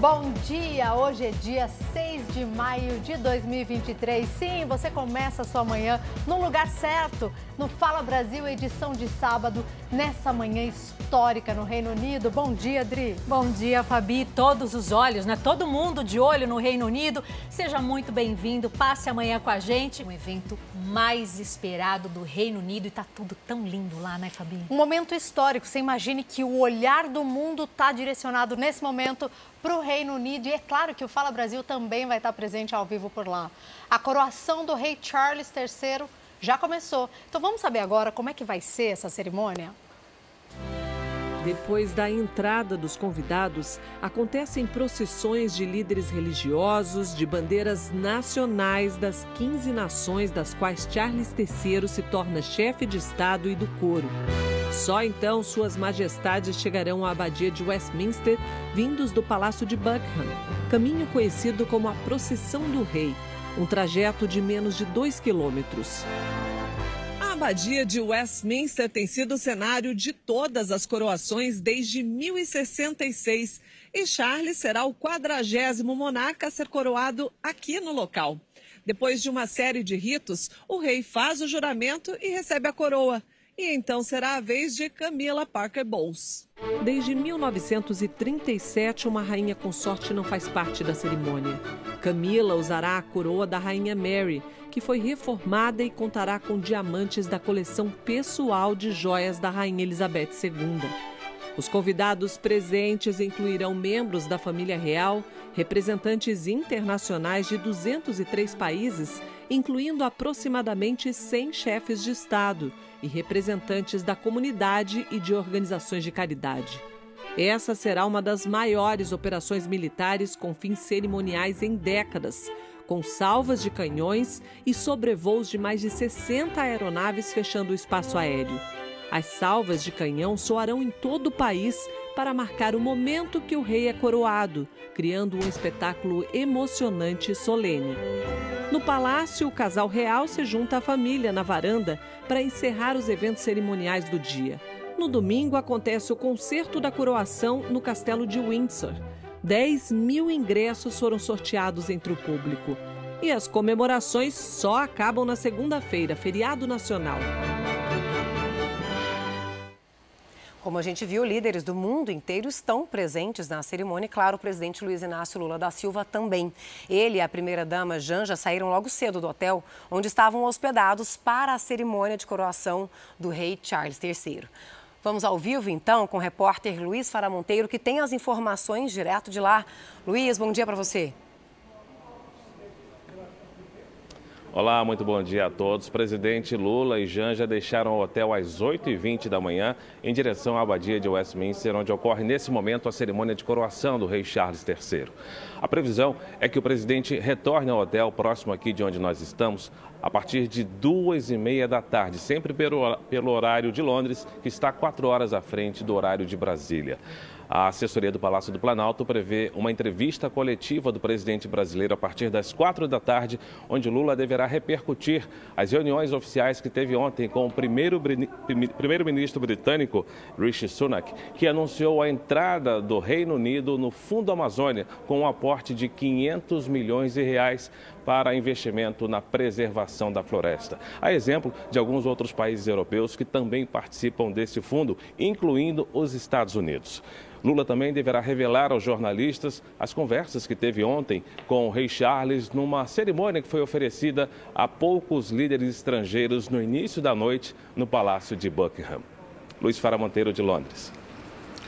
Bom dia! Hoje é dia 6 de maio de 2023. Sim, você começa a sua manhã no lugar certo, no Fala Brasil, edição de sábado, nessa manhã histórica no Reino Unido. Bom dia, Adri. Bom dia, Fabi. Todos os olhos, né? Todo mundo de olho no Reino Unido. Seja muito bem-vindo. Passe amanhã com a gente. Um evento mais esperado do Reino Unido e tá tudo tão lindo lá, né, Fabi? Um momento histórico. Você imagine que o olhar do mundo está direcionado nesse momento para o Reino Unido. E é claro que o Fala Brasil também vai estar presente ao vivo por lá. A coroação do rei Charles III já começou. Então vamos saber agora como é que vai ser essa cerimônia? Depois da entrada dos convidados, acontecem procissões de líderes religiosos, de bandeiras nacionais das 15 nações das quais Charles III se torna chefe de Estado e do coro. Só então suas majestades chegarão à abadia de Westminster, vindos do Palácio de Buckingham, caminho conhecido como a Procissão do Rei, um trajeto de menos de dois quilômetros. A abadia de Westminster tem sido cenário de todas as coroações desde 1066 e Charles será o quadragésimo monarca a ser coroado aqui no local. Depois de uma série de ritos, o rei faz o juramento e recebe a coroa. E então será a vez de Camila Parker Bowles. Desde 1937, uma rainha consorte não faz parte da cerimônia. Camila usará a coroa da rainha Mary, que foi reformada e contará com diamantes da coleção pessoal de joias da rainha Elizabeth II. Os convidados presentes incluirão membros da família real, representantes internacionais de 203 países, incluindo aproximadamente 100 chefes de Estado e representantes da comunidade e de organizações de caridade. Essa será uma das maiores operações militares com fins cerimoniais em décadas, com salvas de canhões e sobrevoos de mais de 60 aeronaves fechando o espaço aéreo. As salvas de canhão soarão em todo o país para marcar o momento que o rei é coroado, criando um espetáculo emocionante e solene. No palácio, o casal real se junta à família na varanda para encerrar os eventos cerimoniais do dia. No domingo, acontece o concerto da coroação no castelo de Windsor. 10 mil ingressos foram sorteados entre o público. E as comemorações só acabam na segunda-feira, feriado nacional. Como a gente viu, líderes do mundo inteiro estão presentes na cerimônia e, claro, o presidente Luiz Inácio Lula da Silva também. Ele e a primeira-dama Janja saíram logo cedo do hotel onde estavam hospedados para a cerimônia de coroação do rei Charles III. Vamos ao vivo, então, com o repórter Luiz Faramonteiro, que tem as informações direto de lá. Luiz, bom dia para você. Olá, muito bom dia a todos. Presidente Lula e Janja deixaram o hotel às 8h20 da manhã em direção à abadia de Westminster, onde ocorre nesse momento a cerimônia de coroação do rei Charles III. A previsão é que o presidente retorne ao hotel próximo aqui de onde nós estamos a partir de duas e meia da tarde, sempre pelo, pelo horário de Londres, que está quatro horas à frente do horário de Brasília. A assessoria do Palácio do Planalto prevê uma entrevista coletiva do presidente brasileiro a partir das quatro da tarde, onde Lula deverá repercutir as reuniões oficiais que teve ontem com o primeiro-ministro britânico, Rishi Sunak, que anunciou a entrada do Reino Unido no Fundo Amazônia com um aporte de 500 milhões de reais para investimento na preservação da floresta. A exemplo de alguns outros países europeus que também participam desse fundo, incluindo os Estados Unidos. Lula também deverá revelar aos jornalistas as conversas que teve ontem com o rei Charles numa cerimônia que foi oferecida a poucos líderes estrangeiros no início da noite no Palácio de Buckingham. Luiz Fara Monteiro, de Londres.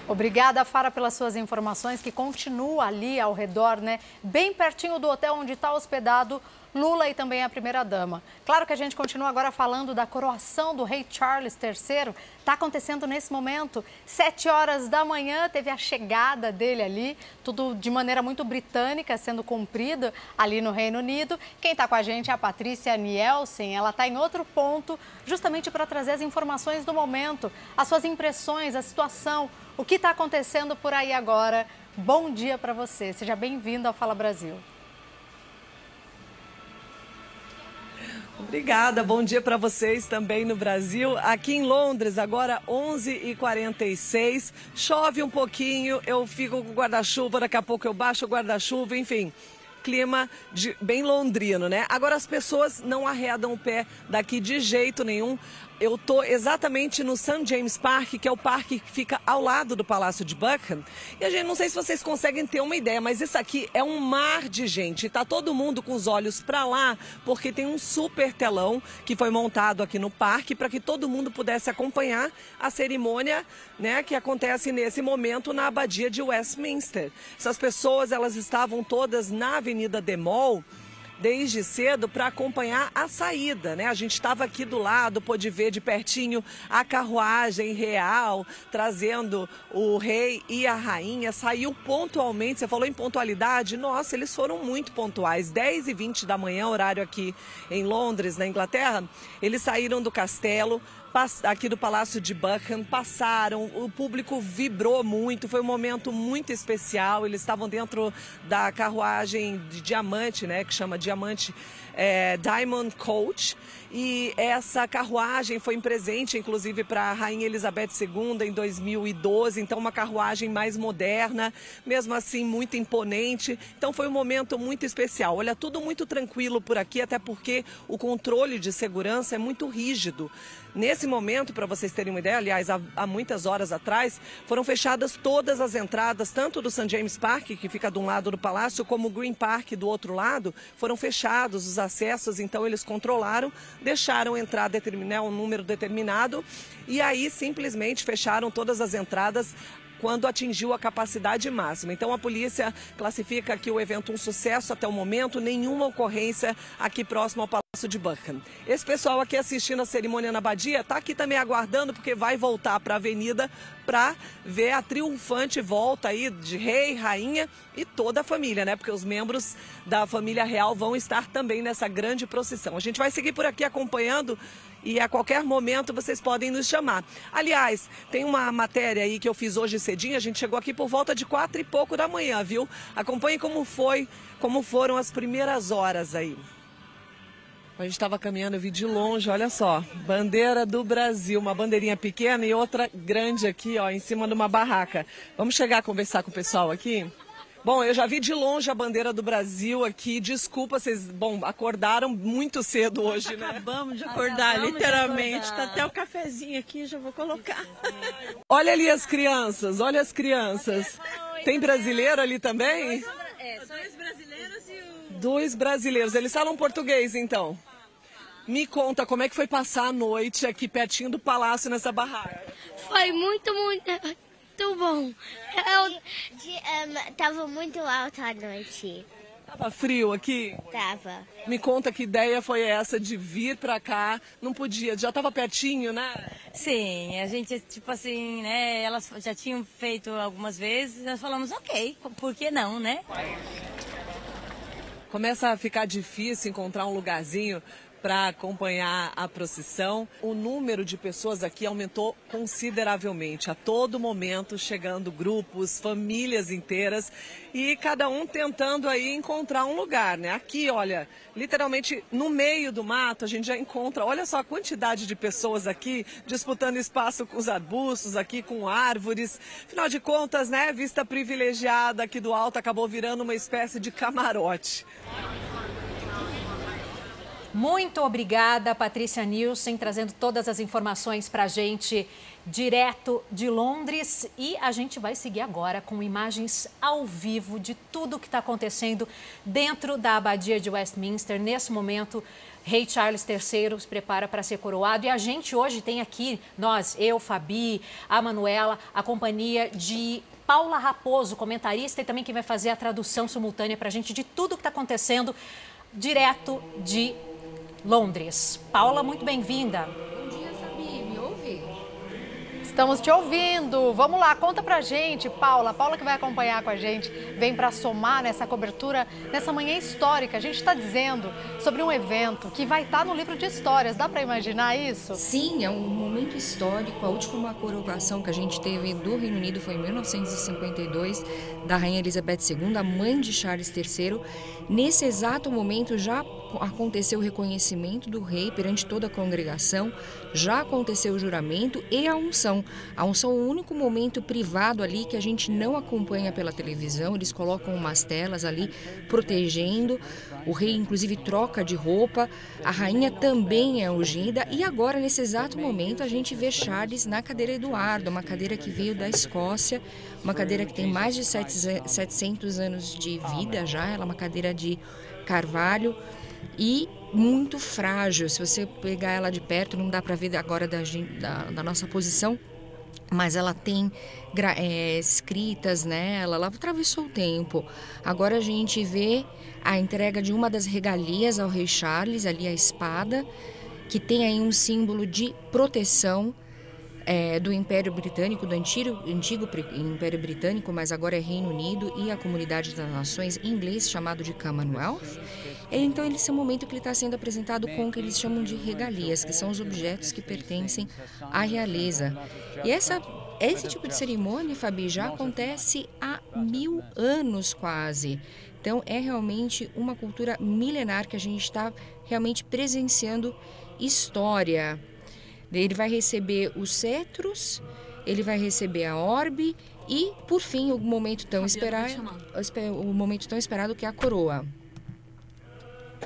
Obrigada, Fara, pelas suas informações, que continua ali ao redor, né? Bem pertinho do hotel onde está hospedado Lula e também a primeira-dama. Claro que a gente continua agora falando da coroação do rei Charles III. Está acontecendo nesse momento. Sete horas da manhã teve a chegada dele ali, tudo de maneira muito britânica sendo cumprido ali no Reino Unido. Quem está com a gente é a Patrícia Nielsen. Ela está em outro ponto, justamente para trazer as informações do momento, as suas impressões, a situação, o que está acontecendo por aí agora. Bom dia para você. Seja bem-vindo ao Fala Brasil. Obrigada, bom dia para vocês também no Brasil. Aqui em Londres, agora 11h46, chove um pouquinho, eu fico com guarda-chuva, daqui a pouco eu baixo o guarda-chuva, enfim clima de, bem londrino, né? Agora as pessoas não arredam o pé daqui de jeito nenhum eu estou exatamente no St. James Park, que é o parque que fica ao lado do Palácio de Buckingham. E a gente não sei se vocês conseguem ter uma ideia, mas isso aqui é um mar de gente. Está todo mundo com os olhos para lá, porque tem um super telão que foi montado aqui no parque para que todo mundo pudesse acompanhar a cerimônia, né, que acontece nesse momento na abadia de Westminster. Essas pessoas, elas estavam todas na Avenida Mall desde cedo para acompanhar a saída, né? A gente estava aqui do lado, pôde ver de pertinho a carruagem real trazendo o rei e a rainha. Saiu pontualmente, você falou em pontualidade? Nossa, eles foram muito pontuais. 10 e 20 da manhã, horário aqui em Londres, na Inglaterra. Eles saíram do castelo, aqui do Palácio de Buckingham, passaram, o público vibrou muito, foi um momento muito especial. Eles estavam dentro da carruagem de diamante, né, que chama Diamante é, Diamond Coach. E essa carruagem foi em presente, inclusive, para a Rainha Elizabeth II em 2012. Então, uma carruagem mais moderna, mesmo assim, muito imponente. Então, foi um momento muito especial. Olha, tudo muito tranquilo por aqui, até porque o controle de segurança é muito rígido. Nesse momento, para vocês terem uma ideia, aliás, há, há, muitas horas atrás, foram fechadas todas as entradas, tanto do St. James Park, que fica de um lado do palácio, como o Green Park do outro lado, foram fechados os acessos, então eles controlaram, deixaram entrar determinar um número determinado e aí simplesmente fecharam todas as entradas quando atingiu a capacidade máxima. Então a polícia classifica aqui o evento um sucesso até o momento, nenhuma ocorrência aqui próximo ao Palácio de Buckingham. Esse pessoal aqui assistindo a cerimônia na Badia está aqui também aguardando porque vai voltar para a avenida para ver a triunfante volta aí de rei, rainha e toda a família, né? Porque os membros da família real vão estar também nessa grande procissão. A gente vai seguir por aqui acompanhando e a qualquer momento vocês podem nos chamar. Aliás, tem uma matéria aí que eu fiz hoje cedinho, a gente chegou aqui por volta de quatro e pouco da manhã, viu? Acompanhe como foi, como foram as primeiras horas aí. A gente estava caminhando, eu vi de longe, olha só, bandeira do Brasil, uma bandeirinha pequena e outra grande aqui, ó, em cima de uma barraca. Vamos chegar a conversar com o pessoal aqui? Bom, eu já vi de longe a bandeira do Brasil aqui. Desculpa, vocês, bom, acordaram muito cedo hoje, né? Acabamos de acordar, Acabamos literalmente. De acordar. Tá até o cafezinho aqui, já vou colocar. Olha ali as crianças, olha as crianças. Tem brasileiro ali também? dois brasileiros e o... Dois brasileiros. Eles falam português, então? Me conta como é que foi passar a noite aqui pertinho do palácio nessa barraca. Foi muito, muito muito bom. Eu... De, um, tava muito alto a noite. Tava frio aqui? Tava. Me conta que ideia foi essa de vir pra cá. Não podia, já tava pertinho, né? Sim, a gente, tipo assim, né? Elas já tinham feito algumas vezes, nós falamos, ok, por que não, né? Começa a ficar difícil encontrar um lugarzinho para acompanhar a procissão. O número de pessoas aqui aumentou consideravelmente. A todo momento chegando grupos, famílias inteiras e cada um tentando aí encontrar um lugar, né? Aqui, olha, literalmente no meio do mato a gente já encontra, olha só a quantidade de pessoas aqui disputando espaço com os arbustos, aqui com árvores. Afinal de contas, né, vista privilegiada aqui do alto acabou virando uma espécie de camarote. Muito obrigada, Patrícia Nilsen, trazendo todas as informações para a gente direto de Londres. E a gente vai seguir agora com imagens ao vivo de tudo o que está acontecendo dentro da Abadia de Westminster. Nesse momento, Rei Charles III se prepara para ser coroado. E a gente hoje tem aqui, nós, eu, Fabi, a Manuela, a companhia de Paula Raposo, comentarista e também quem vai fazer a tradução simultânea para a gente de tudo que está acontecendo direto de Londres. Paula, muito bem-vinda. Estamos te ouvindo. Vamos lá, conta pra gente, Paula. Paula que vai acompanhar com a gente, vem para somar nessa cobertura, nessa manhã histórica. A gente está dizendo sobre um evento que vai estar tá no livro de histórias. Dá para imaginar isso? Sim, é um momento histórico. A última coroação que a gente teve do Reino Unido foi em 1952, da Rainha Elizabeth II, a mãe de Charles III. Nesse exato momento já aconteceu o reconhecimento do rei perante toda a congregação, já aconteceu o juramento e a unção. A unção o único momento privado ali que a gente não acompanha pela televisão, eles colocam umas telas ali protegendo. O rei, inclusive, troca de roupa, a rainha também é ungida. E agora, nesse exato momento, a gente vê Charles na cadeira Eduardo, uma cadeira que veio da Escócia, uma cadeira que tem mais de 700 anos de vida já, ela é uma cadeira de carvalho e muito frágil. Se você pegar ela de perto, não dá para ver agora da, da, da, nossa posição, mas ela tem é, escritas nela, ela atravessou o tempo. Agora a gente vê a entrega de uma das regalias ao rei Charles, ali a espada, que tem aí um símbolo de proteção é, do Império Britânico, do antigo, antigo Império Britânico, mas agora é Reino Unido e a Comunidade das Nações, em inglês chamado de Commonwealth. Então, esse é o momento que ele está sendo apresentado com o que eles chamam de regalias, que são os objetos que pertencem à realeza. E essa, esse tipo de cerimônia, Fabi, já acontece há mil anos quase. Então, é realmente uma cultura milenar que a gente está realmente presenciando história. Ele vai receber os cetros, ele vai receber a orbe e, por fim, o momento tão esperado, o momento tão esperado que é a coroa.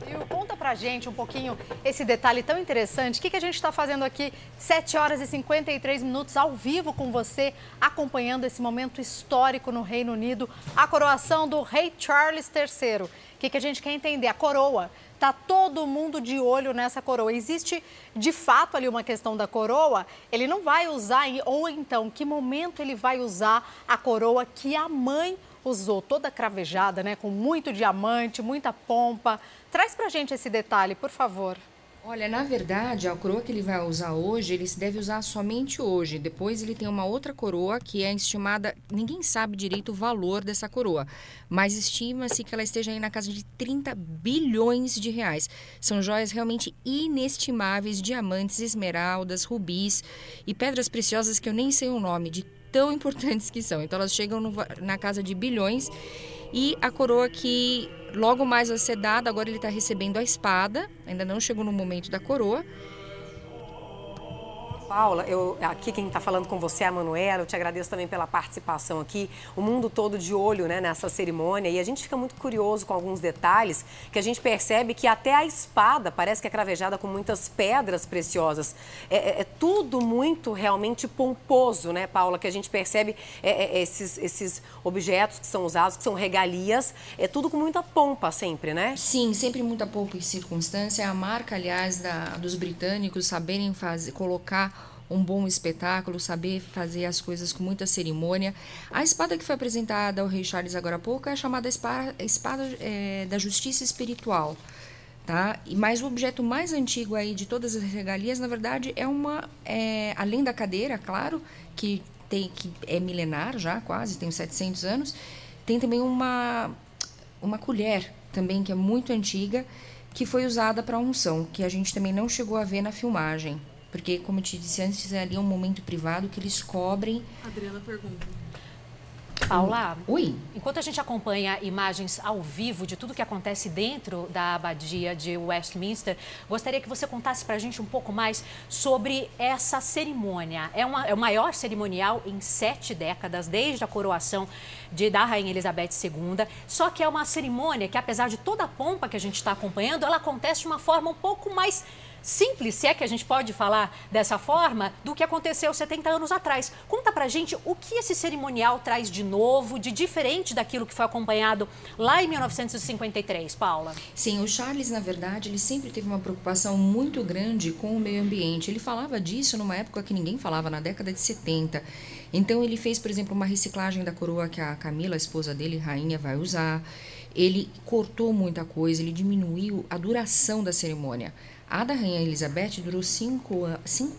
Viu? Conta pra gente um pouquinho esse detalhe tão interessante. O que, que a gente está fazendo aqui, 7 horas e 53 minutos, ao vivo com você, acompanhando esse momento histórico no Reino Unido, a coroação do rei Charles III. O que, que a gente quer entender? A coroa. Tá todo mundo de olho nessa coroa. Existe de fato ali uma questão da coroa? Ele não vai usar, ou então, que momento ele vai usar a coroa que a mãe usou, toda cravejada, né? Com muito diamante, muita pompa. Traz pra gente esse detalhe, por favor. Olha, na verdade, a coroa que ele vai usar hoje, ele se deve usar somente hoje. Depois ele tem uma outra coroa que é estimada, ninguém sabe direito o valor dessa coroa, mas estima-se que ela esteja aí na casa de 30 bilhões de reais. São joias realmente inestimáveis, diamantes, esmeraldas, rubis e pedras preciosas que eu nem sei o nome, de tão importantes que são. Então elas chegam no, na casa de bilhões e a coroa que logo mais vai ser dada, agora ele está recebendo a espada, ainda não chegou no momento da coroa. Paula, eu, aqui quem está falando com você é a Manuela, eu te agradeço também pela participação aqui. O mundo todo de olho né, nessa cerimônia e a gente fica muito curioso com alguns detalhes que a gente percebe que até a espada parece que é cravejada com muitas pedras preciosas. É, é, é tudo muito realmente pomposo, né, Paula? Que a gente percebe é, é, esses, esses objetos que são usados, que são regalias, é tudo com muita pompa sempre, né? Sim, sempre muita pompa e circunstância. É a marca, aliás, da, dos britânicos saberem fazer, colocar um bom espetáculo, saber fazer as coisas com muita cerimônia. A espada que foi apresentada ao rei Charles agora há pouco é chamada espada, espada é, da justiça espiritual. Tá? Mas o objeto mais antigo aí de todas as regalias, na verdade, é uma. É, além da cadeira, claro, que, tem, que é milenar já, quase, tem 700 anos, tem também uma, uma colher, também, que é muito antiga, que foi usada para unção, que a gente também não chegou a ver na filmagem. Porque, como eu te disse antes, é ali um momento privado que eles cobrem. Adriana pergunta. Paula, Oi. enquanto a gente acompanha imagens ao vivo de tudo que acontece dentro da abadia de Westminster, gostaria que você contasse para a gente um pouco mais sobre essa cerimônia. É, uma, é o maior cerimonial em sete décadas, desde a coroação de, da Rainha Elizabeth II. Só que é uma cerimônia que, apesar de toda a pompa que a gente está acompanhando, ela acontece de uma forma um pouco mais simples, se é que a gente pode falar dessa forma, do que aconteceu 70 anos atrás. Conta pra gente o que esse cerimonial traz de novo, de diferente daquilo que foi acompanhado lá em 1953, Paula. Sim, o Charles, na verdade, ele sempre teve uma preocupação muito grande com o meio ambiente. Ele falava disso numa época que ninguém falava, na década de 70. Então ele fez, por exemplo, uma reciclagem da coroa que a Camila, a esposa dele, rainha, vai usar. Ele cortou muita coisa, ele diminuiu a duração da cerimônia. A da Rainha Elizabeth durou cinco,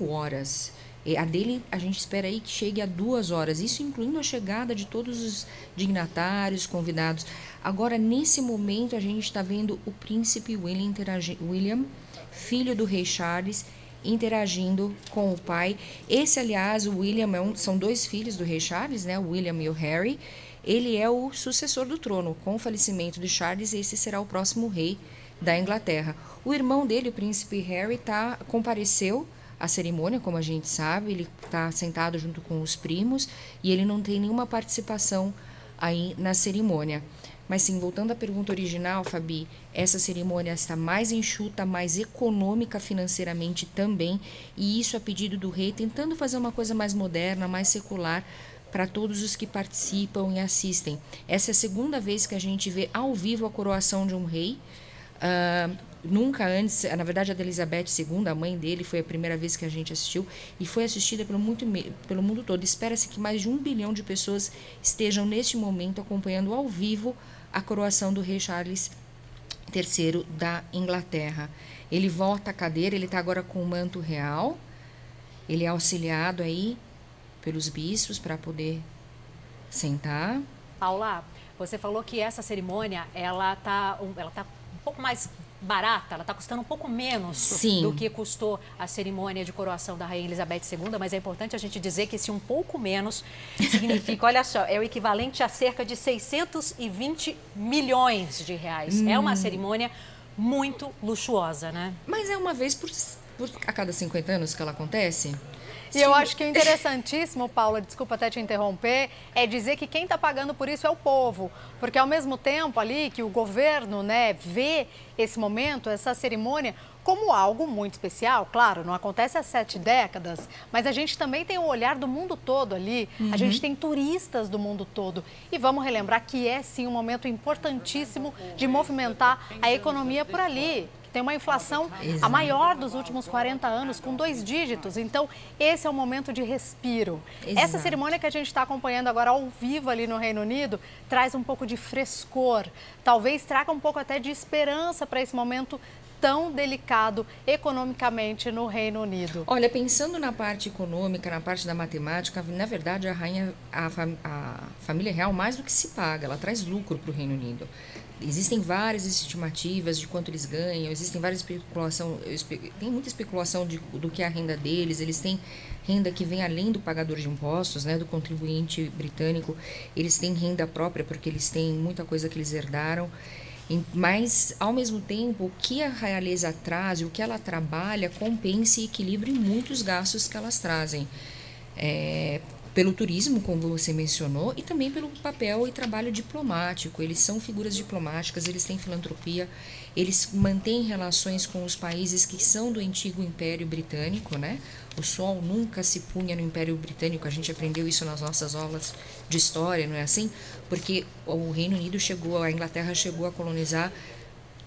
horas. A dele, a gente espera aí que chegue a duas horas, isso incluindo a chegada de todos os dignatários, convidados. Agora, nesse momento, a gente está vendo o príncipe William, William, filho do rei Charles, interagindo com o pai. Esse, aliás, o William é um, são dois filhos do rei Charles, né? O William e o Harry. Ele é o sucessor do trono. Com o falecimento de Charles, esse será o próximo rei da Inglaterra. O irmão dele, o príncipe Harry, tá, compareceu à cerimônia, como a gente sabe, ele está sentado junto com os primos e ele não tem nenhuma participação aí na cerimônia. Mas sim, voltando à pergunta original, Fabi, essa cerimônia está mais enxuta, mais econômica financeiramente também, e isso a pedido do rei, tentando fazer uma coisa mais moderna, mais secular para todos os que participam e assistem. Essa é a segunda vez que a gente vê ao vivo a coroação de um rei. Uh, nunca antes, na verdade, a da Elizabeth II, a mãe dele, foi a primeira vez que a gente assistiu e foi assistida pelo, muito, pelo mundo todo. Espera-se que mais de um bilhão de pessoas estejam neste momento acompanhando ao vivo a coroação do rei Charles III da Inglaterra. Ele volta à cadeira, ele está agora com o manto real, ele é auxiliado aí pelos bispos para poder sentar. Paula, você falou que essa cerimônia ela está ela tá pouco mais barata, ela está custando um pouco menos Sim. do que custou a cerimônia de coroação da Rainha Elizabeth II, mas é importante a gente dizer que esse um pouco menos significa, olha só, é o equivalente a cerca de 620 milhões de reais. Hum. É uma hum. cerimônia muito luxuosa, né? Mas é uma vez por, por a cada 50 anos que ela acontece? E eu acho que o interessantíssimo, Paula, desculpa até te interromper, é dizer que quem está pagando por isso é o povo. Porque ao mesmo tempo ali que o governo né, vê esse momento, essa cerimônia, como algo muito especial. Claro, não acontece há sete décadas, mas a gente também tem o olhar do mundo todo ali. Uhum. A gente tem turistas do mundo todo. E vamos relembrar que é sim um momento importantíssimo de movimentar a economia por ali tem uma inflação a maior dos últimos 40 anos, com dois dígitos. Então, esse é o momento de respiro. Exato. Essa cerimônia que a gente está acompanhando agora ao vivo ali no Reino Unido traz um pouco de frescor, talvez traga um pouco até de esperança para esse momento tão delicado economicamente no Reino Unido? Olha, pensando na parte econômica, na parte da matemática, na verdade a rainha, a, a família real mais do que se paga, ela traz lucro para o Reino Unido. Existem várias estimativas de quanto eles ganham, existem várias especulação, tem muita especulação de, do que é a renda deles, eles têm renda que vem além do pagador de impostos, né, do contribuinte britânico, eles têm renda própria porque eles têm muita coisa que eles herdaram. Mas, ao mesmo tempo, o que a realeza traz, o que ela trabalha, compensa e equilibra muitos gastos que elas trazem. É, pelo turismo, como você mencionou, e também pelo papel e trabalho diplomático. Eles são figuras diplomáticas, eles têm filantropia, eles mantêm relações com os países que são do antigo Império Britânico, né? O sol nunca se punha no Império Britânico, a gente aprendeu isso nas nossas aulas de história, não é assim? Porque o Reino Unido chegou, a Inglaterra chegou a colonizar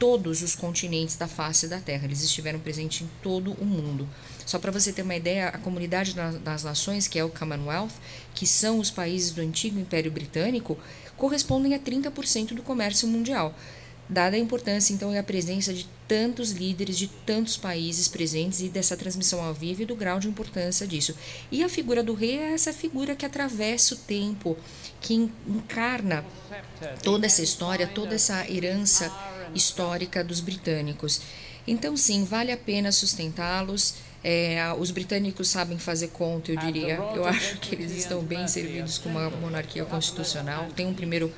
todos os continentes da face da Terra. Eles estiveram presentes em todo o mundo. Só para você ter uma ideia, a Comunidade das Nações, que é o Commonwealth, que são os países do antigo Império Britânico, correspondem a 30% do comércio mundial. Dada a importância, então, e a presença de tantos líderes de tantos países presentes e dessa transmissão ao vivo e do grau de importância disso. E a figura do rei é essa figura que atravessa o tempo, que encarna toda essa história, toda essa herança histórica dos britânicos. Então, sim, vale a pena sustentá-los. É, os britânicos sabem fazer conta, eu diria. Eu acho que eles estão bem servidos com uma monarquia constitucional. Tem um primeiro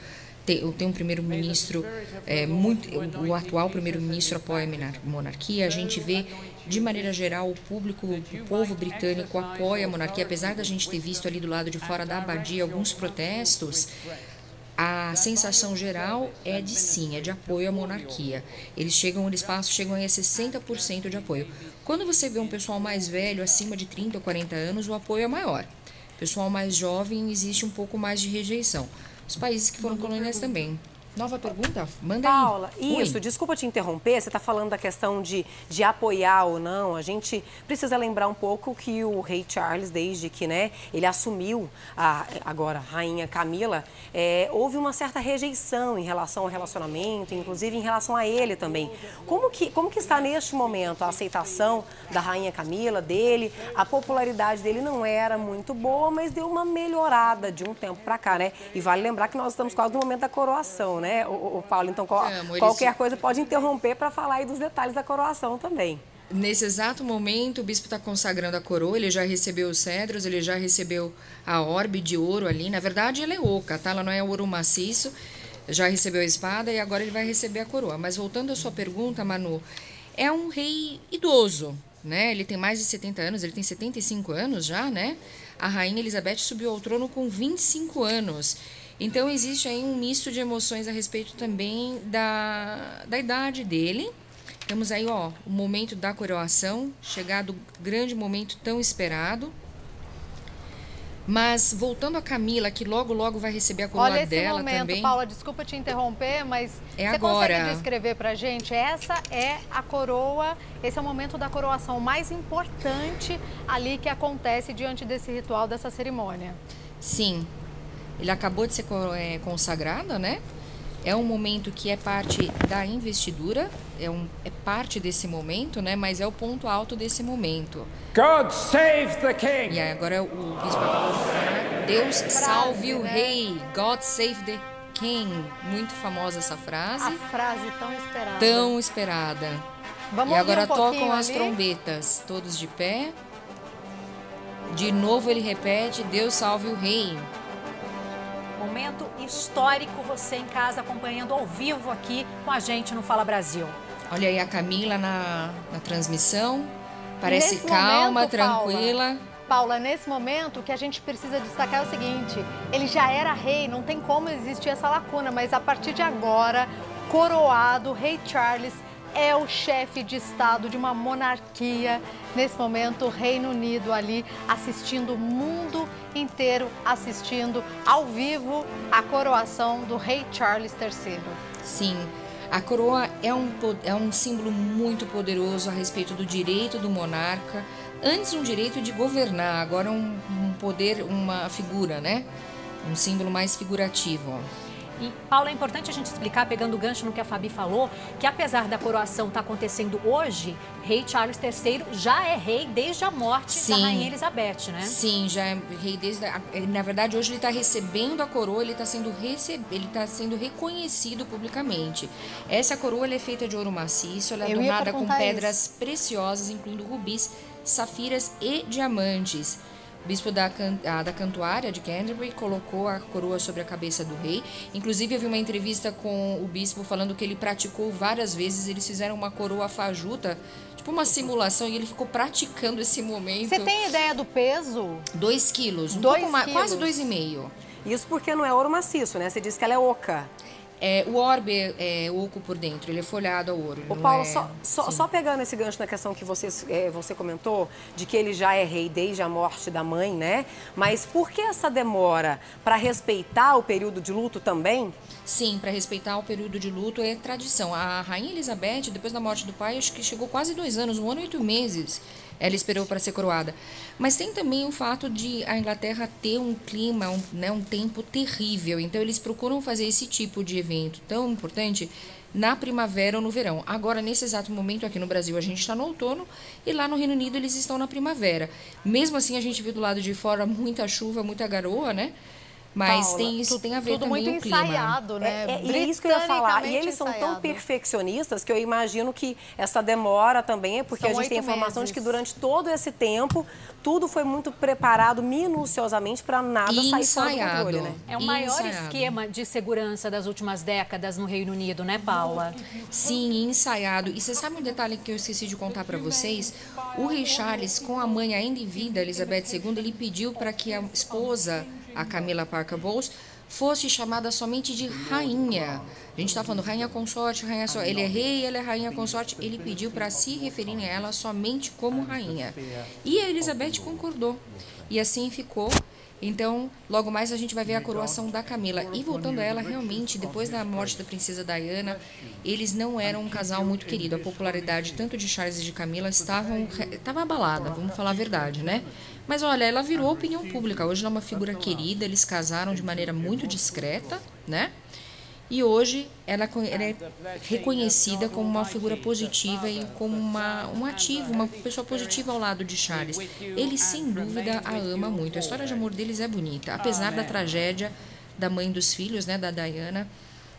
tem, tem um primeiro-ministro é, muito o atual primeiro-ministro apoia a monarquia. A gente vê de maneira geral o público o povo britânico apoia a monarquia. Apesar da gente ter visto ali do lado de fora da abadia alguns protestos a sensação geral é de sim, é de apoio à monarquia. Eles chegam, eles passam, chegam a 60% de apoio. Quando você vê um pessoal mais velho, acima de 30 ou 40 anos, o apoio é maior. Pessoal mais jovem, existe um pouco mais de rejeição. Os países que foram colônias também. Nova pergunta? Manda Paula, aí. isso, Oi. desculpa te interromper, você está falando da questão de, de apoiar ou não. A gente precisa lembrar um pouco que o rei Charles, desde que né, ele assumiu a, agora a rainha Camila, é, houve uma certa rejeição em relação ao relacionamento, inclusive em relação a ele também. Como que, como que está neste momento a aceitação da rainha Camila, dele? A popularidade dele não era muito boa, mas deu uma melhorada de um tempo para cá, né? E vale lembrar que nós estamos quase no momento da coroação, né, o, o Paulo? Então, qual, Amo, eles- qualquer coisa pode interromper para falar aí dos detalhes da coroação também. Nesse exato momento, o bispo está consagrando a coroa, ele já recebeu os cedros, ele já recebeu a orbe de ouro ali. Na verdade, ela é oca, tá? Ela não é ouro maciço. Já recebeu a espada e agora ele vai receber a coroa. Mas voltando à sua pergunta, Manu, é um rei idoso, né? Ele tem mais de 70 anos, ele tem 75 anos já, né? A rainha Elizabeth subiu ao trono com 25 anos. Então existe aí um misto de emoções a respeito também da, da idade dele. Temos aí, ó, o momento da coroação, chegado o grande momento tão esperado. Mas voltando a Camila, que logo logo vai receber a coroa Olha esse dela momento, também. Paula, desculpa te interromper, mas É você agora. consegue descrever pra gente? Essa é a coroa, esse é o momento da coroação mais importante ali que acontece diante desse ritual, dessa cerimônia. Sim. Ele acabou de ser é, consagrado, né? É um momento que é parte da investidura, é, um, é parte desse momento, né? Mas é o ponto alto desse momento. God save the king! E aí agora o bispo acabou de falar, Deus salve o né? rei, God save the king. Muito famosa essa frase, A frase tão esperada. tão esperada. Vamos e agora um tocam as ali? trombetas, todos de pé. De novo ele repete, Deus salve o rei. Momento histórico, você em casa acompanhando ao vivo aqui com a gente no Fala Brasil. Olha aí a Camila na, na transmissão. Parece Nesse calma, momento, tranquila. Paula, Paula, nesse momento o que a gente precisa destacar é o seguinte: ele já era rei, não tem como existir essa lacuna, mas a partir de agora, coroado, rei Charles é o chefe de Estado de uma monarquia. Nesse momento, o Reino Unido ali assistindo o mundo inteiro, assistindo ao vivo a coroação do rei Charles III. Sim, a coroa é um, é um símbolo muito poderoso a respeito do direito do monarca. Antes um direito de governar, agora um, um poder, uma figura, né? Um símbolo mais figurativo. ó. E, Paula, é importante a gente explicar, pegando o gancho no que a Fabi falou, que apesar da coroação estar acontecendo hoje, rei Charles III já é rei desde a morte Sim. da rainha Elizabeth, né? Sim, já é rei desde. A, na verdade, hoje ele está recebendo a coroa, ele está sendo, receb, ele tá sendo reconhecido publicamente. Essa coroa ela é feita de ouro maciço, ela é Eu adornada com pedras preciosas, incluindo rubis, safiras e diamantes. O bispo da, can- ah, da Cantuária de Canterbury colocou a coroa sobre a cabeça do rei. Inclusive, eu vi uma entrevista com o bispo falando que ele praticou várias vezes. Eles fizeram uma coroa fajuta, tipo uma simulação, e ele ficou praticando esse momento. Você tem ideia do peso? 2 quilos, um Dois pouco mais, quase quilos. 2,5. Isso porque não é ouro maciço, né? Você disse que ela é oca. É, o orbe é, é oco por dentro, ele é folhado ao ouro. não Paulo, é- só, só, só pegando esse gancho na questão que você, é, você comentou, de que ele já é rei desde a morte da mãe, né? Mas por que essa demora? Para respeitar o período de luto também? Sim, para respeitar o período de luto é tradição. A rainha Elizabeth, depois da morte do pai, acho que chegou quase dois anos, um ano e oito meses. Ela esperou para ser coroada. Mas tem também o fato de a Inglaterra ter um clima, um, né, um tempo terrível. Então eles procuram fazer esse tipo de evento tão importante na primavera ou no verão. Agora, nesse exato momento aqui no Brasil, a gente está no outono e lá no Reino Unido eles estão na primavera. Mesmo assim, a gente viu do lado de fora muita chuva, muita garoa, né? Mas Paula, tem isso tu- tem a ver tudo também muito o clima. ensaiado, né? É, é, e é isso que eu ia falar. E eles são tão perfeccionistas que eu imagino que essa demora também é porque São a gente tem informação meses. de que durante todo esse tempo tudo foi muito preparado minuciosamente para nada E sair fora do ensaiado. controle, né? É o maior Ensaiado. esquema de segurança das últimas décadas no Reino Unido, né, Paula? Sim, ensaiado. E você sabe um detalhe que eu esqueci de contar para vocês? O rei Charles, com a mãe ainda em vida, Elizabeth II, ele pediu para que a esposa, a Camila Parker Bowles, fosse chamada somente de rainha. A gente está falando rainha consorte, rainha só. Ele é rei, ela é rainha consorte. Ele pediu para se referirem a ela somente como rainha. E a Elizabeth concordou. E assim ficou. Então, logo mais a gente vai ver a coroação da Camila. E voltando a ela, realmente, depois da morte da princesa Diana, eles não eram um casal muito querido. A popularidade tanto de Charles e de Camila estava abalada, vamos falar a verdade, né? Mas olha, ela virou opinião pública. Hoje ela é uma figura querida, eles casaram de maneira muito discreta, né? E hoje ela, é reconhecida como uma figura positiva e como uma, um ativo, uma pessoa positiva ao lado de Charles. Ele, sem dúvida, a ama muito. A história de amor deles é bonita, apesar da tragédia da mãe dos filhos, né, da Diana,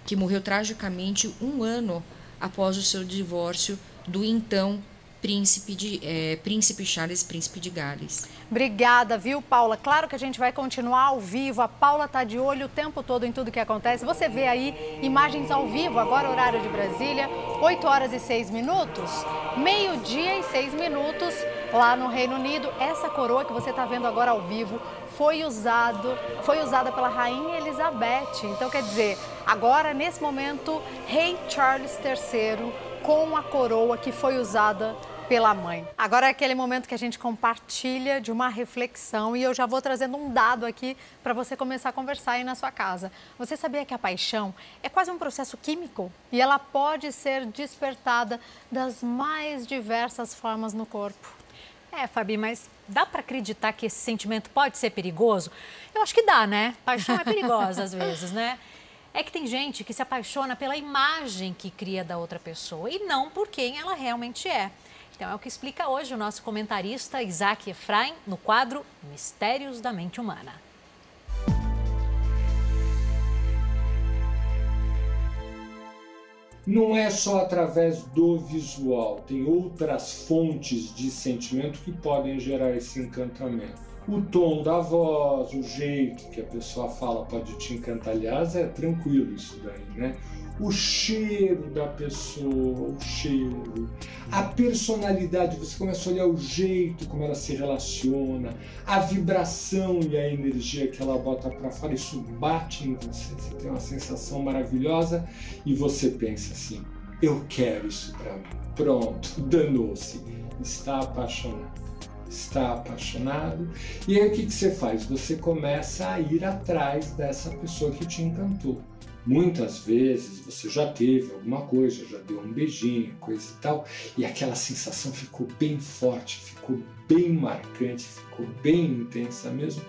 que morreu tragicamente um ano após o seu divórcio do então príncipe, de, é, príncipe Charles, príncipe de Gales. Obrigada, viu, Paula? Claro que a gente vai continuar ao vivo. A Paula está de olho o tempo todo em tudo que acontece. Você vê aí imagens ao vivo, agora horário de Brasília, 8 horas e 6 minutos, meio-dia e 6 minutos lá no Reino Unido. Essa coroa que você está vendo agora ao vivo foi usado, foi usada pela rainha Elizabeth. Então, quer dizer, agora nesse momento, rei Charles III com a coroa que foi usada pela mãe. Agora é aquele momento que a gente compartilha de uma reflexão e eu já vou trazendo um dado aqui para você começar a conversar aí na sua casa. Você sabia que a paixão é quase um processo químico e ela pode ser despertada das mais diversas formas no corpo? É, Fabi, mas dá para acreditar que esse sentimento pode ser perigoso? Eu acho que dá, né? Paixão é perigosa às vezes, né? É que tem gente que se apaixona pela imagem que cria da outra pessoa e não por quem ela realmente é. Então é o que explica hoje o nosso comentarista Isaac Efraim no quadro Mistérios da Mente Humana. Não é só através do visual, tem outras fontes de sentimento que podem gerar esse encantamento o tom da voz, o jeito que a pessoa fala pode te encantar. Aliás, é tranquilo isso daí, né? O cheiro da pessoa, o cheiro, a personalidade, você começa a olhar o jeito como ela se relaciona, a vibração e a energia que ela bota para fora, isso bate em você. Você tem uma sensação maravilhosa e você pensa assim: eu quero isso para mim. Pronto, danou-se, está apaixonado está apaixonado. E aí o que, que você faz? Você começa a ir atrás dessa pessoa que te encantou. Muitas vezes você já teve alguma coisa, já deu um beijinho, coisa e tal, e aquela sensação ficou bem forte, ficou bem marcante, ficou bem intensa mesmo.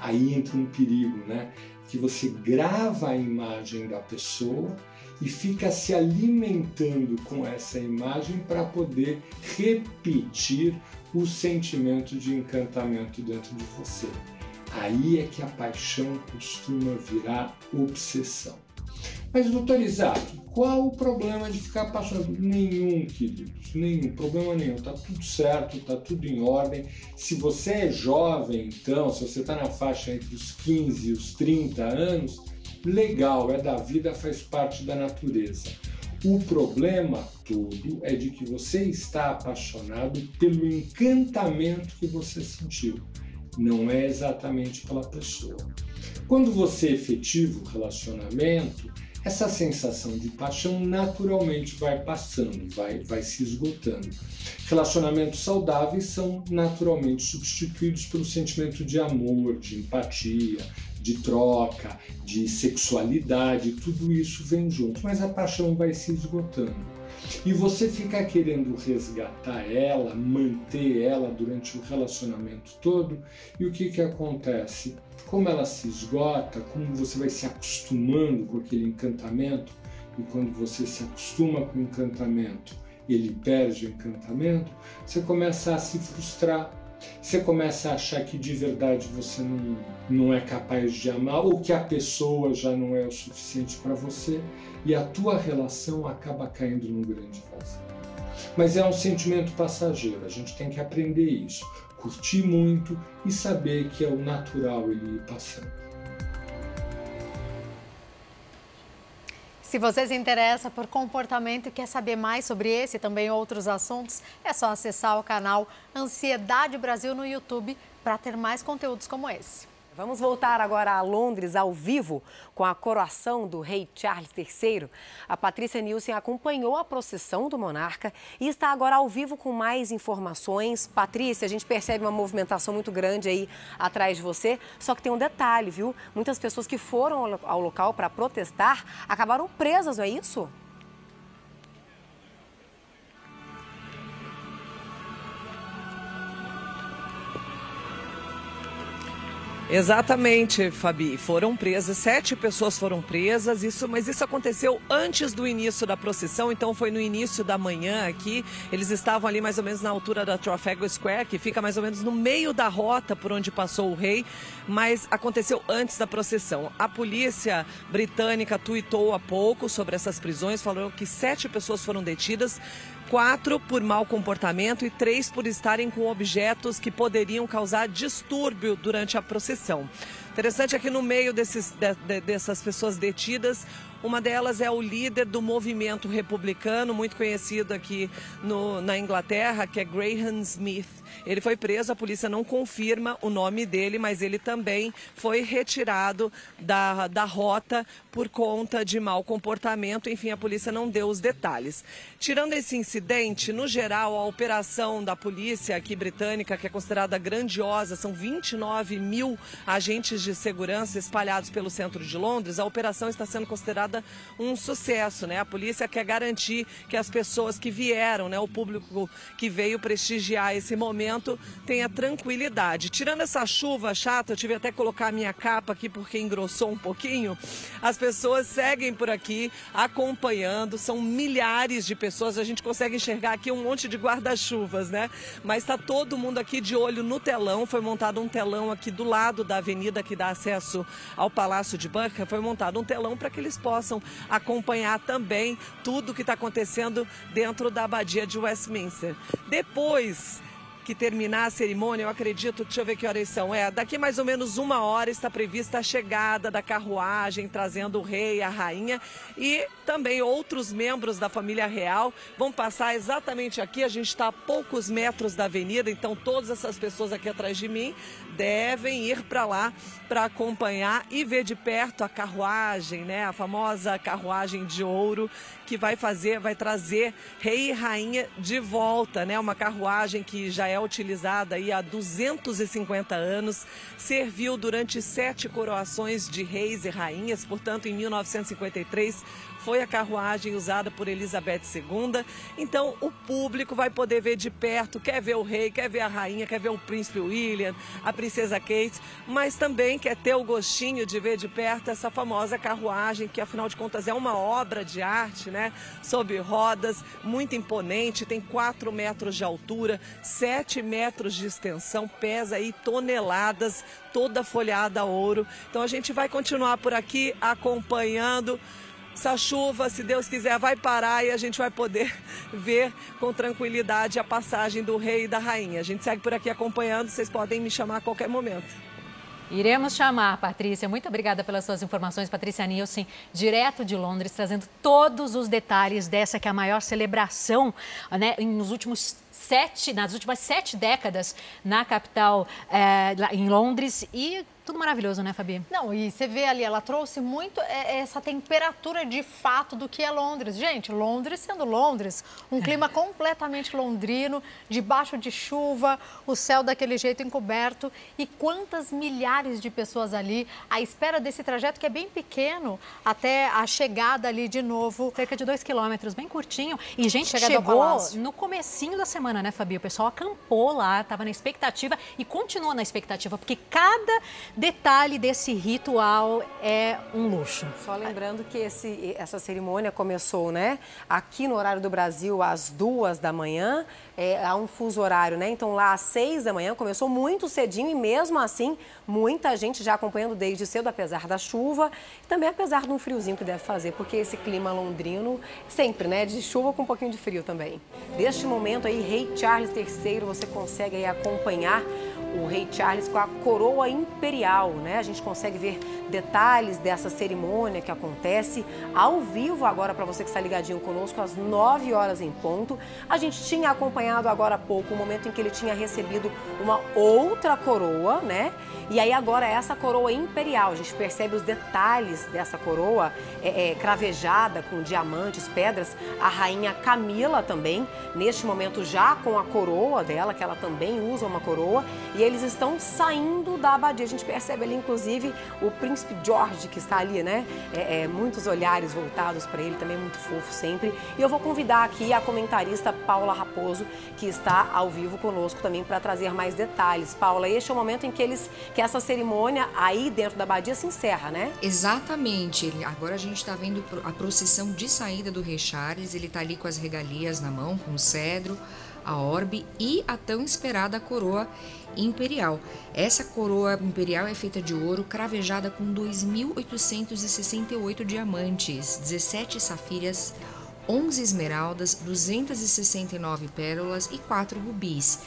Aí entra um perigo, né? Que você grava a imagem da pessoa e fica se alimentando com essa imagem para poder repetir o sentimento de encantamento dentro de você. Aí é que a paixão costuma virar obsessão. Mas, doutor Isaac, qual o problema de ficar apaixonado? Nenhum, queridos, nenhum, problema nenhum. Tá tudo certo, tá tudo em ordem. Se você é jovem, então, se você está na faixa entre os 15 e os 30 anos, legal, é da vida, faz parte da natureza. O problema todo é de que você está apaixonado pelo encantamento que você sentiu, não é exatamente pela pessoa. Quando você efetiva o relacionamento, essa sensação de paixão naturalmente vai passando, vai, vai se esgotando. Relacionamentos saudáveis são naturalmente substituídos pelo sentimento de amor, de empatia, de troca, de sexualidade, tudo isso vem junto, mas a paixão vai se esgotando. E você ficar querendo resgatar ela, manter ela durante o relacionamento todo, e o que, que acontece? Como ela se esgota, como você vai se acostumando com aquele encantamento, e quando você se acostuma com o encantamento, ele perde o encantamento, você começa a se frustrar, você começa a achar que de verdade você não, não é capaz de amar ou que a pessoa já não é o suficiente para você e a tua relação acaba caindo num grande vazio. Mas é um sentimento passageiro, a gente tem que aprender isso, curtir muito e saber que é o natural ele ir passando. Se você se interessa por comportamento e quer saber mais sobre esse e também outros assuntos, é só acessar o canal Ansiedade Brasil no YouTube para ter mais conteúdos como esse. Vamos voltar agora a Londres ao vivo com a coroação do rei Charles III. A Patrícia Nielsen acompanhou a procissão do monarca e está agora ao vivo com mais informações. Patrícia, a gente percebe uma movimentação muito grande aí atrás de você, só que tem um detalhe, viu? Muitas pessoas que foram ao local para protestar acabaram presas, não é isso? Exatamente, Fabi. Foram presas, sete pessoas foram presas, isso, mas isso aconteceu antes do início da procissão, então foi no início da manhã aqui. Eles estavam ali mais ou menos na altura da Trafalgar Square, que fica mais ou menos no meio da rota por onde passou o rei, mas aconteceu antes da procissão. A polícia britânica tuitou há pouco sobre essas prisões, falou que sete pessoas foram detidas quatro por mau comportamento e três por estarem com objetos que poderiam causar distúrbio durante a procissão. Interessante é que no meio desses, de, de, dessas pessoas detidas, uma delas é o líder do movimento republicano, muito conhecido aqui no, na Inglaterra, que é Graham Smith. Ele foi preso, a polícia não confirma o nome dele, mas ele também foi retirado da, da rota por conta de mau comportamento. Enfim, a polícia não deu os detalhes. Tirando esse incidente, no geral, a operação da polícia aqui britânica, que é considerada grandiosa, são 29 mil agentes de segurança espalhados pelo centro de Londres, a operação está sendo considerada considerada um sucesso, né? A polícia quer garantir que as pessoas que vieram, né, o público que veio prestigiar esse momento, tenha tranquilidade. Tirando essa chuva chata, eu tive até que colocar a minha capa aqui porque engrossou um pouquinho. As pessoas seguem por aqui acompanhando, são milhares de pessoas, a gente consegue enxergar aqui um monte de guarda-chuvas, né? Mas está todo mundo aqui de olho no telão, foi montado um telão aqui do lado da avenida que dá acesso ao Palácio de Buckingham, foi montado um telão para que eles possam possam acompanhar também tudo o que está acontecendo dentro da abadia de Westminster. Depois que terminar a cerimônia, eu acredito, deixa eu ver que horas são. É, daqui mais ou menos uma hora está prevista a chegada da carruagem trazendo o rei a rainha e também outros membros da família real vão passar exatamente aqui. A gente está a poucos metros da avenida, então todas essas pessoas aqui atrás de mim devem ir para lá para acompanhar e ver de perto a carruagem, né? A famosa carruagem de ouro que vai fazer, vai trazer rei e rainha de volta, né? Uma carruagem que já é utilizada aí há 250 anos, serviu durante sete coroações de reis e rainhas, portanto, em 1953 foi a carruagem usada por Elizabeth II. Então o público vai poder ver de perto, quer ver o rei, quer ver a rainha, quer ver o príncipe William, a princesa Kate, mas também quer ter o gostinho de ver de perto essa famosa carruagem, que afinal de contas é uma obra de arte, né? Sob rodas, muito imponente, tem 4 metros de altura, 7 metros de extensão, pesa aí toneladas, toda folhada a ouro. Então a gente vai continuar por aqui acompanhando essa chuva, se Deus quiser, vai parar e a gente vai poder ver com tranquilidade a passagem do rei e da rainha. A gente segue por aqui acompanhando, vocês podem me chamar a qualquer momento. Iremos chamar, Patrícia. Muito obrigada pelas suas informações, Patrícia Nilson, direto de Londres, trazendo todos os detalhes dessa que é a maior celebração né, nos últimos sete, nas últimas sete décadas na capital, é, em Londres. E tudo maravilhoso, né, Fabi? Não, e você vê ali, ela trouxe muito é, é, essa temperatura de fato do que é Londres. Gente, Londres sendo Londres, um clima completamente londrino, debaixo de chuva, o céu daquele jeito encoberto e quantas milhares de pessoas ali à espera desse trajeto que é bem pequeno até a chegada ali de novo. Cerca de dois quilômetros, bem curtinho. E gente Chegada chegou no comecinho da semana, né, Fabi? O pessoal acampou lá, estava na expectativa e continua na expectativa, porque cada detalhe desse ritual é um luxo. Só lembrando que esse, essa cerimônia começou, né? Aqui no horário do Brasil, às duas da manhã, é, há um fuso horário, né? Então lá às seis da manhã começou muito cedinho e mesmo assim muita gente já acompanhando desde cedo, apesar da chuva e também apesar de um friozinho que deve fazer, porque esse clima londrino sempre, né? De chuva com um pouquinho de frio também. Neste momento aí, Rei Charles III, você consegue aí acompanhar o rei Charles com a coroa imperial, né? A gente consegue ver detalhes dessa cerimônia que acontece ao vivo agora para você que está ligadinho conosco às 9 horas em ponto. A gente tinha acompanhado agora há pouco o momento em que ele tinha recebido uma outra coroa, né? E aí agora essa coroa imperial, a gente percebe os detalhes dessa coroa é, é, cravejada com diamantes, pedras. A rainha Camila também, neste momento já com a coroa dela, que ela também usa uma coroa, e eles estão saindo da abadia. A gente percebe ali, inclusive, o príncipe George que está ali, né? É, é muitos olhares voltados para ele, também muito fofo sempre. E eu vou convidar aqui a comentarista Paula Raposo, que está ao vivo conosco também para trazer mais detalhes. Paula, este é o momento em que eles que essa cerimônia aí dentro da abadia se encerra, né? Exatamente. Agora a gente está vendo a procissão de saída do Rei Charles. Ele está ali com as regalias na mão, com o cedro, a orbe e a tão esperada coroa imperial. Essa coroa imperial é feita de ouro, cravejada com 2.868 diamantes, 17 safiras, 11 esmeraldas, 269 pérolas e 4 rubis.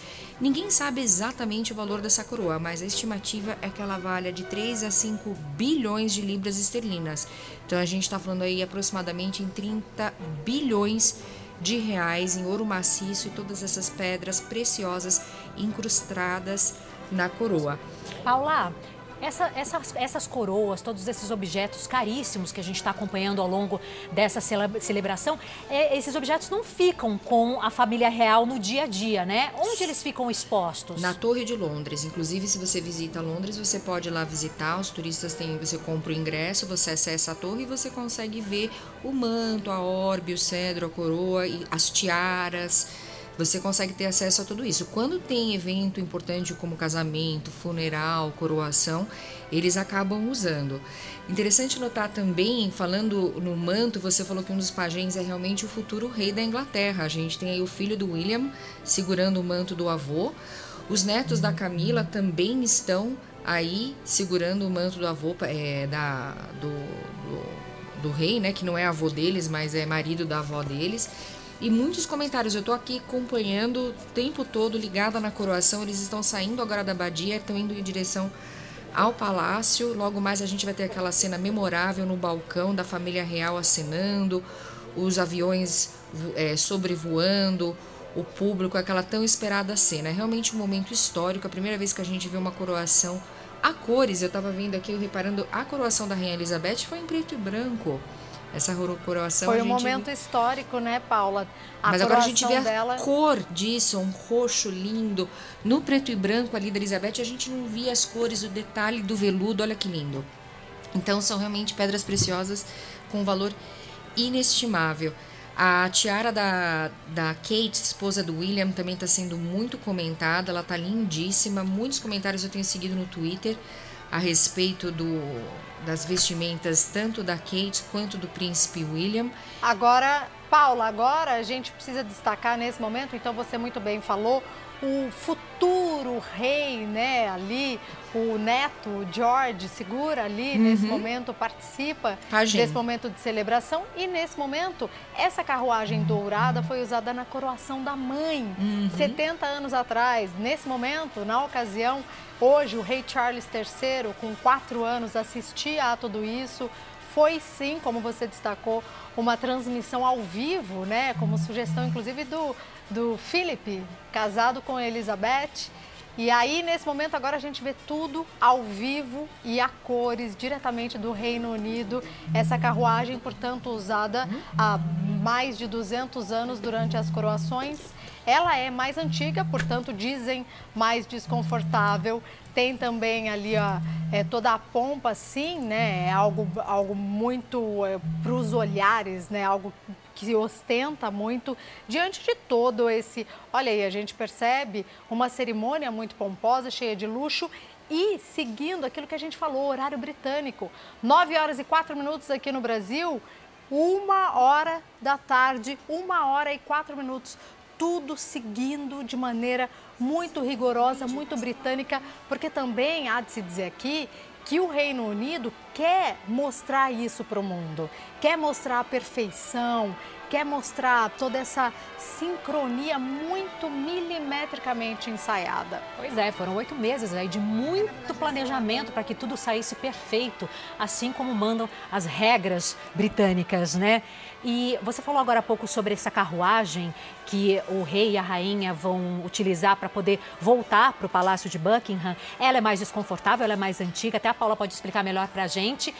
Ninguém sabe exatamente o valor dessa coroa, mas a estimativa é que ela valha de 3 a 5 bilhões de libras esterlinas. Então a gente está falando aí aproximadamente em 30 bilhões de reais em ouro maciço e todas essas pedras preciosas incrustadas na coroa. Paula, essa, essas, essas coroas, todos esses objetos caríssimos que a gente está acompanhando ao longo dessa celebração, é, esses objetos não ficam com a família real no dia a dia, né? Onde eles ficam expostos? Na Torre de Londres. Inclusive, se você visita Londres, você pode ir lá visitar. Os turistas têm, você compra o ingresso, você acessa a torre e você consegue ver o manto, a orbe, o cedro, a coroa, as tiaras você consegue ter acesso a tudo isso. Quando tem evento importante como casamento, funeral, coroação, eles acabam usando. Interessante notar também, falando no manto, você falou que um dos pajens é realmente o futuro rei da Inglaterra. A gente tem aí o filho do William segurando o manto do avô. Os netos da Camila também estão aí segurando o manto do avô é, da, do, do, do rei, né? Que não é avô deles, mas é marido da avó deles e muitos comentários. Eu tô aqui acompanhando o tempo todo, ligada na coroação. Eles estão saindo agora da abadia, estão indo em direção ao palácio. Logo mais a gente vai ter aquela cena memorável no balcão da família real acenando, os aviões é, sobrevoando, o público, aquela tão esperada cena. É realmente um momento histórico, a primeira vez que a gente vê uma coroação a cores. Eu estava vendo aqui, reparando, a coroação da Rainha Elizabeth foi em preto e branco. Essa coroação. Foi um momento histórico, né, Paula? A Mas agora a gente vê a dela... cor disso, um roxo lindo. No preto e branco ali da Elizabeth, a gente não via as cores, o detalhe do veludo, olha que lindo. Então são realmente pedras preciosas com valor inestimável. A tiara da, da Kate, esposa do William, também está sendo muito comentada. Ela está lindíssima. Muitos comentários eu tenho seguido no Twitter a respeito do, das vestimentas tanto da Kate quanto do príncipe William. Agora, Paula, agora a gente precisa destacar nesse momento, então você muito bem falou, o futuro rei, né, ali, o neto, o George, segura ali uhum. nesse momento, participa desse momento de celebração e nesse momento, essa carruagem dourada foi usada na coroação da mãe, uhum. 70 anos atrás. Nesse momento, na ocasião, hoje o rei Charles III, com quatro anos, assistia a tudo isso, foi sim, como você destacou, uma transmissão ao vivo, né? Como sugestão, inclusive, do, do Philip, casado com Elizabeth. E aí, nesse momento, agora a gente vê tudo ao vivo e a cores, diretamente do Reino Unido. Essa carruagem, portanto, usada há mais de 200 anos durante as coroações. Ela é mais antiga, portanto, dizem mais desconfortável. Tem também ali ó, é, toda a pompa, sim, né? É algo, algo muito é, para os olhares, né? Algo que ostenta muito diante de todo esse. Olha aí, a gente percebe uma cerimônia muito pomposa, cheia de luxo e seguindo aquilo que a gente falou, horário britânico. 9 horas e 4 minutos aqui no Brasil, uma hora da tarde, uma hora e quatro minutos tudo seguindo de maneira muito rigorosa, muito britânica, porque também há de se dizer aqui que o Reino Unido quer mostrar isso para o mundo, quer mostrar a perfeição, quer mostrar toda essa sincronia muito milimetricamente ensaiada. Pois é, foram oito meses aí de muito planejamento para que tudo saísse perfeito, assim como mandam as regras britânicas, né? E você falou agora há pouco sobre essa carruagem que o rei e a rainha vão utilizar para poder voltar para o Palácio de Buckingham. Ela é mais desconfortável, ela é mais antiga, até a Paula pode explicar melhor para a gente.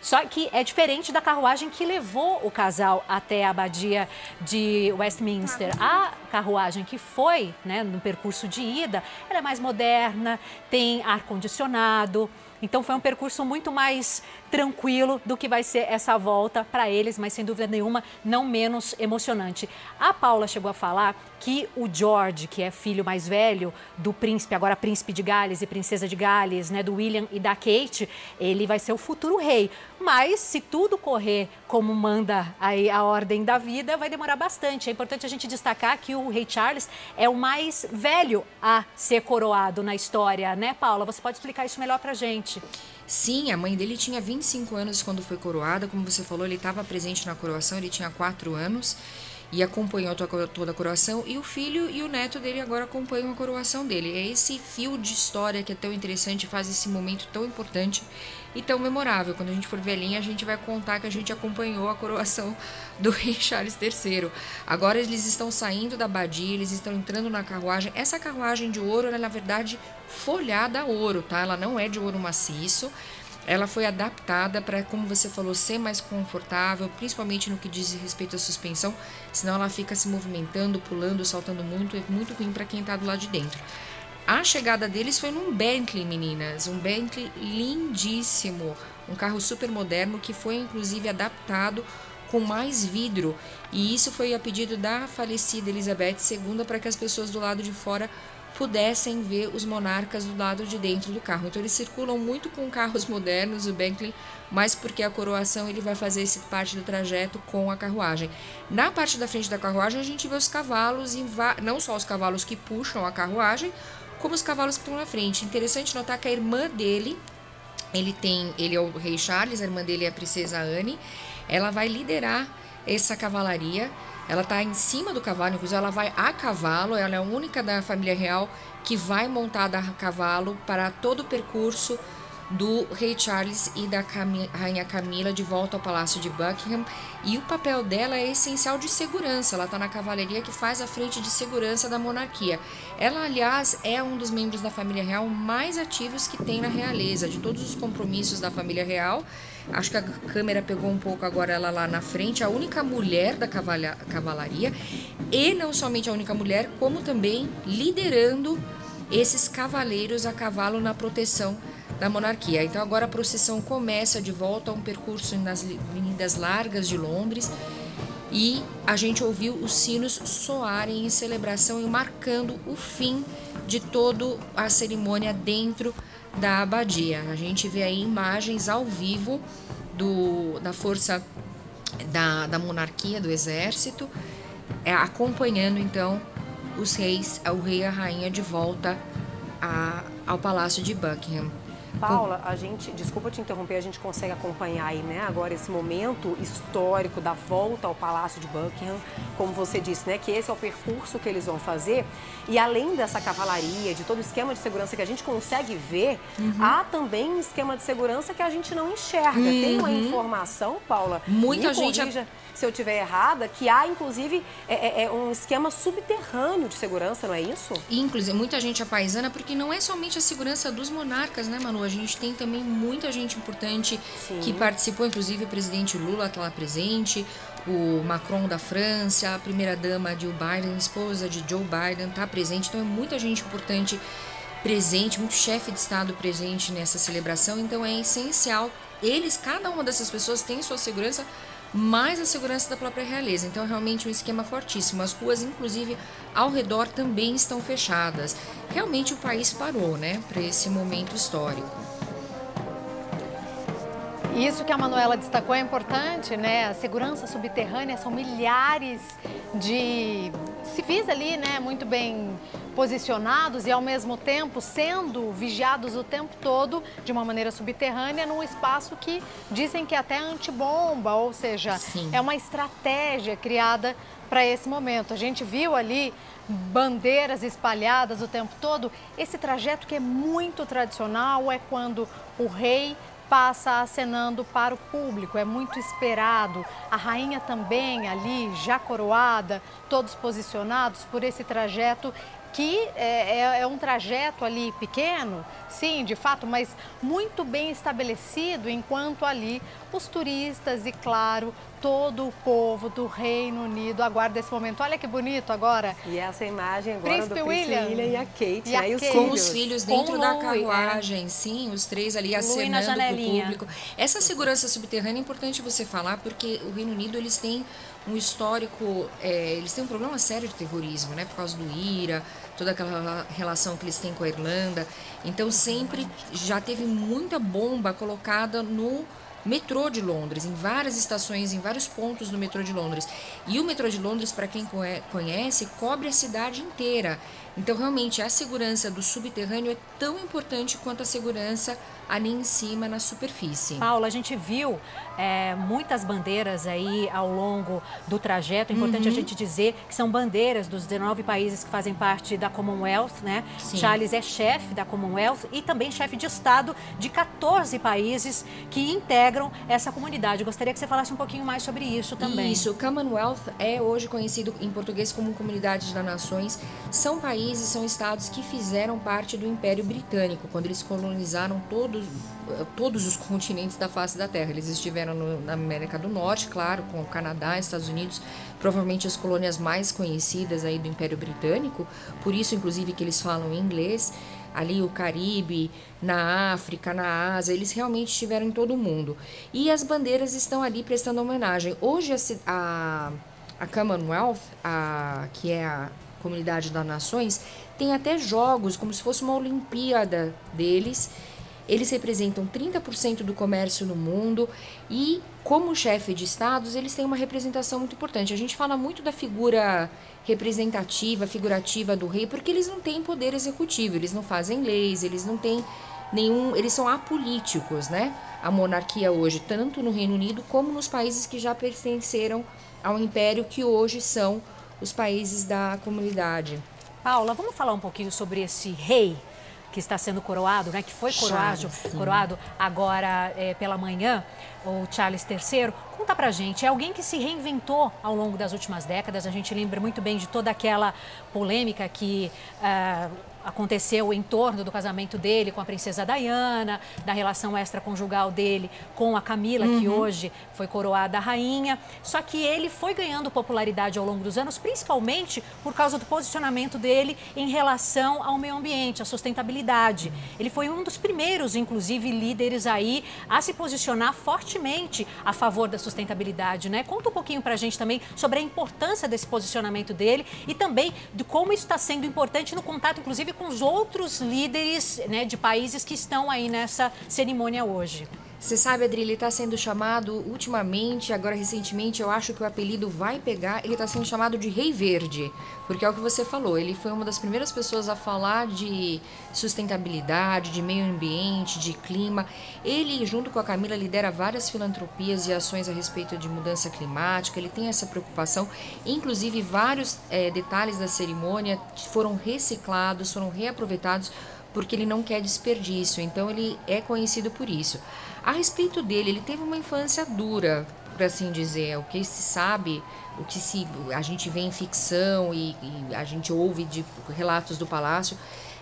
Só que é diferente da carruagem que levou o casal até a abadia de Westminster. A carruagem que foi né, no percurso de ida, ela é mais moderna, tem ar-condicionado. Então foi um percurso muito mais tranquilo do que vai ser essa volta para eles, mas sem dúvida nenhuma não menos emocionante. A Paula chegou a falar que o George, que é filho mais velho do príncipe, agora príncipe de Gales e princesa de Gales, né, do William e da Kate, ele vai ser o futuro rei. Mas se tudo correr como manda aí a ordem da vida, vai demorar bastante. É importante a gente destacar que o rei Charles é o mais velho a ser coroado na história, né, Paula? Você pode explicar isso melhor pra gente? Sim, a mãe dele tinha 25 anos quando foi coroada. Como você falou, ele estava presente na coroação, ele tinha 4 anos e acompanhou toda a coroação. E o filho e o neto dele agora acompanham a coroação dele. É esse fio de história que é tão interessante, faz esse momento tão importante e tão memorável. Quando a gente for velhinha, a gente vai contar que a gente acompanhou a coroação do rei Charles III. Agora eles estão saindo da abadia, eles estão entrando na carruagem. Essa carruagem de ouro, ela é na verdade folhada a ouro, tá? Ela não é de ouro maciço. Ela foi adaptada para, como você falou, ser mais confortável, principalmente no que diz respeito à suspensão, senão ela fica se movimentando, pulando, saltando muito, é muito ruim para quem está do lado de dentro. A chegada deles foi num Bentley, meninas, um Bentley lindíssimo, um carro super moderno que foi inclusive adaptado com mais vidro, e isso foi a pedido da falecida Elizabeth II para que as pessoas do lado de fora pudessem ver os monarcas do lado de dentro do carro. Então eles circulam muito com carros modernos, o Bentley, mas porque a coroação ele vai fazer esse parte do trajeto com a carruagem. Na parte da frente da carruagem a gente vê os cavalos, não só os cavalos que puxam a carruagem, como os cavalos que estão na frente. Interessante notar que a irmã dele, ele tem, ele é o rei Charles, a irmã dele é a princesa Anne, ela vai liderar essa cavalaria. Ela está em cima do cavalo, inclusive ela vai a cavalo, ela é a única da família real que vai montada a cavalo para todo o percurso do rei Charles e da rainha Camila de volta ao palácio de Buckingham. E o papel dela é essencial de segurança. Ela está na cavalaria que faz a frente de segurança da monarquia. Ela, aliás, é um dos membros da família real mais ativos que tem na realeza, de todos os compromissos da família real. Acho que a câmera pegou um pouco agora ela lá na frente, a única mulher da cavalaria, e não somente a única mulher, como também liderando esses cavaleiros a cavalo na proteção da monarquia. Então agora a procissão começa de volta a um percurso nas avenidas largas de Londres e a gente ouviu os sinos soarem em celebração e marcando o fim de toda a cerimônia dentro da abadia. A gente vê aí imagens ao vivo do, da força da, da monarquia, do exército, é, acompanhando então os reis, o rei e a rainha de volta a, ao palácio de Buckingham. Paula, a gente, desculpa te interromper, a gente consegue acompanhar aí, né, agora esse momento histórico da volta ao Palácio de Buckingham, como você disse, né, que esse é o percurso que eles vão fazer. E além dessa cavalaria, de todo o esquema de segurança que a gente consegue ver, uhum. há também um esquema de segurança que a gente não enxerga. Uhum. Tem uma uhum. informação, Paula? Muita gente se eu estiver errada, que há inclusive é, é, é, um esquema subterrâneo de segurança, não é isso? Inclusive, muita gente é paisana, porque não é somente a segurança dos monarcas, né, Manu? A gente tem também muita gente importante Sim. que participou, inclusive o presidente Lula está lá presente, o Macron da França, a primeira-dama Jill Biden, esposa de Joe Biden, está presente. Então é muita gente importante presente, muito chefe de Estado presente nessa celebração. Então é essencial. Eles, cada uma dessas pessoas tem sua segurança mais a segurança da própria realeza. Então, é realmente um esquema fortíssimo. As ruas, inclusive, ao redor também estão fechadas. Realmente o país parou, né, para esse momento histórico. Isso que a Manuela destacou é importante, né? A segurança subterrânea são milhares de civis ali, né? Muito bem posicionados e ao mesmo tempo sendo vigiados o tempo todo de uma maneira subterrânea num espaço que dizem que é até antibomba, ou seja, Sim. é uma estratégia criada para esse momento. A gente viu ali bandeiras espalhadas o tempo todo. Esse trajeto que é muito tradicional é quando o rei passa acenando para o público, é muito esperado. A rainha também ali, já coroada, todos posicionados por esse trajeto que é, é, é, um trajeto ali pequeno, sim, de fato, mas muito bem estabelecido, enquanto ali os turistas e, claro, todo o povo do Reino Unido aguarda esse momento. Olha que bonito agora. E essa imagem agora Príncipe do Príncipe William, William e a Kate, e, né? e os Kate. Com os filhos dentro da é. carruagem, é. sim, os três ali acenando para o público. Essa segurança subterrânea é importante você falar, porque o Reino Unido, eles têm um histórico, é, eles têm um problema sério de terrorismo, né? Por causa do IRA, toda aquela relação que eles têm com a Irlanda. Então sempre já teve muita bomba colocada no metrô de Londres, em várias estações, em vários pontos do metrô de Londres. E o metrô de Londres, para quem conhece, cobre a cidade inteira. Então, realmente, a segurança do subterrâneo é tão importante quanto a segurança ali em cima na superfície. Paula, a gente viu é, muitas bandeiras aí ao longo do trajeto. É importante uhum. a gente dizer que são bandeiras dos 19 países que fazem parte da Commonwealth, né? Sim. Charles é chefe da Commonwealth e também chefe de Estado de 14 países que integram essa comunidade. Eu gostaria que você falasse um pouquinho mais sobre isso também. Isso, Commonwealth é hoje conhecido em português como Comunidade das Nações. São países, são estados que fizeram parte do Império Britânico, quando eles colonizaram todos todos, todos os continentes da face da Terra. Eles estiveram no, na América do Norte, claro, com o Canadá, Estados Unidos, provavelmente as colônias mais conhecidas aí do Império Britânico, por isso, inclusive, que eles falam inglês. Ali o Caribe, na África, na Ásia, eles realmente estiveram em todo o mundo. E as bandeiras estão ali prestando homenagem. Hoje a, a Commonwealth, a, que é a Comunidade das Nações, tem até jogos, como se fosse uma Olimpíada deles, eles representam 30% do comércio no mundo e, como chefe de estados, eles têm uma representação muito importante. A gente fala muito da figura representativa, figurativa do rei, porque eles não têm poder executivo, eles não fazem leis, eles não têm nenhum. Eles são apolíticos, né? A monarquia hoje, tanto no Reino Unido como nos países que já pertenceram ao império, que hoje são os países da comunidade. Paula, vamos falar um pouquinho sobre esse rei que está sendo coroado, né, que foi coroado, coroado agora é, pela manhã, o Charles III. Conta pra gente, é alguém que se reinventou ao longo das últimas décadas. A gente lembra muito bem de toda aquela polêmica que uh, aconteceu em torno do casamento dele com a princesa Diana, da relação extraconjugal dele com a Camila, uhum. que hoje foi coroada rainha. Só que ele foi ganhando popularidade ao longo dos anos, principalmente por causa do posicionamento dele em relação ao meio ambiente, à sustentabilidade. Ele foi um dos primeiros, inclusive, líderes aí a se posicionar fortemente a favor da sustentabilidade, né? Conta um pouquinho pra gente também sobre a importância desse posicionamento dele e também de como isso está sendo importante no contato, inclusive, inclusive com os outros líderes né, de países que estão aí nessa cerimônia hoje. Você sabe, Adri, ele está sendo chamado ultimamente, agora recentemente, eu acho que o apelido vai pegar, ele está sendo chamado de Rei Verde, porque é o que você falou, ele foi uma das primeiras pessoas a falar de sustentabilidade, de meio ambiente, de clima. Ele, junto com a Camila, lidera várias filantropias e ações a respeito de mudança climática, ele tem essa preocupação, inclusive vários é, detalhes da cerimônia foram reciclados, foram reaproveitados, porque ele não quer desperdício, então ele é conhecido por isso. A respeito dele, ele teve uma infância dura, por assim dizer. O que se sabe, o que se, a gente vê em ficção e, e a gente ouve de relatos do palácio,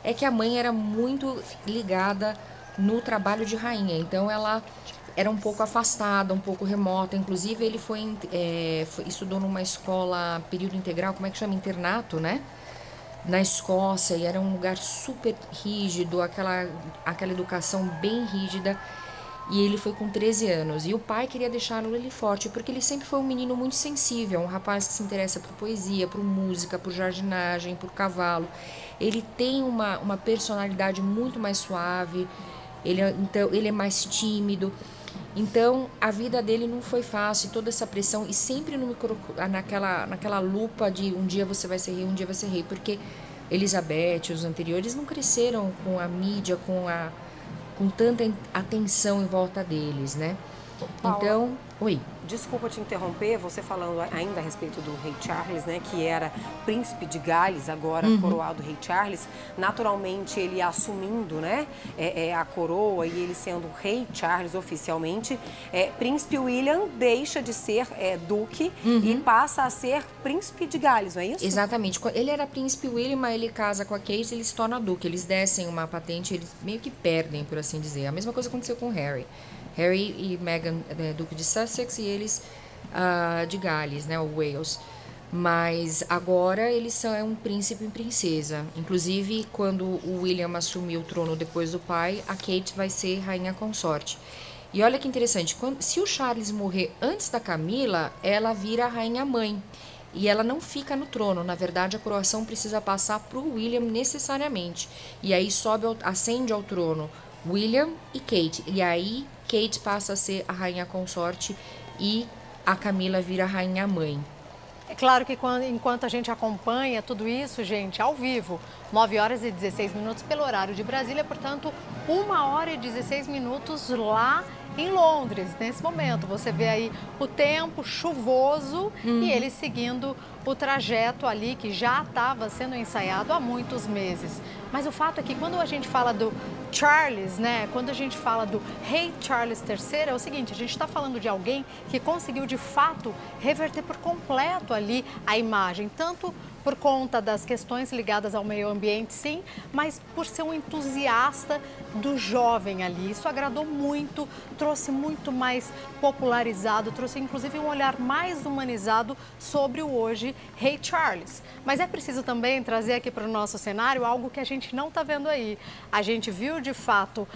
é que a mãe era muito ligada no trabalho de rainha. Então ela era um pouco afastada, um pouco remota. Inclusive ele foi, é, foi, estudou numa escola período integral, como é que chama internato, né? Na Escócia e era um lugar super rígido, aquela aquela educação bem rígida. E ele foi com 13 anos. E o pai queria deixá-lo ele forte, porque ele sempre foi um menino muito sensível, um rapaz que se interessa por poesia, por música, por jardinagem, por cavalo. Ele tem uma, uma personalidade muito mais suave, ele, é, então, ele é mais tímido. Então, a vida dele não foi fácil, toda essa pressão, e sempre no micro, naquela, naquela lupa de um dia você vai ser rei, um dia vai ser rei, porque Elizabeth, os anteriores, não cresceram com a mídia, com a com tanta atenção em volta deles, né? Paula, então, oi. Desculpa te interromper, você falando ainda a respeito do rei Charles, né, que era príncipe de Gales, agora uhum. coroado rei Charles. Naturalmente, ele assumindo, né, é, é, a coroa e ele sendo rei Charles oficialmente, é, príncipe William deixa de ser é, duque uhum. e passa a ser príncipe de Gales, não é isso? Exatamente. Ele era príncipe William, mas ele casa com a Kate, ele se torna duque. Eles descem uma patente, eles meio que perdem, por assim dizer. A mesma coisa aconteceu com Harry. Harry e Meghan, né, Duque de Sussex, e eles uh, de Gales, né, o Wales. Mas agora eles são é um príncipe e princesa. Inclusive, quando o William assumiu o trono depois do pai, a Kate vai ser rainha consorte. E olha que interessante, quando, se o Charles morrer antes da Camila, ela vira a rainha mãe. E ela não fica no trono. Na verdade, a coroação precisa passar para o William necessariamente. E aí sobe, ascende ao trono William e Kate. E aí Kate passa a ser a rainha consorte e a Camila vira a rainha mãe. É claro que quando, enquanto a gente acompanha tudo isso, gente, ao vivo, 9 horas e 16 minutos pelo horário de Brasília, portanto, 1 hora e 16 minutos lá em Londres, nesse momento. Você vê aí o tempo chuvoso uhum. e ele seguindo o trajeto ali que já estava sendo ensaiado há muitos meses. Mas o fato é que quando a gente fala do Charles, né, quando a gente fala do rei Charles III, é o seguinte, a gente está falando de alguém que conseguiu de fato reverter por completo ali a imagem, tanto por conta das questões ligadas ao meio ambiente, sim, mas por ser um entusiasta do jovem ali. Isso agradou muito, trouxe muito mais popularizado, trouxe inclusive um olhar mais humanizado sobre o hoje Rei Charles. Mas é preciso também trazer aqui para o nosso cenário algo que a gente não está vendo aí. A gente viu de fato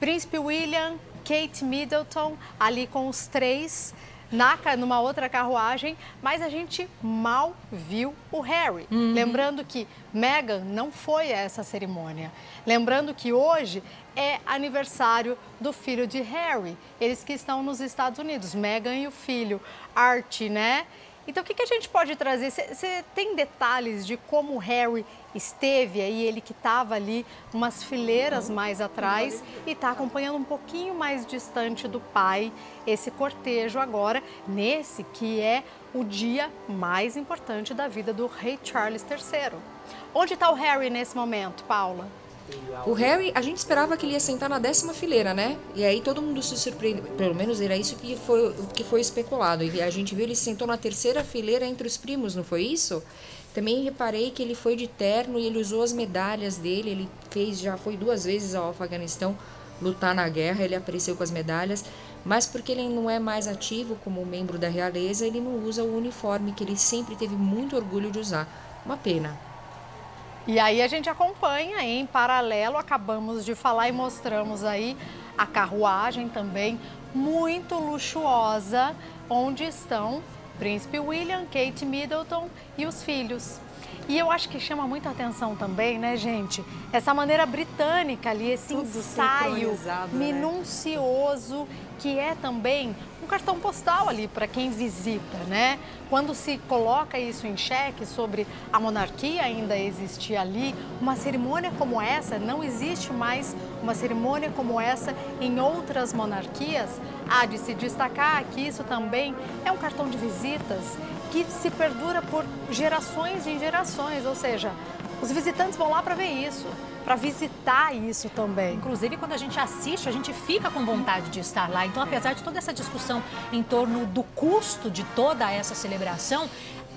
Príncipe William, Kate Middleton ali com os três na, numa outra carruagem, mas a gente mal viu o Harry. Uhum. Lembrando que Meghan não foi a essa cerimônia. Lembrando que hoje é aniversário do filho de Harry, eles que estão nos Estados Unidos, Meghan e o filho, Art, né? Então, o que, que a gente pode trazer? Você tem detalhes de como o Harry esteve aí, ele que estava ali umas fileiras mais atrás e está acompanhando um pouquinho mais distante do pai esse cortejo agora, nesse que é o dia mais importante da vida do rei Charles III. Onde está o Harry nesse momento, Paula? O Harry, a gente esperava que ele ia sentar na décima fileira, né? E aí todo mundo se surpreendeu. Pelo menos era isso que foi que foi especulado. E a gente viu ele sentou na terceira fileira entre os primos, não foi isso? Também reparei que ele foi de terno e ele usou as medalhas dele. Ele fez, já foi duas vezes ao Afeganistão lutar na guerra. Ele apareceu com as medalhas, mas porque ele não é mais ativo como membro da realeza, ele não usa o uniforme que ele sempre teve muito orgulho de usar. Uma pena. E aí a gente acompanha em paralelo, acabamos de falar e mostramos aí a carruagem também muito luxuosa, onde estão Príncipe William, Kate Middleton e os filhos. E eu acho que chama muita atenção também, né, gente? Essa maneira britânica ali, esse Tudo ensaio né? minucioso, né? que é também cartão postal ali para quem visita, né? Quando se coloca isso em xeque sobre a monarquia ainda existir ali, uma cerimônia como essa não existe mais uma cerimônia como essa em outras monarquias. Há de se destacar que isso também é um cartão de visitas que se perdura por gerações e gerações, ou seja, os visitantes vão lá para ver isso, para visitar isso também. Inclusive, quando a gente assiste, a gente fica com vontade de estar lá. Então, apesar de toda essa discussão em torno do custo de toda essa celebração,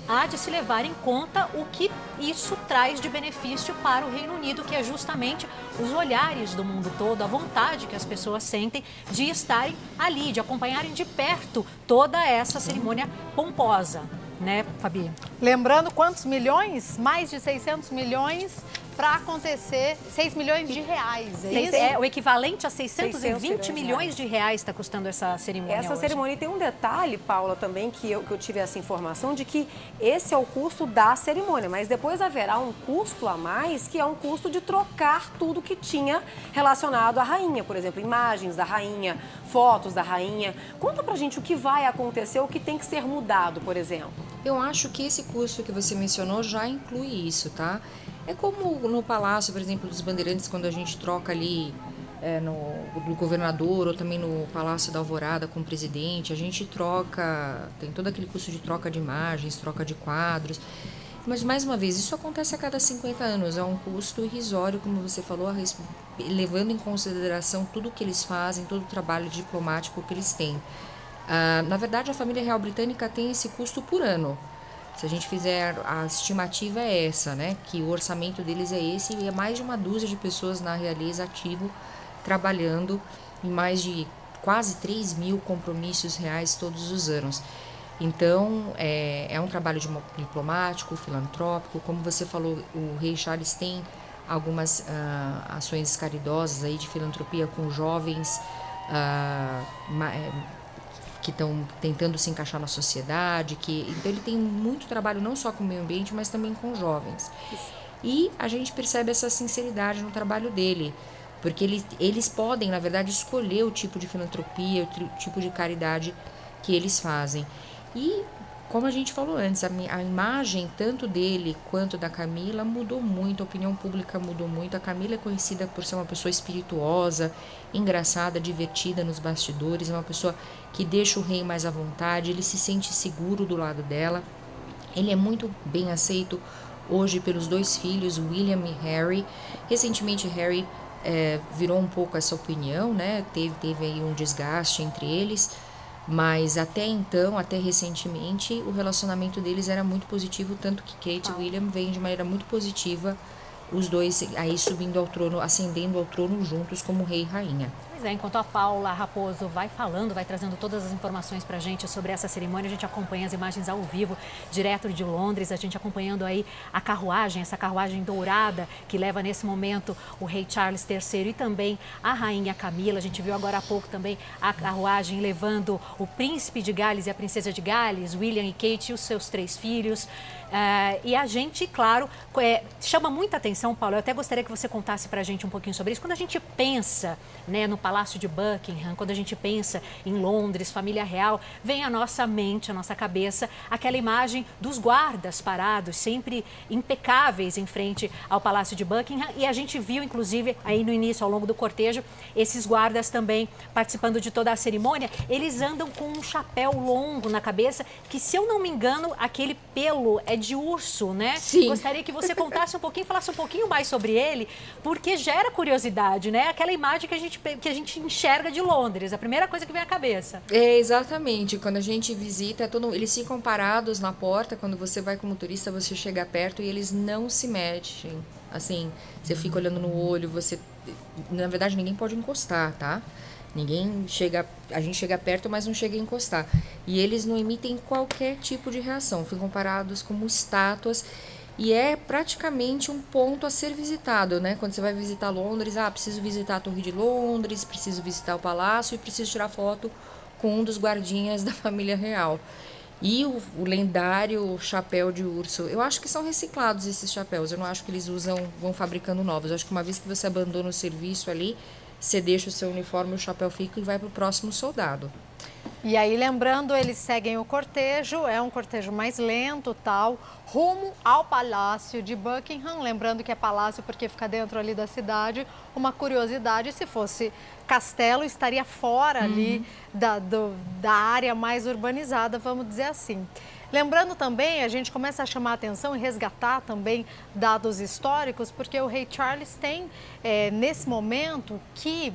há de se levar em conta o que isso traz de benefício para o Reino Unido, que é justamente os olhares do mundo todo, a vontade que as pessoas sentem de estarem ali, de acompanharem de perto toda essa cerimônia pomposa né, Fabi? Lembrando quantos milhões? Mais de 600 milhões para acontecer 6 milhões de reais. É, isso? é o equivalente a 620 600 milhões de reais está custando essa cerimônia. Essa hoje. cerimônia tem um detalhe, Paula, também que eu, que eu tive essa informação de que esse é o custo da cerimônia, mas depois haverá um custo a mais que é um custo de trocar tudo que tinha relacionado à rainha, por exemplo, imagens da rainha, fotos da rainha. Conta pra gente o que vai acontecer, o que tem que ser mudado, por exemplo. Eu acho que esse custo que você mencionou já inclui isso, tá? É como no Palácio, por exemplo, dos Bandeirantes, quando a gente troca ali é, no, no governador ou também no Palácio da Alvorada com o presidente, a gente troca, tem todo aquele custo de troca de imagens, troca de quadros. Mas, mais uma vez, isso acontece a cada 50 anos, é um custo irrisório, como você falou, levando em consideração tudo o que eles fazem, todo o trabalho diplomático que eles têm. Ah, na verdade, a família real britânica tem esse custo por ano. Se a gente fizer, a estimativa é essa, né? Que o orçamento deles é esse e é mais de uma dúzia de pessoas na realeza ativo trabalhando em mais de quase 3 mil compromissos reais todos os anos. Então, é, é um trabalho diplomático, filantrópico. Como você falou, o rei Charles tem algumas uh, ações caridosas aí de filantropia com jovens uh, que estão tentando se encaixar na sociedade. Que, então, ele tem muito trabalho não só com o meio ambiente, mas também com jovens. E a gente percebe essa sinceridade no trabalho dele porque eles, eles podem, na verdade, escolher o tipo de filantropia, o tipo de caridade que eles fazem. E, como a gente falou antes, a, a imagem tanto dele quanto da Camila mudou muito, a opinião pública mudou muito. A Camila é conhecida por ser uma pessoa espirituosa, engraçada, divertida nos bastidores, é uma pessoa que deixa o rei mais à vontade, ele se sente seguro do lado dela. Ele é muito bem aceito hoje pelos dois filhos, William e Harry. Recentemente, Harry é, virou um pouco essa opinião, né? Teve, teve aí um desgaste entre eles, mas até então, até recentemente, o relacionamento deles era muito positivo, tanto que Kate e William vêm de maneira muito positiva, os dois aí subindo ao trono, ascendendo ao trono juntos como rei e rainha. Pois é, enquanto a Paula Raposo vai falando, vai trazendo todas as informações para a gente sobre essa cerimônia, a gente acompanha as imagens ao vivo, direto de Londres, a gente acompanhando aí a carruagem, essa carruagem dourada que leva nesse momento o rei Charles III e também a rainha Camila. A gente viu agora há pouco também a carruagem levando o príncipe de Gales e a princesa de Gales, William e Kate e os seus três filhos. Uh, e a gente, claro, é, chama muita atenção, Paulo. Eu até gostaria que você contasse para a gente um pouquinho sobre isso. Quando a gente pensa né, no Palácio de Buckingham, quando a gente pensa em Londres, família real, vem à nossa mente, à nossa cabeça, aquela imagem dos guardas parados, sempre impecáveis em frente ao Palácio de Buckingham. E a gente viu, inclusive, aí no início, ao longo do cortejo, esses guardas também participando de toda a cerimônia. Eles andam com um chapéu longo na cabeça, que, se eu não me engano, aquele pelo é de urso, né? Sim. Gostaria que você contasse um pouquinho, falasse um pouquinho mais sobre ele, porque gera curiosidade, né? Aquela imagem que a gente, que a gente enxerga de Londres, a primeira coisa que vem à cabeça. É, exatamente. Quando a gente visita, é todo, eles ficam parados na porta, quando você vai como turista, você chega perto e eles não se mexem. Assim, você fica olhando no olho, você... Na verdade, ninguém pode encostar, tá? Ninguém chega, a gente chega perto, mas não chega a encostar. E eles não emitem qualquer tipo de reação, ficam parados como estátuas e é praticamente um ponto a ser visitado, né? Quando você vai visitar Londres, ah, preciso visitar a Torre de Londres, preciso visitar o palácio e preciso tirar foto com um dos guardinhas da família real. E o, o, lendário chapéu de urso. Eu acho que são reciclados esses chapéus. Eu não acho que eles usam, vão fabricando novos. Eu acho que uma vez que você abandona o serviço ali, você deixa o seu uniforme, o chapéu fica e vai para o próximo soldado. E aí, lembrando, eles seguem o cortejo, é um cortejo mais lento, tal, rumo ao Palácio de Buckingham. Lembrando que é palácio porque fica dentro ali da cidade. Uma curiosidade, se fosse castelo, estaria fora uhum. ali da, do, da área mais urbanizada, vamos dizer assim. Lembrando também, a gente começa a chamar a atenção e resgatar também dados históricos, porque o rei Charles tem, é, nesse momento, que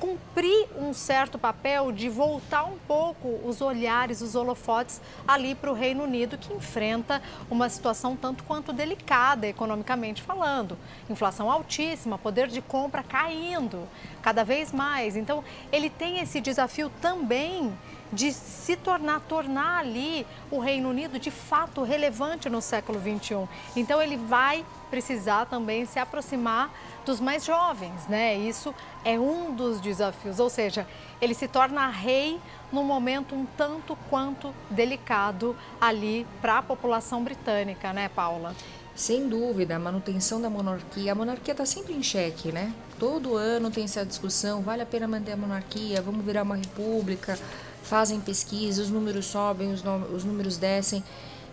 cumprir um certo papel de voltar um pouco os olhares, os holofotes ali para o Reino Unido, que enfrenta uma situação tanto quanto delicada economicamente falando. Inflação altíssima, poder de compra caindo cada vez mais. Então, ele tem esse desafio também de se tornar, tornar ali o Reino Unido de fato relevante no século XXI. Então ele vai precisar também se aproximar dos mais jovens, né? Isso é um dos desafios, ou seja, ele se torna rei num momento um tanto quanto delicado ali para a população britânica, né, Paula? Sem dúvida, a manutenção da monarquia, a monarquia está sempre em xeque, né? Todo ano tem essa discussão, vale a pena manter a monarquia, vamos virar uma república, fazem pesquisa, os números sobem, os, os números descem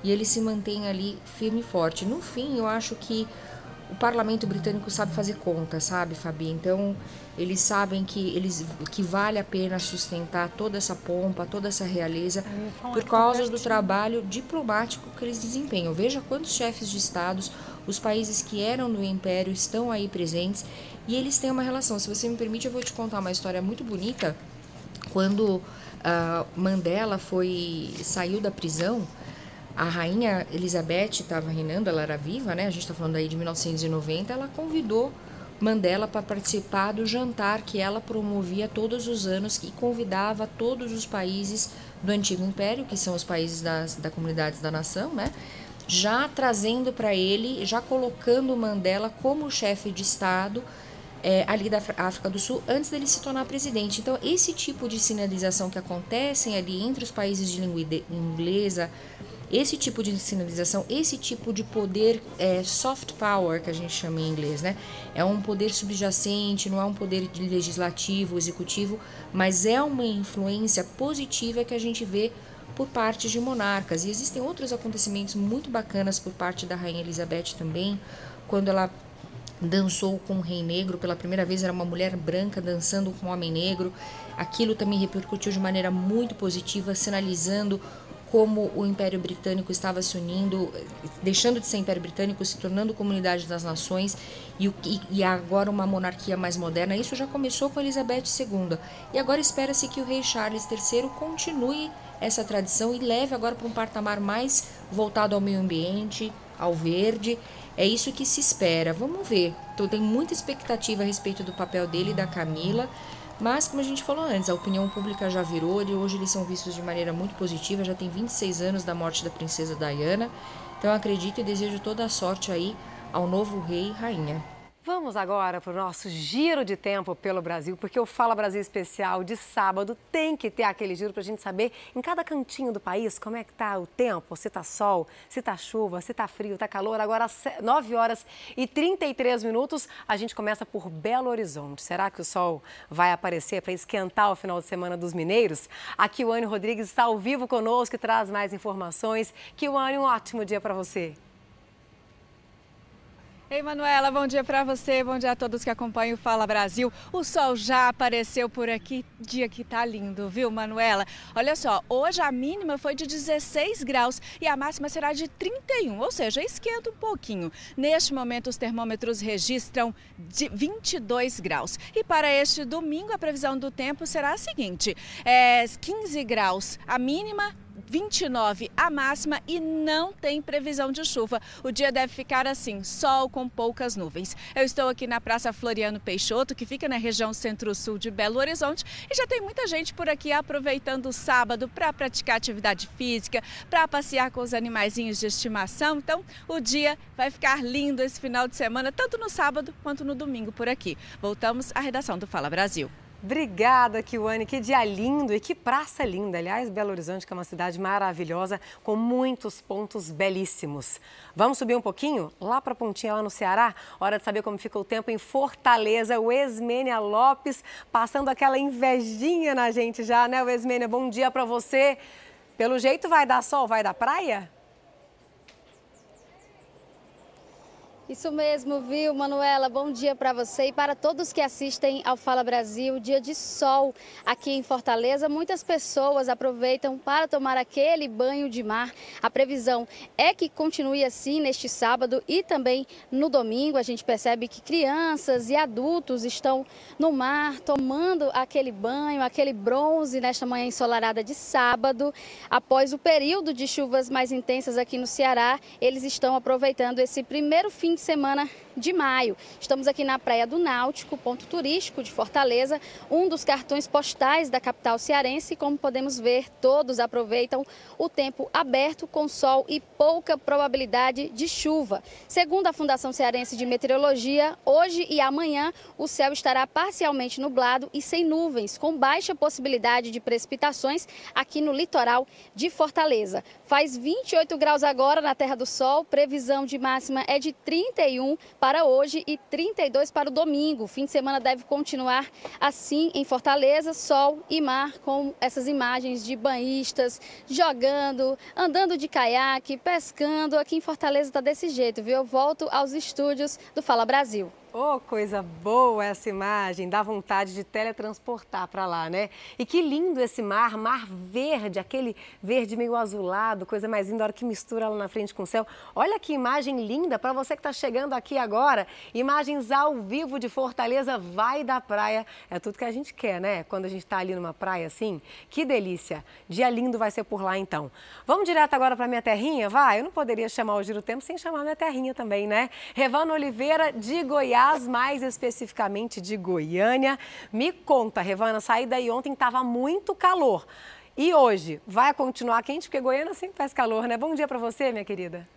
e ele se mantém ali firme e forte. No fim, eu acho que o parlamento britânico sabe fazer conta, sabe, Fabi? Então, eles sabem que, eles, que vale a pena sustentar toda essa pompa, toda essa realeza, por causa do trabalho diplomático que eles desempenham. Veja quantos chefes de estados, os países que eram do Império estão aí presentes e eles têm uma relação. Se você me permite, eu vou te contar uma história muito bonita. Quando uh, Mandela foi saiu da prisão, a rainha Elizabeth estava reinando, ela era viva, né? A gente está falando aí de 1990. Ela convidou Mandela para participar do jantar que ela promovia todos os anos e convidava todos os países do antigo império, que são os países das da comunidades da nação, né? Já trazendo para ele, já colocando Mandela como chefe de Estado é, ali da África do Sul antes dele se tornar presidente. Então, esse tipo de sinalização que acontecem ali entre os países de língua inglesa, esse tipo de sinalização, esse tipo de poder é, soft power, que a gente chama em inglês, né? É um poder subjacente, não é um poder legislativo, executivo, mas é uma influência positiva que a gente vê por parte de monarcas. E existem outros acontecimentos muito bacanas por parte da Rainha Elizabeth também, quando ela dançou com o Rei Negro pela primeira vez, era uma mulher branca dançando com um homem negro. Aquilo também repercutiu de maneira muito positiva, sinalizando como o Império Britânico estava se unindo, deixando de ser Império Britânico, se tornando Comunidade das Nações e, e agora uma monarquia mais moderna. Isso já começou com Elizabeth II e agora espera-se que o rei Charles III continue essa tradição e leve agora para um patamar mais voltado ao meio ambiente, ao verde. É isso que se espera. Vamos ver. Então, tem muita expectativa a respeito do papel dele e da Camila. Mas, como a gente falou antes, a opinião pública já virou e hoje eles são vistos de maneira muito positiva. Já tem 26 anos da morte da princesa Diana. Então, acredito e desejo toda a sorte aí ao novo rei e rainha. Vamos agora para o nosso giro de tempo pelo Brasil, porque o Fala Brasil Especial de sábado tem que ter aquele giro para a gente saber em cada cantinho do país como é que está o tempo, se está sol, se está chuva, se está frio, está calor. Agora, às 9 horas e 33 minutos, a gente começa por Belo Horizonte. Será que o sol vai aparecer para esquentar o final de semana dos mineiros? Aqui o Anio Rodrigues está ao vivo conosco e traz mais informações. Que o Anio, um ótimo dia para você. Ei, Manuela, bom dia para você, bom dia a todos que acompanham o Fala Brasil. O sol já apareceu por aqui, dia que tá lindo, viu, Manuela? Olha só, hoje a mínima foi de 16 graus e a máxima será de 31, ou seja, esquenta um pouquinho. Neste momento, os termômetros registram de 22 graus. E para este domingo, a previsão do tempo será a seguinte: é 15 graus a mínima, 29 a máxima e não tem previsão de chuva. O dia deve ficar assim, sol com poucas nuvens. Eu estou aqui na Praça Floriano Peixoto, que fica na região centro-sul de Belo Horizonte, e já tem muita gente por aqui aproveitando o sábado para praticar atividade física, para passear com os animaizinhos de estimação. Então, o dia vai ficar lindo esse final de semana, tanto no sábado quanto no domingo por aqui. Voltamos à redação do Fala Brasil. Obrigada, Kiwane. Que dia lindo e que praça linda. Aliás, Belo Horizonte, que é uma cidade maravilhosa, com muitos pontos belíssimos. Vamos subir um pouquinho? Lá para a pontinha, lá no Ceará? Hora de saber como fica o tempo em Fortaleza. O Esmênia Lopes passando aquela invejinha na gente já, né, o Esmênia? Bom dia para você. Pelo jeito vai dar sol, vai dar praia? Isso mesmo, viu, Manuela? Bom dia para você e para todos que assistem ao Fala Brasil. Dia de sol aqui em Fortaleza. Muitas pessoas aproveitam para tomar aquele banho de mar. A previsão é que continue assim neste sábado e também no domingo. A gente percebe que crianças e adultos estão no mar tomando aquele banho, aquele bronze nesta manhã ensolarada de sábado. Após o período de chuvas mais intensas aqui no Ceará, eles estão aproveitando esse primeiro fim semana de maio. Estamos aqui na Praia do Náutico, ponto turístico de Fortaleza, um dos cartões postais da capital cearense. Como podemos ver, todos aproveitam o tempo aberto com sol e pouca probabilidade de chuva. Segundo a Fundação Cearense de Meteorologia, hoje e amanhã o céu estará parcialmente nublado e sem nuvens, com baixa possibilidade de precipitações aqui no litoral de Fortaleza. Faz 28 graus agora na Terra do Sol, previsão de máxima é de 31 para para hoje e 32 para o domingo. O fim de semana deve continuar assim em Fortaleza, sol e mar, com essas imagens de banhistas jogando, andando de caiaque, pescando. Aqui em Fortaleza está desse jeito, viu? Eu volto aos estúdios do Fala Brasil. Oh, coisa boa essa imagem, dá vontade de teletransportar para lá, né? E que lindo esse mar, mar verde, aquele verde meio azulado, coisa mais linda, a hora que mistura lá na frente com o céu. Olha que imagem linda para você que está chegando aqui agora. Imagens ao vivo de Fortaleza, vai da praia. É tudo que a gente quer, né? Quando a gente está ali numa praia assim. Que delícia. Dia lindo vai ser por lá então. Vamos direto agora para minha terrinha? Vai, eu não poderia chamar o Giro Tempo sem chamar minha terrinha também, né? Revana Oliveira de Goiás mais especificamente de Goiânia. Me conta, Revana, saí daí ontem, estava muito calor. E hoje, vai continuar quente? Porque Goiânia sempre faz calor, né? Bom dia para você, minha querida.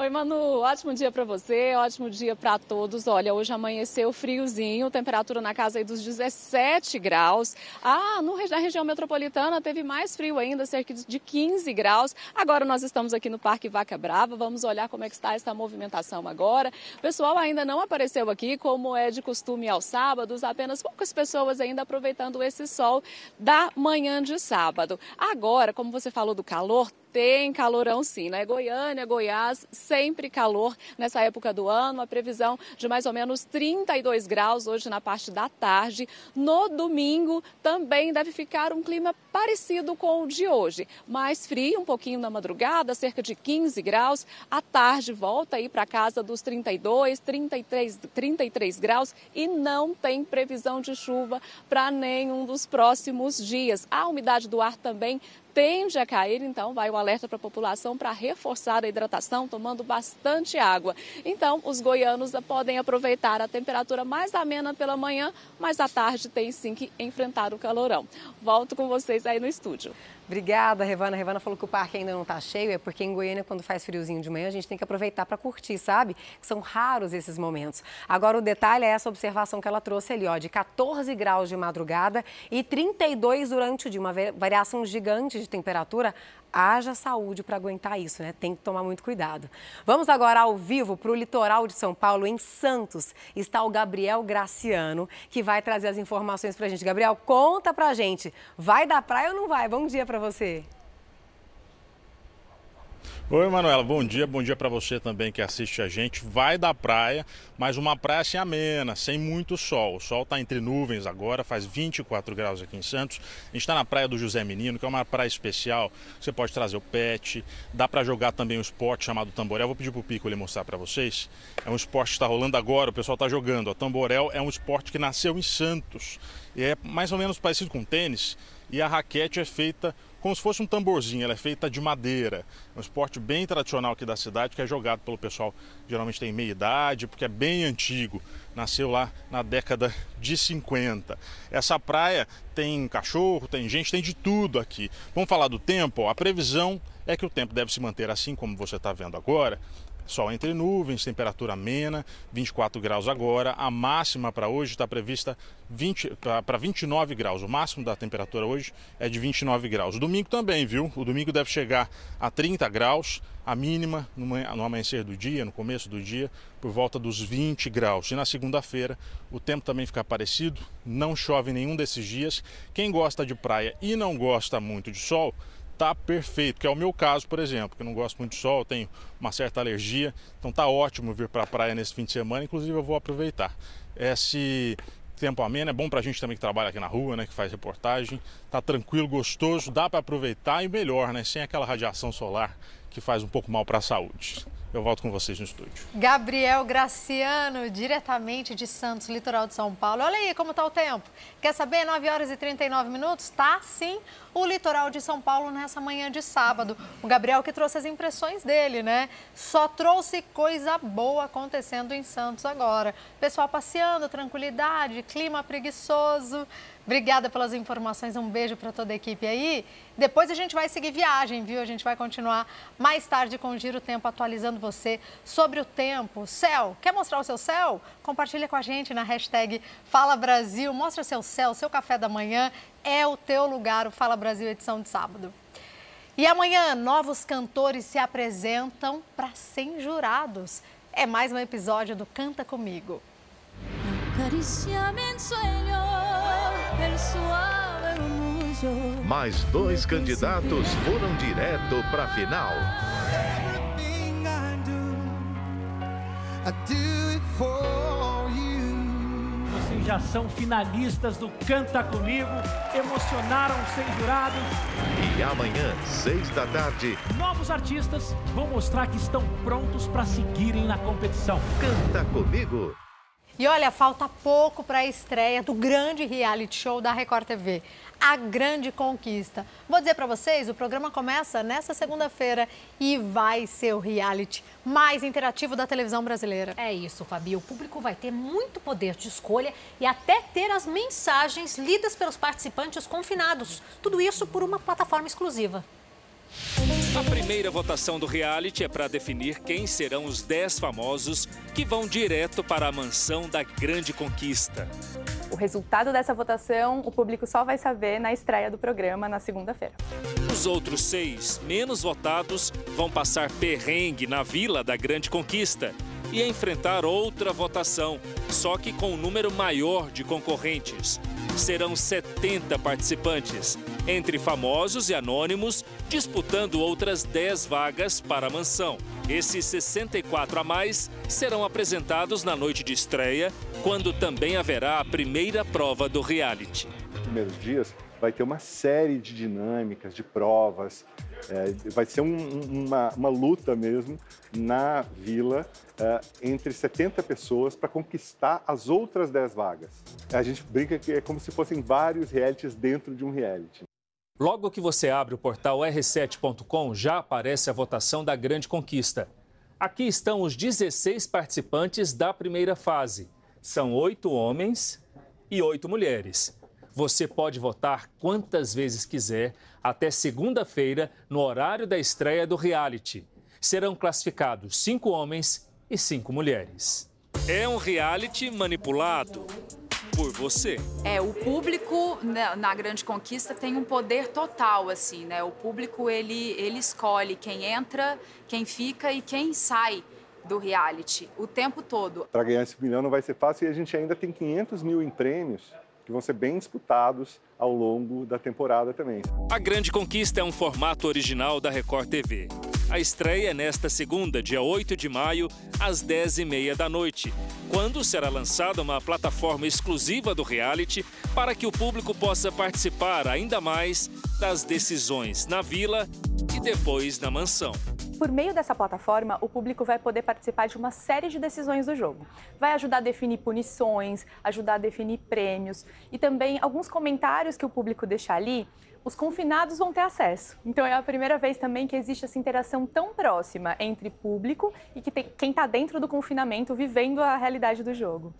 Oi, Manu, ótimo dia para você, ótimo dia para todos. Olha, hoje amanheceu friozinho, temperatura na casa aí dos 17 graus. Ah, no, na região metropolitana teve mais frio ainda, cerca de 15 graus. Agora nós estamos aqui no Parque Vaca Brava, vamos olhar como é que está essa movimentação agora. O pessoal ainda não apareceu aqui, como é de costume aos sábados, apenas poucas pessoas ainda aproveitando esse sol da manhã de sábado. Agora, como você falou do calor, tem calorão sim, né? Goiânia, Goiás, sempre calor nessa época do ano. A previsão de mais ou menos 32 graus hoje na parte da tarde. No domingo também deve ficar um clima parecido com o de hoje. Mais frio, um pouquinho na madrugada, cerca de 15 graus. À tarde volta aí para casa dos 32, 33, 33 graus e não tem previsão de chuva para nenhum dos próximos dias. A umidade do ar também tende a cair, então vai o alerta para a população para reforçar a hidratação, tomando bastante água. Então, os goianos podem aproveitar a temperatura mais amena pela manhã, mas à tarde tem sim que enfrentar o calorão. Volto com vocês aí no estúdio. Obrigada, Revana. Revana falou que o parque ainda não está cheio, é porque em Goiânia, quando faz friozinho de manhã, a gente tem que aproveitar para curtir, sabe? São raros esses momentos. Agora, o detalhe é essa observação que ela trouxe ali, ó, de 14 graus de madrugada e 32 durante o dia, uma variação gigante de temperatura haja saúde para aguentar isso, né? Tem que tomar muito cuidado. Vamos agora ao vivo para o litoral de São Paulo, em Santos. Está o Gabriel Graciano, que vai trazer as informações para a gente. Gabriel, conta para a gente. Vai da praia ou não vai? Bom dia para você. Oi, Manuela, bom dia, bom dia para você também que assiste a gente. Vai da praia, mas uma praia assim amena, sem muito sol. O sol está entre nuvens agora, faz 24 graus aqui em Santos. A gente está na praia do José Menino, que é uma praia especial. Você pode trazer o pet, dá para jogar também um esporte chamado tamborel. Vou pedir pro Pico ele mostrar para vocês. É um esporte que está rolando agora, o pessoal está jogando. O tamborel é um esporte que nasceu em Santos e é mais ou menos parecido com tênis. E a raquete é feita como se fosse um tamborzinho, ela é feita de madeira. Um esporte bem tradicional aqui da cidade, que é jogado pelo pessoal, geralmente tem meia idade, porque é bem antigo. Nasceu lá na década de 50. Essa praia tem cachorro, tem gente, tem de tudo aqui. Vamos falar do tempo? A previsão é que o tempo deve se manter assim como você está vendo agora. Sol entre nuvens, temperatura amena, 24 graus agora. A máxima para hoje está prevista para 29 graus. O máximo da temperatura hoje é de 29 graus. O domingo também, viu? O domingo deve chegar a 30 graus. A mínima no amanhecer do dia, no começo do dia, por volta dos 20 graus. E na segunda-feira o tempo também fica parecido, não chove nenhum desses dias. Quem gosta de praia e não gosta muito de sol, tá perfeito, que é o meu caso, por exemplo, que eu não gosto muito de sol, tenho uma certa alergia, então tá ótimo vir para a praia nesse fim de semana, inclusive eu vou aproveitar. Esse tempo ameno é bom para a gente também que trabalha aqui na rua, né, que faz reportagem, tá tranquilo, gostoso, dá para aproveitar e melhor, né, sem aquela radiação solar que faz um pouco mal para a saúde. Eu volto com vocês no estúdio. Gabriel Graciano, diretamente de Santos, litoral de São Paulo. Olha aí como está o tempo. Quer saber? 9 horas e 39 minutos? Tá sim o litoral de São Paulo nessa manhã de sábado. O Gabriel que trouxe as impressões dele, né? Só trouxe coisa boa acontecendo em Santos agora. Pessoal passeando, tranquilidade, clima preguiçoso. Obrigada pelas informações, um beijo para toda a equipe aí. Depois a gente vai seguir viagem, viu? A gente vai continuar mais tarde com o Giro Tempo atualizando você sobre o tempo. Céu, quer mostrar o seu céu? Compartilha com a gente na hashtag Fala Brasil. Mostra seu céu, seu café da manhã. É o teu lugar, o Fala Brasil edição de sábado. E amanhã, novos cantores se apresentam para 100 jurados. É mais um episódio do Canta Comigo. Mais dois candidatos foram direto para a final. Vocês já são finalistas do Canta Comigo, emocionaram sem jurados. E amanhã, seis da tarde, novos artistas vão mostrar que estão prontos para seguirem na competição. Canta Comigo. E olha, falta pouco para a estreia do grande reality show da Record TV, A Grande Conquista. Vou dizer para vocês, o programa começa nessa segunda-feira e vai ser o reality mais interativo da televisão brasileira. É isso, Fabi. O público vai ter muito poder de escolha e até ter as mensagens lidas pelos participantes confinados. Tudo isso por uma plataforma exclusiva. A primeira votação do reality é para definir quem serão os 10 famosos que vão direto para a mansão da grande conquista. O resultado dessa votação o público só vai saber na estreia do programa na segunda-feira. Os outros seis, menos votados, vão passar perrengue na vila da grande conquista e enfrentar outra votação, só que com um número maior de concorrentes. Serão 70 participantes, entre famosos e anônimos, disputando outras 10 vagas para a mansão. Esses 64 a mais serão apresentados na noite de estreia, quando também haverá a primeira prova do reality. Nos primeiros dias vai ter uma série de dinâmicas, de provas, é, vai ser um, uma, uma, luta mesmo na vila é, entre 70 pessoas para conquistar as outras 10 vagas. A gente brinca que é como se fossem vários realities dentro de um reality. Logo que você abre o portal r7.com, já aparece a votação da Grande Conquista. Aqui estão os 16 participantes da primeira fase. São oito homens e oito mulheres. Você pode votar quantas vezes quiser até segunda-feira, no horário da estreia do reality. Serão classificados cinco homens e cinco mulheres. É um reality manipulado por você. É, o público na, na, Grande Conquista tem um poder total, assim, né? O público, ele, ele escolhe quem entra, quem fica e quem sai do reality o tempo todo. Para ganhar esse milhão não vai ser fácil e a gente ainda tem 500 mil em prêmios que vão ser bem disputados ao longo da temporada também. A Grande Conquista é um formato original da Record TV. A estreia é nesta segunda, dia 8 de maio, às 10h30 da noite, quando será lançada uma plataforma exclusiva do reality para que o público possa participar ainda mais das decisões na vila e depois na mansão. Por meio dessa plataforma, o público vai poder participar de uma série de decisões do jogo. Vai ajudar a definir punições, ajudar a definir prêmios e também alguns comentários que o público deixar ali, os confinados vão ter acesso. Então é a primeira vez também que existe essa interação tão próxima entre público e que tem, quem está dentro do confinamento vivendo a realidade do jogo.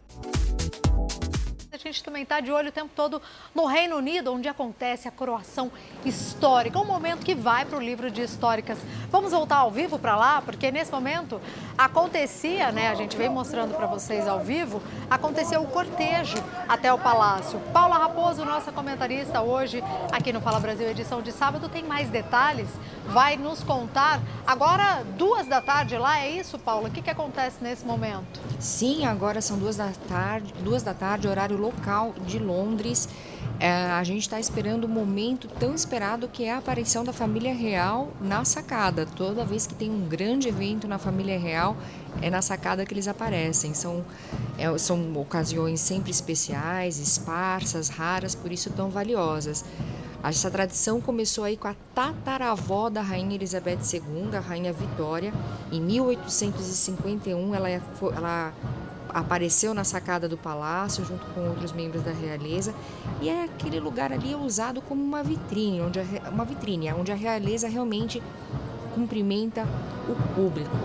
A gente também está de olho o tempo todo no Reino Unido, onde acontece a coroação histórica, um momento que vai para o livro de históricas. Vamos voltar ao vivo para lá, porque nesse momento acontecia, né? A gente vem mostrando para vocês ao vivo, aconteceu o cortejo até o palácio. Paula Raposo, nossa comentarista hoje aqui no Fala Brasil, edição de sábado, tem mais detalhes, vai nos contar. Agora, duas da tarde lá, é isso, Paula? O que, que acontece nesse momento? Sim, agora são duas da tarde, duas da tarde, horário local de Londres. É, a gente está esperando o momento tão esperado que é a aparição da família real na sacada. Toda vez que tem um grande evento na família real, é na sacada que eles aparecem. São, é, são ocasiões sempre especiais, esparsas, raras, por isso tão valiosas. Essa tradição começou aí com a tataravó da Rainha Elizabeth II, a Rainha Vitória. Em 1851, ela, é, ela apareceu na sacada do palácio junto com outros membros da realeza e é aquele lugar ali é usado como uma vitrine, onde a, uma vitrine, onde a realeza realmente cumprimenta o público.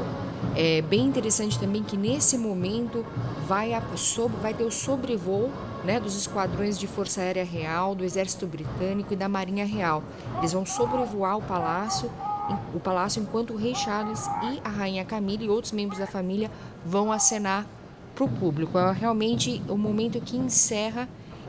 É bem interessante também que nesse momento vai, a, sobre, vai ter o sobrevoo né, dos esquadrões de Força Aérea Real, do Exército Britânico e da Marinha Real. Eles vão sobrevoar o palácio, o palácio enquanto o rei Charles e a rainha Camila e outros membros da família vão acenar para o público. É realmente o momento que encerra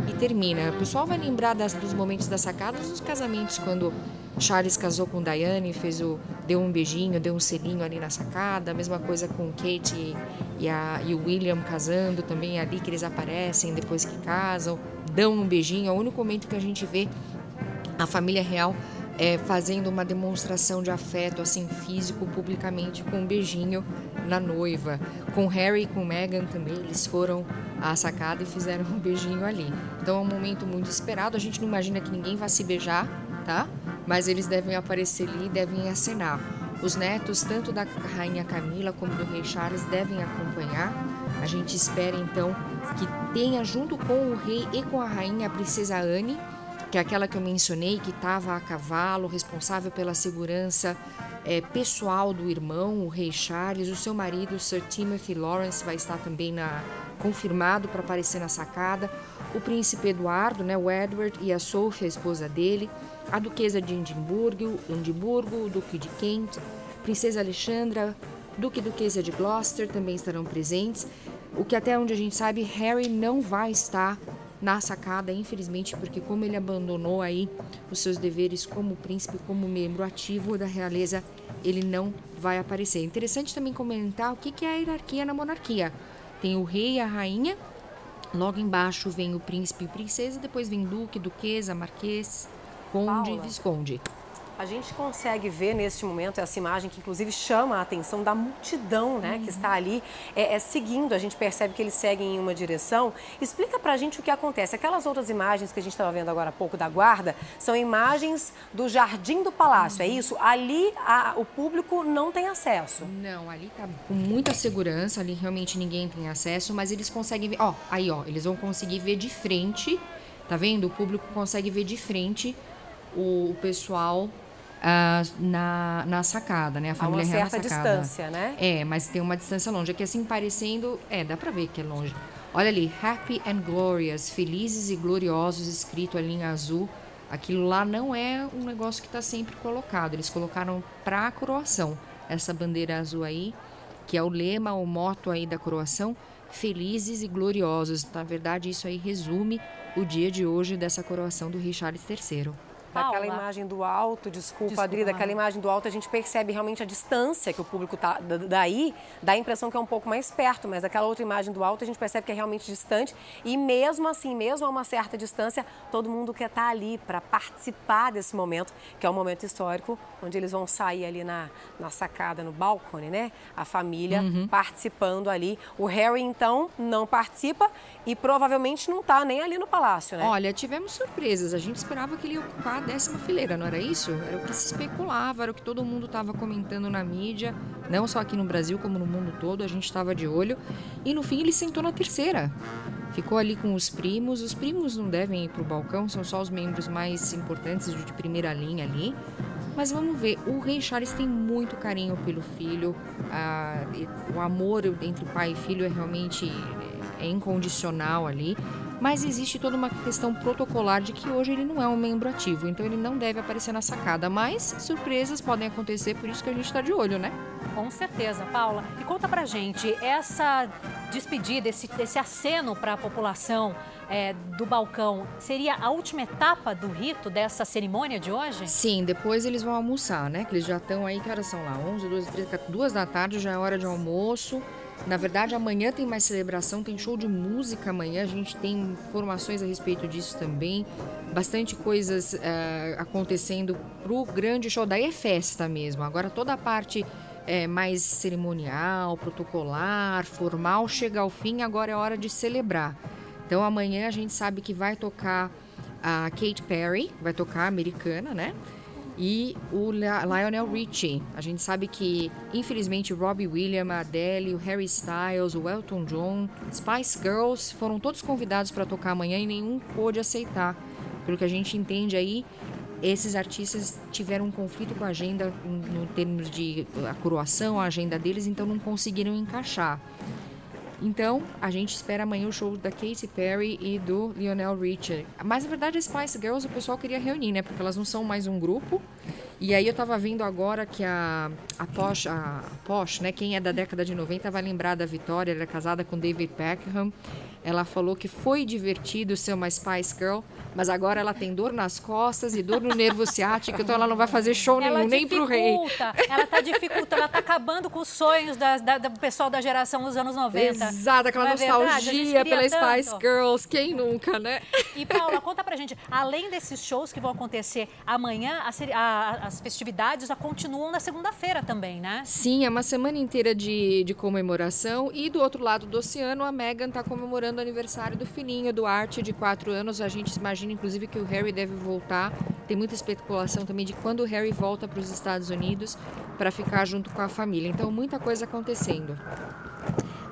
e termina. O pessoal vai lembrar das, dos momentos das sacadas dos casamentos, quando Charles casou com Diane, fez o, deu um beijinho, deu um selinho ali na sacada. A mesma coisa com Kate e, a, e o William casando também ali, que eles aparecem depois que casam, dão um beijinho. É o único momento que a gente vê a família real é, fazendo uma demonstração de afeto assim físico publicamente com um beijinho na noiva. Com Harry e com Meghan também, eles foram à sacada e fizeram um beijinho ali. Então é um momento muito esperado. A gente não imagina que ninguém vá se beijar, tá? Mas eles devem aparecer ali devem acenar. Os netos, tanto da rainha Camila como do rei Charles, devem acompanhar. A gente espera então que tenha junto com o rei e com a rainha a princesa Anne que é aquela que eu mencionei, que estava a cavalo, responsável pela segurança é, pessoal do irmão, o rei Charles, o seu marido, Sir Timothy Lawrence, vai estar também na, confirmado para aparecer na sacada, o príncipe Eduardo, né, o Edward, e a Sophie, a esposa dele, a duquesa de Edimburgo, Edimburgo o duque de Kent, princesa Alexandra, duque e duquesa de Gloucester também estarão presentes, o que até onde a gente sabe, Harry não vai estar na sacada, infelizmente, porque como ele abandonou aí os seus deveres como príncipe, como membro ativo da realeza, ele não vai aparecer. Interessante também comentar o que é a hierarquia na monarquia. Tem o rei e a rainha, logo embaixo vem o príncipe e princesa, depois vem duque, duquesa, marquês, conde e visconde. A gente consegue ver neste momento essa imagem que inclusive chama a atenção da multidão, né, uhum. que está ali é, é, seguindo. A gente percebe que eles seguem em uma direção. Explica pra gente o que acontece. Aquelas outras imagens que a gente estava vendo agora há pouco da guarda são imagens do jardim do palácio, é uhum. é isso? Ali a, o público não tem acesso. Não, ali tá com muita segurança, ali realmente ninguém tem acesso, mas eles conseguem ver. Ó, aí ó, eles vão conseguir ver de frente, tá vendo? O público consegue ver de frente o, o pessoal uh, na, na sacada, né? A família real na sacada. distância, né? É, mas tem uma distância longe. Aqui assim parecendo, é, dá para ver que é longe. Olha ali, Happy and Glorious, felizes e gloriosos, escrito ali em azul. Aquilo lá não é um negócio que está sempre colocado. Eles colocaram para a coroação essa bandeira azul aí, que é o lema, o moto aí da coroação, felizes e gloriosos. Na verdade, isso aí resume o dia de hoje dessa coroação do rei Charles III. Daquela imagem do alto, desculpa, desculpa Adri, daquela imagem do alto a gente percebe realmente a distância que o público tá daí, dá a impressão que é um pouco mais perto, mas daquela outra imagem do alto a gente percebe que é realmente distante e mesmo assim, mesmo a uma certa distância, todo mundo quer estar tá ali para participar desse momento, que é um momento histórico, onde eles vão sair ali na, na sacada, no balcone, né? A família uhum. participando ali. O Harry, então, não participa e provavelmente não está nem ali no palácio, né? Olha, tivemos surpresas. A gente esperava que ele ia ocupar décima fileira, não era isso? Era o que se especulava, era o que todo mundo estava comentando na mídia, não só aqui no Brasil, como no mundo todo, a gente estava de olho. E no fim ele sentou na terceira. Ficou ali com os primos. Os primos não devem ir para o balcão, são só os membros mais importantes de primeira linha ali. Mas vamos ver, o rei Charles tem muito carinho pelo filho. o amor entre pai e filho é realmente é incondicional ali mas existe toda uma questão protocolar de que hoje ele não é um membro ativo, então ele não deve aparecer na sacada. Mas surpresas podem acontecer, por isso que a gente está de olho, né? Com certeza, Paula. E conta pra gente, essa despedida, esse, esse aceno para a população é, do balcão, seria a última etapa do rito dessa cerimônia de hoje? Sim, depois eles vão almoçar, né? Que eles já estão aí, que horas são lá? 11, 12, 13, 14, 2 da tarde já é hora de almoço. Na verdade, amanhã tem mais celebração, tem show de música amanhã, a gente tem informações a respeito disso também. Bastante coisas uh, acontecendo pro grande show. Daí é festa mesmo. Agora toda a parte é, mais cerimonial, protocolar, formal chega ao fim, agora é hora de celebrar. Então amanhã a gente sabe que vai tocar a Kate Perry, vai tocar americana, né? E o Lionel Richie. A gente sabe que, infelizmente, Robbie Williams, Adele, o Harry Styles, o Elton John, Spice Girls foram todos convidados para tocar amanhã e nenhum pôde aceitar. Pelo que a gente entende aí, esses artistas tiveram um conflito com a agenda no termos de a coroação, a agenda deles, então não conseguiram encaixar. Então, a gente espera amanhã o show da Katy Perry e do Lionel Richie. Mas, na verdade, as Spice Girls o pessoal queria reunir, né? Porque elas não são mais um grupo. E aí eu estava vendo agora que a, a Posh, a Posh, né, quem é da década de 90 vai lembrar da Vitória, ela é casada com David Beckham. Ela falou que foi divertido ser uma Spice Girl, mas agora ela tem dor nas costas e dor no nervo ciático, então ela não vai fazer show ela nenhum, nem pro rei. Ela está dificultando, ela está acabando com os sonhos da, da, do pessoal da geração dos anos 90. Exato, aquela é nostalgia pela tanto. Spice Girls, quem nunca, né? E Paula, conta pra gente, além desses shows que vão acontecer amanhã, a seri- a- as festividades já continuam na segunda-feira também, né? Sim, é uma semana inteira de, de comemoração e do outro lado do oceano a Meghan está comemorando o aniversário do filhinho, do Art, de quatro anos. A gente imagina, inclusive, que o Harry deve voltar. Tem muita especulação também de quando o Harry volta para os Estados Unidos para ficar junto com a família. Então, muita coisa acontecendo.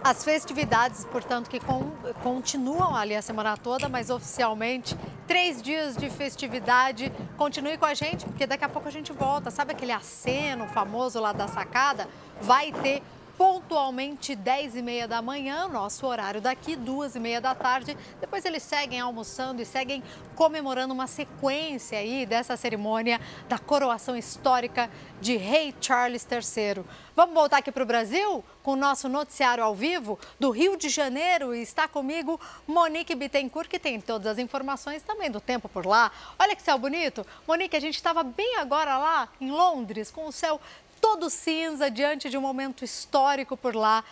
As festividades, portanto, que con- continuam ali a semana toda, mas oficialmente, três dias de festividade. Continue com a gente, porque daqui a pouco a gente volta. Sabe aquele aceno famoso lá da sacada? Vai ter pontualmente 10 e meia da manhã, nosso horário daqui, duas e meia da tarde. Depois eles seguem almoçando e seguem comemorando uma sequência aí dessa cerimônia da coroação histórica de Rei Charles III. Vamos voltar aqui para o Brasil com o nosso noticiário ao vivo do Rio de Janeiro. E está comigo Monique Bittencourt, que tem todas as informações também do tempo por lá. Olha que céu bonito. Monique, a gente estava bem agora lá em Londres, com o céu todo cinza diante de um momento histórico por lá.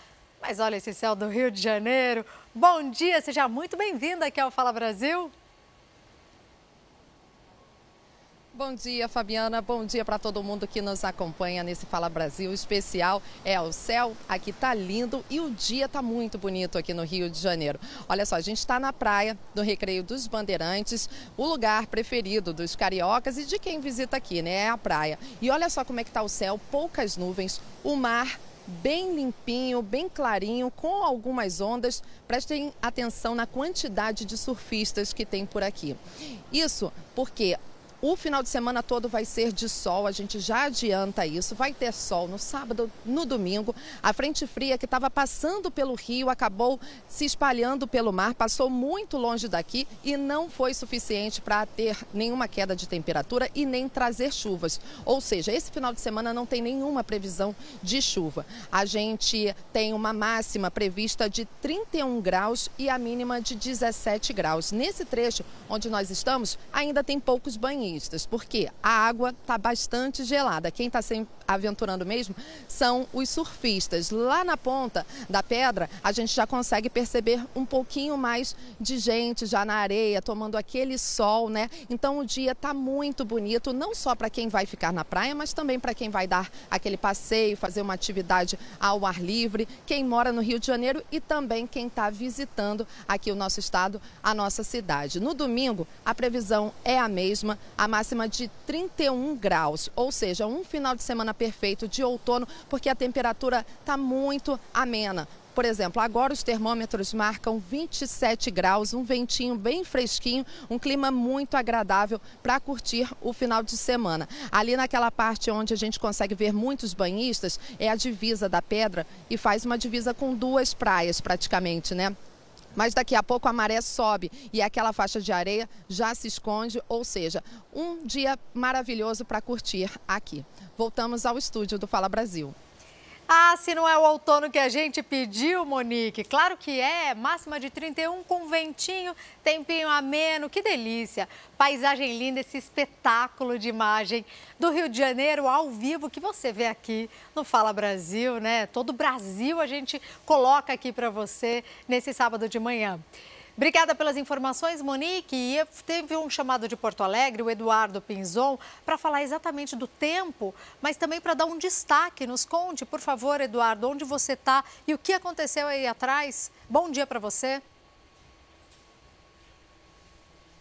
Mas olha esse céu do Rio de Janeiro. Bom dia, seja muito bem-vinda aqui ao Fala Brasil. Bom dia, Fabiana. Bom dia para todo mundo que nos acompanha nesse Fala Brasil especial. É, o céu aqui tá lindo e o dia tá muito bonito aqui no Rio de Janeiro. Olha só, a gente está na praia do Recreio dos Bandeirantes, o lugar preferido dos cariocas e de quem visita aqui, né? É a praia. E olha só como é que tá o céu, poucas nuvens, o mar bem limpinho, bem clarinho, com algumas ondas. Prestem atenção na quantidade de surfistas que tem por aqui. Isso porque o final de semana todo vai ser de sol, a gente já adianta isso. Vai ter sol no sábado, no domingo. A frente fria que estava passando pelo rio acabou se espalhando pelo mar, passou muito longe daqui e não foi suficiente para ter nenhuma queda de temperatura e nem trazer chuvas. Ou seja, esse final de semana não tem nenhuma previsão de chuva. A gente tem uma máxima prevista de 31 graus e a mínima de 17 graus. Nesse trecho onde nós estamos, ainda tem poucos banhistas, porque a água está bastante gelada. Quem está se aventurando mesmo são os surfistas. Lá na ponta da pedra, a gente já consegue perceber um pouquinho mais de gente já na areia, tomando aquele sol, né? Então o dia está muito bonito, não só para quem vai ficar na praia, mas também para quem vai dar aquele passeio, fazer uma atividade ao ar livre, quem mora no Rio de Janeiro e também quem está visitando aqui o nosso estado, a nossa cidade. No domingo, a previsão é a mesma, a máxima de 31 graus, ou seja, um final de semana perfeito de outono, porque a temperatura está muito amena. Por exemplo, agora os termômetros marcam 27 graus, um ventinho bem fresquinho, um clima muito agradável para curtir o final de semana. Ali naquela parte onde a gente consegue ver muitos banhistas, é a divisa da pedra e faz uma divisa com duas praias praticamente, né? Mas daqui a pouco a maré sobe e aquela faixa de areia já se esconde, ou seja, um dia maravilhoso para curtir aqui. Voltamos ao estúdio do Fala Brasil. Ah, se não é o outono que a gente pediu, Monique. Claro que é. Máxima de 31 com ventinho, tempinho ameno. Que delícia. Paisagem linda, esse espetáculo de imagem do Rio de Janeiro ao vivo que você vê aqui no Fala Brasil, né? Todo o Brasil a gente coloca aqui para você nesse sábado de manhã. Obrigada pelas informações, Monique. E teve um chamado de Porto Alegre, o Eduardo Pinzon, para falar exatamente do tempo, mas também para dar um destaque. Nos conte, por favor, Eduardo, onde você está e o que aconteceu aí atrás. Bom dia para você.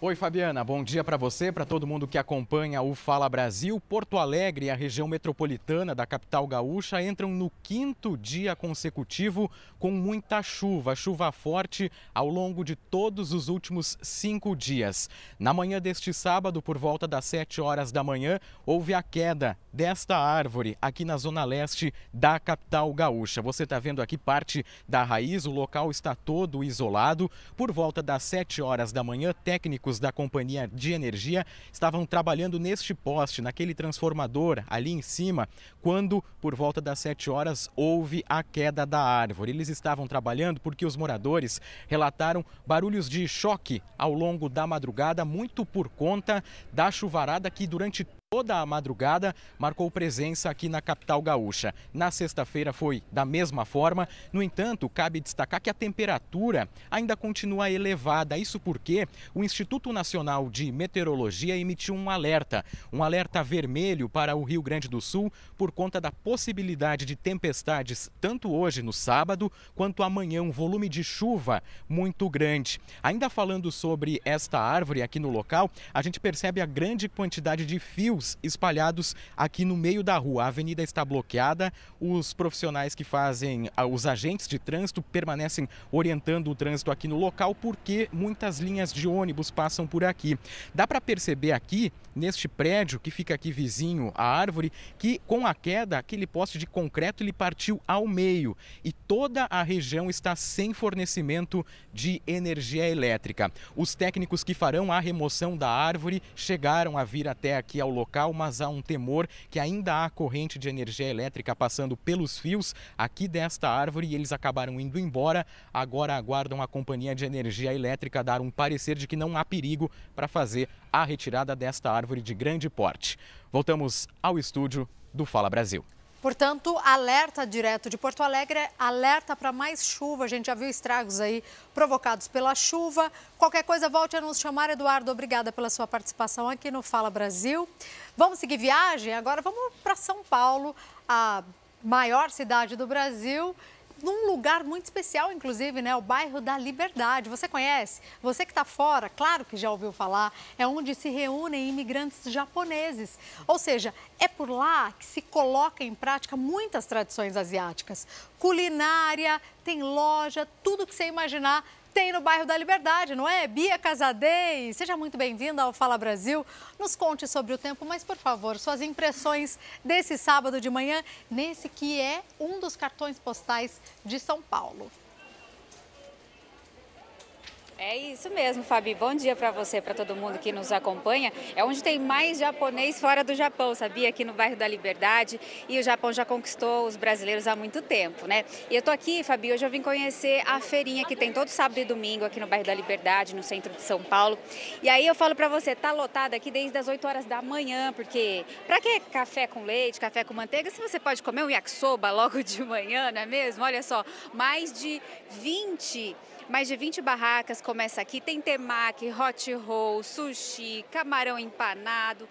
Oi, Fabiana. Bom dia para você, para todo mundo que acompanha o Fala Brasil. Porto Alegre e a região metropolitana da capital gaúcha entram no quinto dia consecutivo com muita chuva, chuva forte ao longo de todos os últimos cinco dias. Na manhã deste sábado, por volta das 7 horas da manhã, houve a queda desta árvore aqui na zona leste da capital gaúcha. Você está vendo aqui parte da raiz, o local está todo isolado. Por volta das 7 horas da manhã, técnicos técnicos da companhia de energia estavam trabalhando neste poste, naquele transformador ali em cima, quando, por volta das 7 horas, houve a queda da árvore. Eles estavam trabalhando porque os moradores relataram barulhos de choque ao longo da madrugada, muito por conta da chuvarada que durante toda a madrugada marcou presença aqui na capital gaúcha. Na sexta-feira foi da mesma forma. No entanto, cabe destacar que a temperatura ainda continua elevada. Isso porque o Instituto Nacional de Meteorologia emitiu um alerta, um alerta vermelho para o Rio Grande do Sul por conta da possibilidade de tempestades tanto hoje no sábado quanto amanhã um volume de chuva muito grande. Ainda falando sobre esta árvore aqui no local, a gente percebe a grande quantidade de fios espalhados aqui no meio da rua. A avenida está bloqueada, os profissionais que fazem, ah, os agentes de trânsito, permanecem orientando o trânsito aqui no local porque muitas linhas de ônibus passam por aqui. Dá para perceber aqui, neste prédio que fica aqui vizinho à árvore, que com a queda, aquele poste de concreto ele partiu ao meio e toda a região está sem fornecimento de energia elétrica. Os técnicos que farão a remoção da árvore chegaram a vir até aqui ao local local, mas há um temor que ainda há corrente de energia elétrica passando pelos fios aqui desta árvore e eles acabaram indo embora. Agora aguardam a companhia de energia elétrica dar um parecer de que não há perigo para fazer a retirada desta árvore de grande porte. Voltamos ao estúdio do Fala Brasil. Portanto, alerta direto de Porto Alegre, alerta para mais chuva. A gente já viu estragos aí provocados pela chuva. Qualquer coisa, volte a nos chamar. Eduardo, obrigada pela sua participação aqui no Fala Brasil. Vamos seguir viagem? Agora vamos para São Paulo, a maior cidade do Brasil num lugar muito especial, inclusive, né? O bairro da Liberdade. Você conhece? Você que está fora, claro que já ouviu falar, é onde se reúnem imigrantes japoneses. Ou seja, é por lá que se coloca em prática muitas tradições asiáticas. Culinária, tem loja, tudo que você imaginar tem no bairro da Liberdade, não é? Bia Casadei, seja muito bem-vinda ao Fala Brasil. Nos conte sobre o tempo, mas por favor, suas impressões desse sábado de manhã, nesse que é um dos cartões postais de São Paulo. É isso mesmo, Fabi. Bom dia para você, para todo mundo que nos acompanha. É onde tem mais japonês fora do Japão, sabia? Aqui no bairro da Liberdade. E o Japão já conquistou os brasileiros há muito tempo, né? E eu tô aqui, Fabi, hoje eu vim conhecer a feirinha que tem todo sábado e domingo aqui no bairro da Liberdade, no centro de São Paulo. E aí eu falo para você, tá lotada aqui desde as 8 horas da manhã, porque para que café com leite, café com manteiga, se você pode comer um yakisoba logo de manhã, não é mesmo? Olha só, mais de 20 mais de 20 barracas começa aqui. Tem temaki, hot roll, sushi, camarão empanado.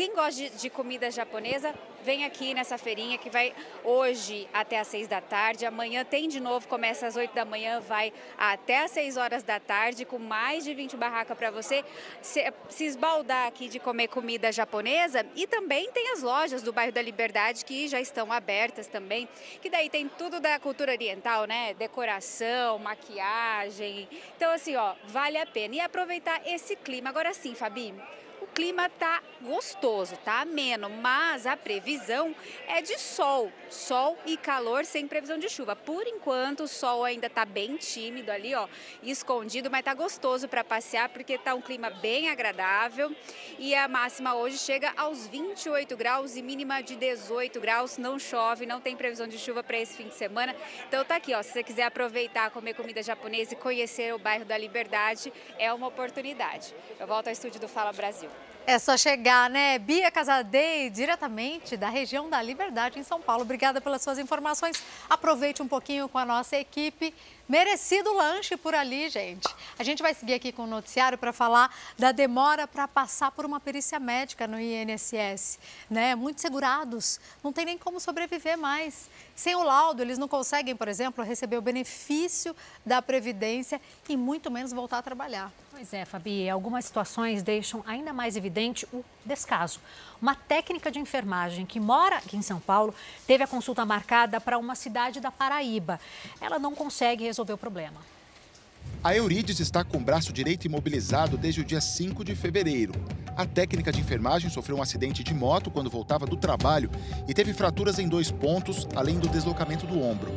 Quem gosta de, de comida japonesa vem aqui nessa feirinha que vai hoje até às seis da tarde. Amanhã tem de novo, começa às oito da manhã, vai até às seis horas da tarde, com mais de 20 barracas para você se, se esbaldar aqui de comer comida japonesa. E também tem as lojas do bairro da Liberdade que já estão abertas também, que daí tem tudo da cultura oriental, né? Decoração, maquiagem. Então, assim, ó, vale a pena. E aproveitar esse clima. Agora sim, Fabi clima tá gostoso, tá ameno, mas a previsão é de sol, sol e calor sem previsão de chuva. Por enquanto, o sol ainda tá bem tímido ali, ó, escondido, mas tá gostoso para passear porque tá um clima bem agradável e a máxima hoje chega aos 28 graus e mínima de 18 graus. Não chove, não tem previsão de chuva para esse fim de semana. Então tá aqui, ó, se você quiser aproveitar, comer comida japonesa e conhecer o bairro da Liberdade, é uma oportunidade. Eu volto ao estúdio do Fala Brasil. É só chegar, né? Bia Casadei, diretamente da região da Liberdade, em São Paulo. Obrigada pelas suas informações. Aproveite um pouquinho com a nossa equipe. Merecido lanche por ali, gente. A gente vai seguir aqui com o noticiário para falar da demora para passar por uma perícia médica no INSS. Né? Muitos segurados não tem nem como sobreviver mais. Sem o laudo, eles não conseguem, por exemplo, receber o benefício da Previdência e muito menos voltar a trabalhar. Pois é, Fabi, algumas situações deixam ainda mais evidente o descaso. Uma técnica de enfermagem que mora aqui em São Paulo teve a consulta marcada para uma cidade da Paraíba. Ela não consegue resolver o problema. A Eurides está com o braço direito imobilizado desde o dia 5 de fevereiro. A técnica de enfermagem sofreu um acidente de moto quando voltava do trabalho e teve fraturas em dois pontos, além do deslocamento do ombro.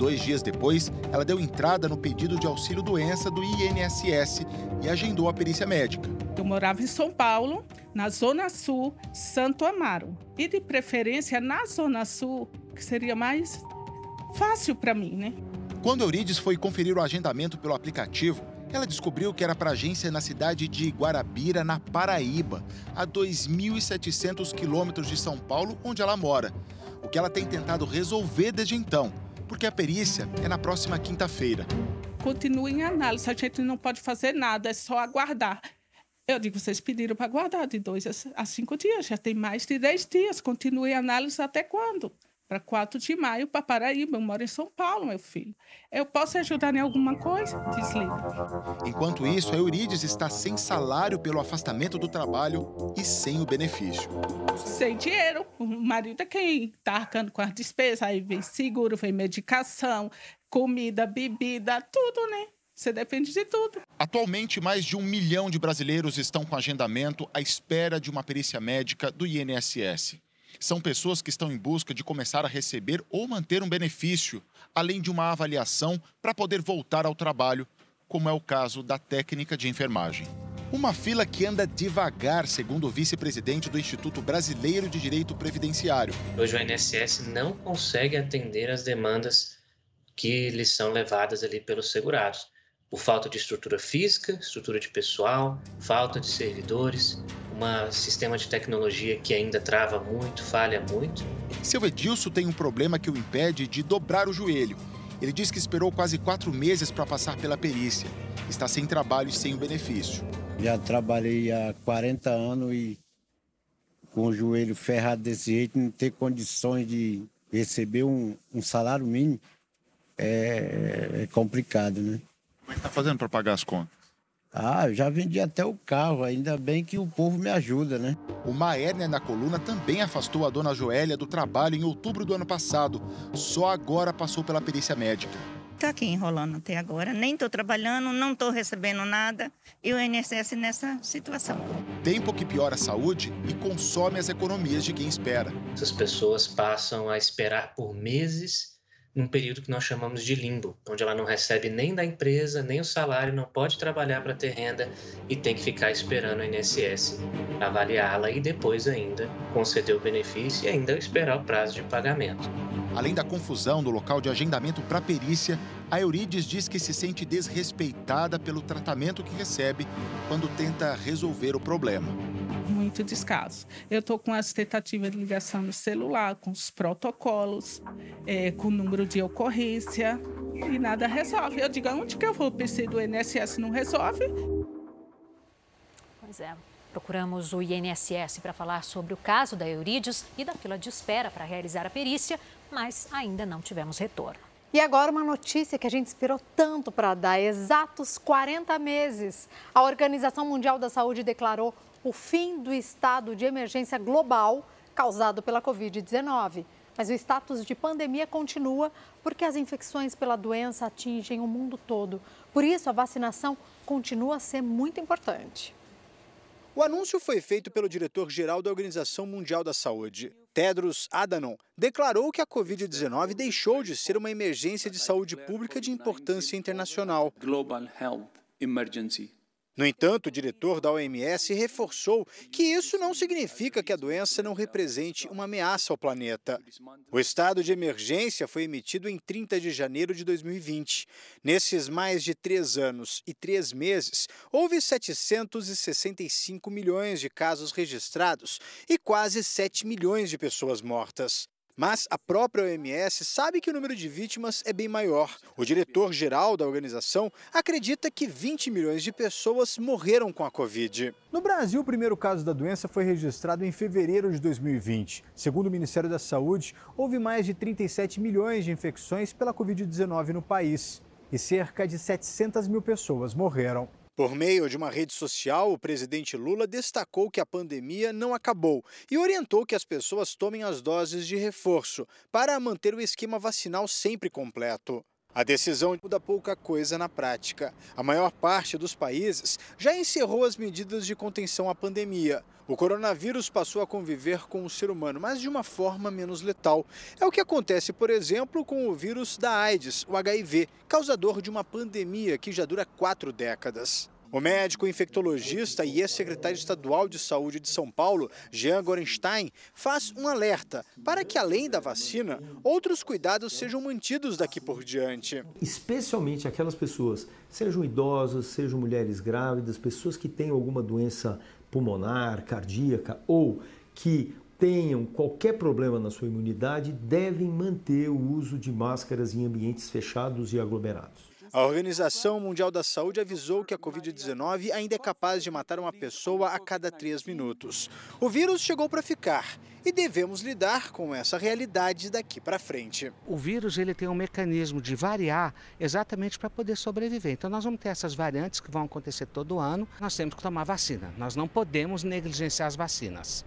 Dois dias depois, ela deu entrada no pedido de auxílio doença do INSS e agendou a perícia médica. Eu morava em São Paulo, na Zona Sul, Santo Amaro. E de preferência na Zona Sul, que seria mais fácil para mim, né? Quando Eurides foi conferir o agendamento pelo aplicativo, ela descobriu que era para agência na cidade de Guarabira, na Paraíba, a 2.700 quilômetros de São Paulo, onde ela mora. O que ela tem tentado resolver desde então, porque a perícia é na próxima quinta-feira. Continua em análise, a gente não pode fazer nada, é só aguardar. Eu digo, vocês pediram para aguardar de dois a cinco dias, já tem mais de dez dias. Continue a análise até quando? Para 4 de maio para Paraíba. Eu moro em São Paulo, meu filho. Eu posso ajudar em alguma coisa? Desliga. Enquanto isso, a Eurides está sem salário pelo afastamento do trabalho e sem o benefício. Sem dinheiro. O marido é quem está arcando com as despesas. Aí vem seguro, vem medicação, comida, bebida, tudo, né? Você depende de tudo. Atualmente, mais de um milhão de brasileiros estão com agendamento à espera de uma perícia médica do INSS. São pessoas que estão em busca de começar a receber ou manter um benefício, além de uma avaliação para poder voltar ao trabalho, como é o caso da técnica de enfermagem. Uma fila que anda devagar, segundo o vice-presidente do Instituto Brasileiro de Direito Previdenciário. Hoje o INSS não consegue atender as demandas que lhes são levadas ali pelos segurados por falta de estrutura física, estrutura de pessoal, falta de servidores, um sistema de tecnologia que ainda trava muito, falha muito. Seu Edilson tem um problema que o impede de dobrar o joelho. Ele diz que esperou quase quatro meses para passar pela perícia. Está sem trabalho e sem o benefício. Já trabalhei há 40 anos e com o joelho ferrado desse jeito, não ter condições de receber um, um salário mínimo é, é complicado, né? Como é que está fazendo para pagar as contas? Ah, eu já vendi até o carro, ainda bem que o povo me ajuda, né? Uma hérnia na coluna também afastou a dona Joélia do trabalho em outubro do ano passado. Só agora passou pela perícia médica. Tá aqui enrolando até agora, nem estou trabalhando, não estou recebendo nada e o INSS nessa situação. Tempo que piora a saúde e consome as economias de quem espera. Essas pessoas passam a esperar por meses num período que nós chamamos de limbo, onde ela não recebe nem da empresa, nem o salário, não pode trabalhar para ter renda e tem que ficar esperando o INSS avaliá-la e depois ainda conceder o benefício e ainda esperar o prazo de pagamento. Além da confusão do local de agendamento para perícia, a Eurides diz que se sente desrespeitada pelo tratamento que recebe quando tenta resolver o problema muito descaso. Eu estou com as tentativas de ligação no celular, com os protocolos, é, com o número de ocorrência e nada resolve. Eu digo, onde que eu vou? O PC do INSS não resolve? Pois é. Procuramos o INSS para falar sobre o caso da Eurídios e da fila de espera para realizar a perícia, mas ainda não tivemos retorno. E agora uma notícia que a gente esperou tanto para dar, exatos 40 meses. A Organização Mundial da Saúde declarou o fim do estado de emergência global causado pela Covid-19. Mas o status de pandemia continua porque as infecções pela doença atingem o mundo todo. Por isso, a vacinação continua a ser muito importante. O anúncio foi feito pelo diretor-geral da Organização Mundial da Saúde. Tedros Adhanom declarou que a Covid-19 deixou de ser uma emergência de saúde pública de importância internacional. No entanto, o diretor da OMS reforçou que isso não significa que a doença não represente uma ameaça ao planeta. O estado de emergência foi emitido em 30 de janeiro de 2020. Nesses mais de três anos e três meses, houve 765 milhões de casos registrados e quase 7 milhões de pessoas mortas. Mas a própria OMS sabe que o número de vítimas é bem maior. O diretor-geral da organização acredita que 20 milhões de pessoas morreram com a Covid. No Brasil, o primeiro caso da doença foi registrado em fevereiro de 2020. Segundo o Ministério da Saúde, houve mais de 37 milhões de infecções pela Covid-19 no país e cerca de 700 mil pessoas morreram. Por meio de uma rede social, o presidente Lula destacou que a pandemia não acabou e orientou que as pessoas tomem as doses de reforço para manter o esquema vacinal sempre completo. A decisão muda pouca coisa na prática. A maior parte dos países já encerrou as medidas de contenção à pandemia. O coronavírus passou a conviver com o ser humano, mas de uma forma menos letal. É o que acontece, por exemplo, com o vírus da AIDS, o HIV, causador de uma pandemia que já dura quatro décadas. O médico infectologista e ex-secretário estadual de saúde de São Paulo, Jean Gorenstein, faz um alerta para que, além da vacina, outros cuidados sejam mantidos daqui por diante. Especialmente aquelas pessoas, sejam idosas, sejam mulheres grávidas, pessoas que têm alguma doença pulmonar, cardíaca ou que tenham qualquer problema na sua imunidade, devem manter o uso de máscaras em ambientes fechados e aglomerados. A Organização Mundial da Saúde avisou que a Covid-19 ainda é capaz de matar uma pessoa a cada três minutos. O vírus chegou para ficar e devemos lidar com essa realidade daqui para frente. O vírus ele tem um mecanismo de variar exatamente para poder sobreviver. Então nós vamos ter essas variantes que vão acontecer todo ano. Nós temos que tomar vacina. Nós não podemos negligenciar as vacinas.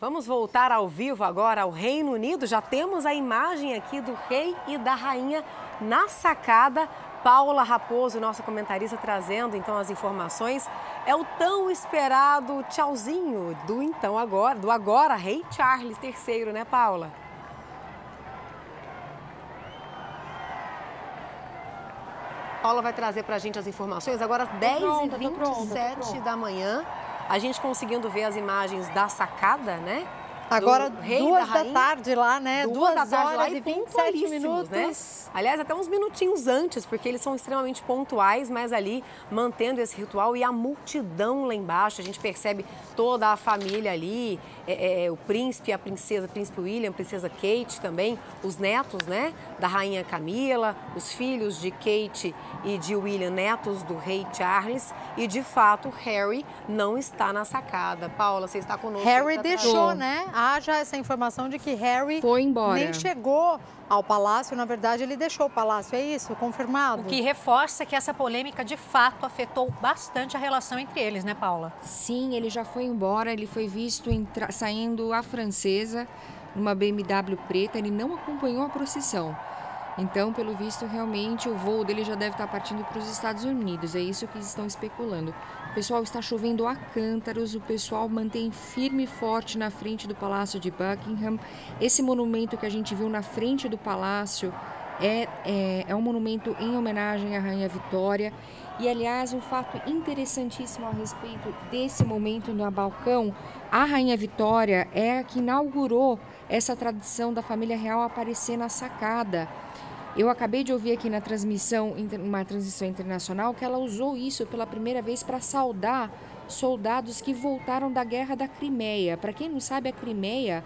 Vamos voltar ao vivo agora ao Reino Unido. Já temos a imagem aqui do rei e da rainha na sacada. Paula Raposo, nossa comentarista, trazendo então as informações. É o tão esperado tchauzinho do então agora, do agora rei Charles III, né, Paula? Paula vai trazer para a gente as informações agora às 10h27 da manhã. A gente conseguindo ver as imagens da sacada, né? Agora, duas da, da, tarde lá, né? Duas, Duas, da tarde lá horas e e 27 minutos. Né? Aliás, até uns minutinhos antes, porque eles são extremamente pontuais, mas ali mantendo esse ritual e a multidão lá embaixo. A gente percebe toda a família ali, é, é, o príncipe, a princesa, príncipe William, princesa Kate também, os netos, né? Da rainha Camila, os filhos de Kate e de William, netos do rei Charles. E de fato, Harry não está na sacada. Paula, você está conosco. Harry tá deixou, atrás. né? Haja essa informação de que Harry Foi embora. nem chegou ao palácio. Na verdade, ele deixou o palácio. É isso? Confirmado? O que reforça que essa polêmica de fato afetou bastante a relação entre eles, né, Paula? Sim, ele já foi embora. Ele foi visto entra- saindo a francesa numa BMW preta. Ele não acompanhou a procissão. Então, pelo visto, realmente o voo dele já deve estar partindo para os Estados Unidos. É isso que estão especulando. Pessoal está chovendo a cântaros, o pessoal mantém firme e forte na frente do Palácio de Buckingham. Esse monumento que a gente viu na frente do palácio é, é, é um monumento em homenagem à Rainha Vitória. E, aliás, um fato interessantíssimo a respeito desse momento no balcão: a Rainha Vitória é a que inaugurou essa tradição da família real aparecer na sacada. Eu acabei de ouvir aqui na transmissão, uma transmissão internacional, que ela usou isso pela primeira vez para saudar soldados que voltaram da guerra da Crimeia. Para quem não sabe, a Crimeia,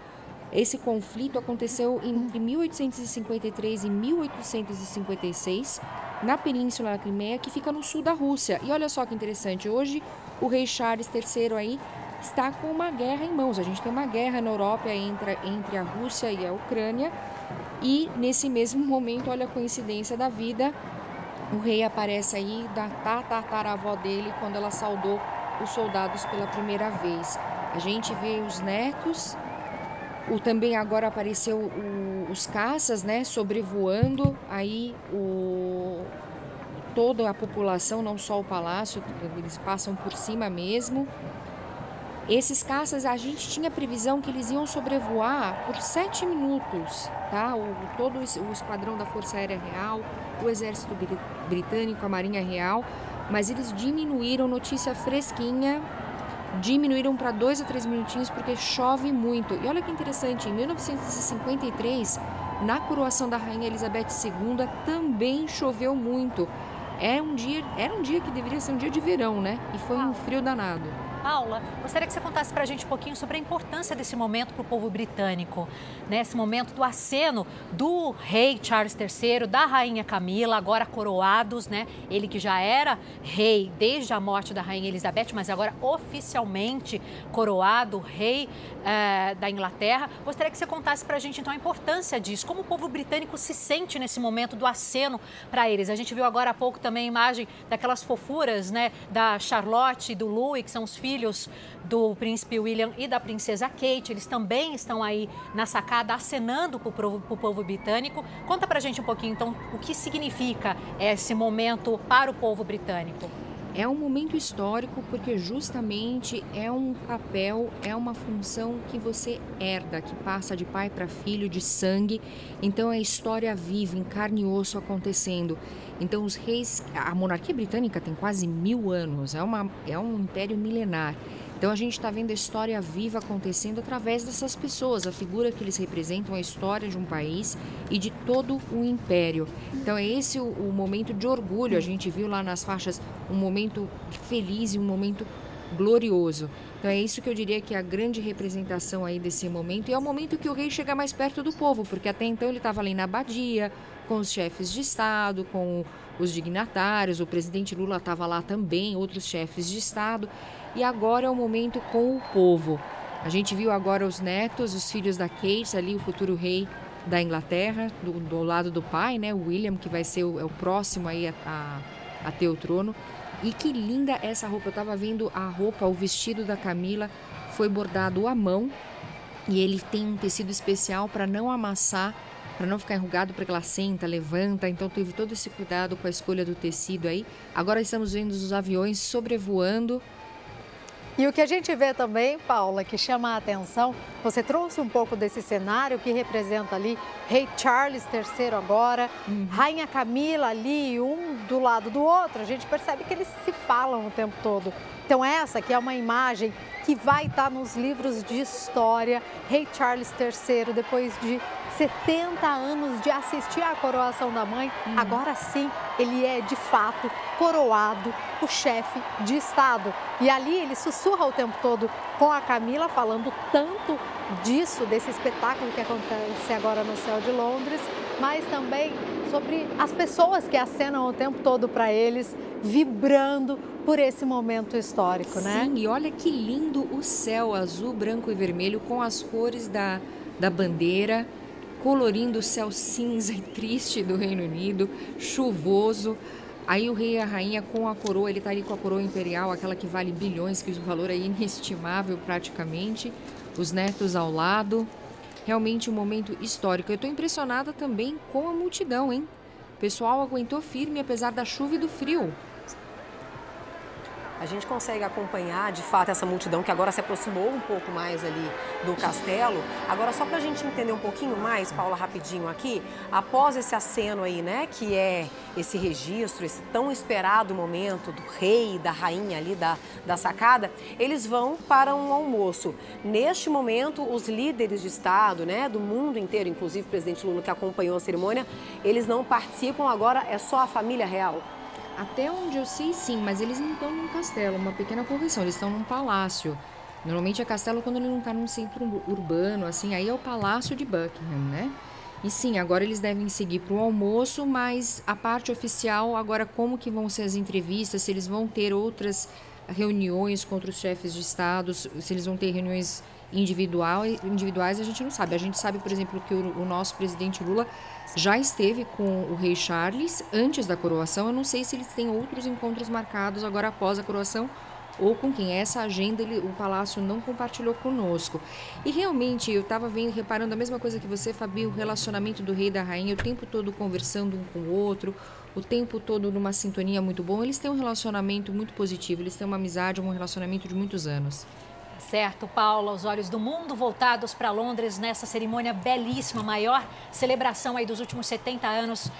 esse conflito aconteceu entre 1853 e 1856 na Península da Crimeia, que fica no sul da Rússia. E olha só que interessante, hoje o rei Charles III aí está com uma guerra em mãos. A gente tem uma guerra na Europa entre, entre a Rússia e a Ucrânia. E nesse mesmo momento, olha a coincidência da vida, o rei aparece aí da tataravó dele quando ela saudou os soldados pela primeira vez. A gente vê os netos, o também agora apareceu o- os caças, né, sobrevoando aí o toda a população, não só o palácio, eles passam por cima mesmo. Esses caças, a gente tinha previsão que eles iam sobrevoar por sete minutos, tá? O, todo o esquadrão da Força Aérea Real, o Exército Bri- Britânico, a Marinha Real, mas eles diminuíram, notícia fresquinha, diminuíram para dois a três minutinhos porque chove muito. E olha que interessante, em 1953, na coroação da Rainha Elizabeth II, também choveu muito. É um dia, era um dia que deveria ser um dia de verão, né? E foi um frio danado. Paula, gostaria que você contasse para a gente um pouquinho sobre a importância desse momento para o povo britânico, né? Momento do aceno do rei Charles III, da rainha Camila, agora coroados, né? Ele que já era rei desde a morte da rainha Elizabeth, mas agora oficialmente coroado rei eh, da Inglaterra. Gostaria que você contasse para a gente então a importância disso, como o povo britânico se sente nesse momento do aceno para eles. A gente viu agora há pouco também a imagem daquelas fofuras, né? Da Charlotte e do Louis, que são os filhos filhos do príncipe William e da princesa Kate. Eles também estão aí na sacada acenando para o povo britânico. Conta para gente um pouquinho, então, o que significa esse momento para o povo britânico. É um momento histórico porque justamente é um papel, é uma função que você herda, que passa de pai para filho, de sangue. Então é história viva, em carne e osso acontecendo. Então os reis, a monarquia britânica tem quase mil anos, é, uma, é um império milenar. Então a gente está vendo a história viva acontecendo através dessas pessoas, a figura que eles representam, a história de um país e de todo o império. Então é esse o, o momento de orgulho. A gente viu lá nas faixas um momento feliz e um momento glorioso. Então é isso que eu diria que é a grande representação aí desse momento e é o momento que o rei chega mais perto do povo, porque até então ele estava ali na abadia, com os chefes de estado, com os dignatários, o presidente Lula estava lá também, outros chefes de estado e agora é o momento com o povo. A gente viu agora os netos, os filhos da Kate, ali o futuro rei da Inglaterra, do, do lado do pai, né, William, que vai ser o, é o próximo aí a, a, a ter o trono. E que linda essa roupa. Eu estava vendo a roupa, o vestido da Camila foi bordado à mão e ele tem um tecido especial para não amassar, para não ficar enrugado, porque ela senta, levanta. Então teve todo esse cuidado com a escolha do tecido aí. Agora estamos vendo os aviões sobrevoando e o que a gente vê também, Paula, que chama a atenção, você trouxe um pouco desse cenário que representa ali Rei Charles III agora, uhum. Rainha Camila ali, um do lado do outro. A gente percebe que eles se falam o tempo todo. Então essa aqui é uma imagem que vai estar nos livros de história. Rei Charles III, depois de 70 anos de assistir à coroação da mãe, uhum. agora sim ele é de fato coroado o chefe de Estado. E ali ele sussurra o tempo todo com a Camila, falando tanto disso, desse espetáculo que acontece agora no céu de Londres, mas também sobre as pessoas que acenam o tempo todo para eles, vibrando por esse momento histórico, né? Sim, e olha que lindo o céu azul, branco e vermelho com as cores da, da bandeira, colorindo o céu cinza e triste do Reino Unido, chuvoso. Aí o rei e a rainha com a coroa, ele está ali com a coroa imperial, aquela que vale bilhões, que o valor é inestimável praticamente. Os netos ao lado. Realmente um momento histórico. Eu estou impressionada também com a multidão, hein? O pessoal aguentou firme apesar da chuva e do frio a gente consegue acompanhar de fato essa multidão que agora se aproximou um pouco mais ali do castelo. Agora, só para a gente entender um pouquinho mais, Paula, rapidinho aqui, após esse aceno aí, né, que é esse registro, esse tão esperado momento do rei e da rainha ali da, da sacada, eles vão para um almoço. Neste momento, os líderes de Estado, né, do mundo inteiro, inclusive o presidente Lula que acompanhou a cerimônia, eles não participam agora, é só a família real. Até onde eu sei, sim, mas eles não estão num castelo, uma pequena correção, eles estão num palácio. Normalmente é castelo quando ele não está num centro urbano, assim, aí é o Palácio de Buckingham, né? E sim, agora eles devem seguir para o almoço, mas a parte oficial, agora como que vão ser as entrevistas, se eles vão ter outras reuniões com outros chefes de estados, se eles vão ter reuniões individual, individuais, a gente não sabe. A gente sabe, por exemplo, que o, o nosso presidente Lula já esteve com o rei Charles antes da coroação. Eu não sei se eles têm outros encontros marcados agora após a coroação ou com quem. Essa agenda ele, o Palácio não compartilhou conosco. E realmente eu estava reparando a mesma coisa que você, Fabi, o relacionamento do rei e da rainha, o tempo todo conversando um com o outro, o tempo todo numa sintonia muito bom. Eles têm um relacionamento muito positivo, eles têm uma amizade, um relacionamento de muitos anos. Certo, Paula, os olhos do mundo voltados para Londres nessa cerimônia belíssima, maior celebração aí dos últimos 70 anos.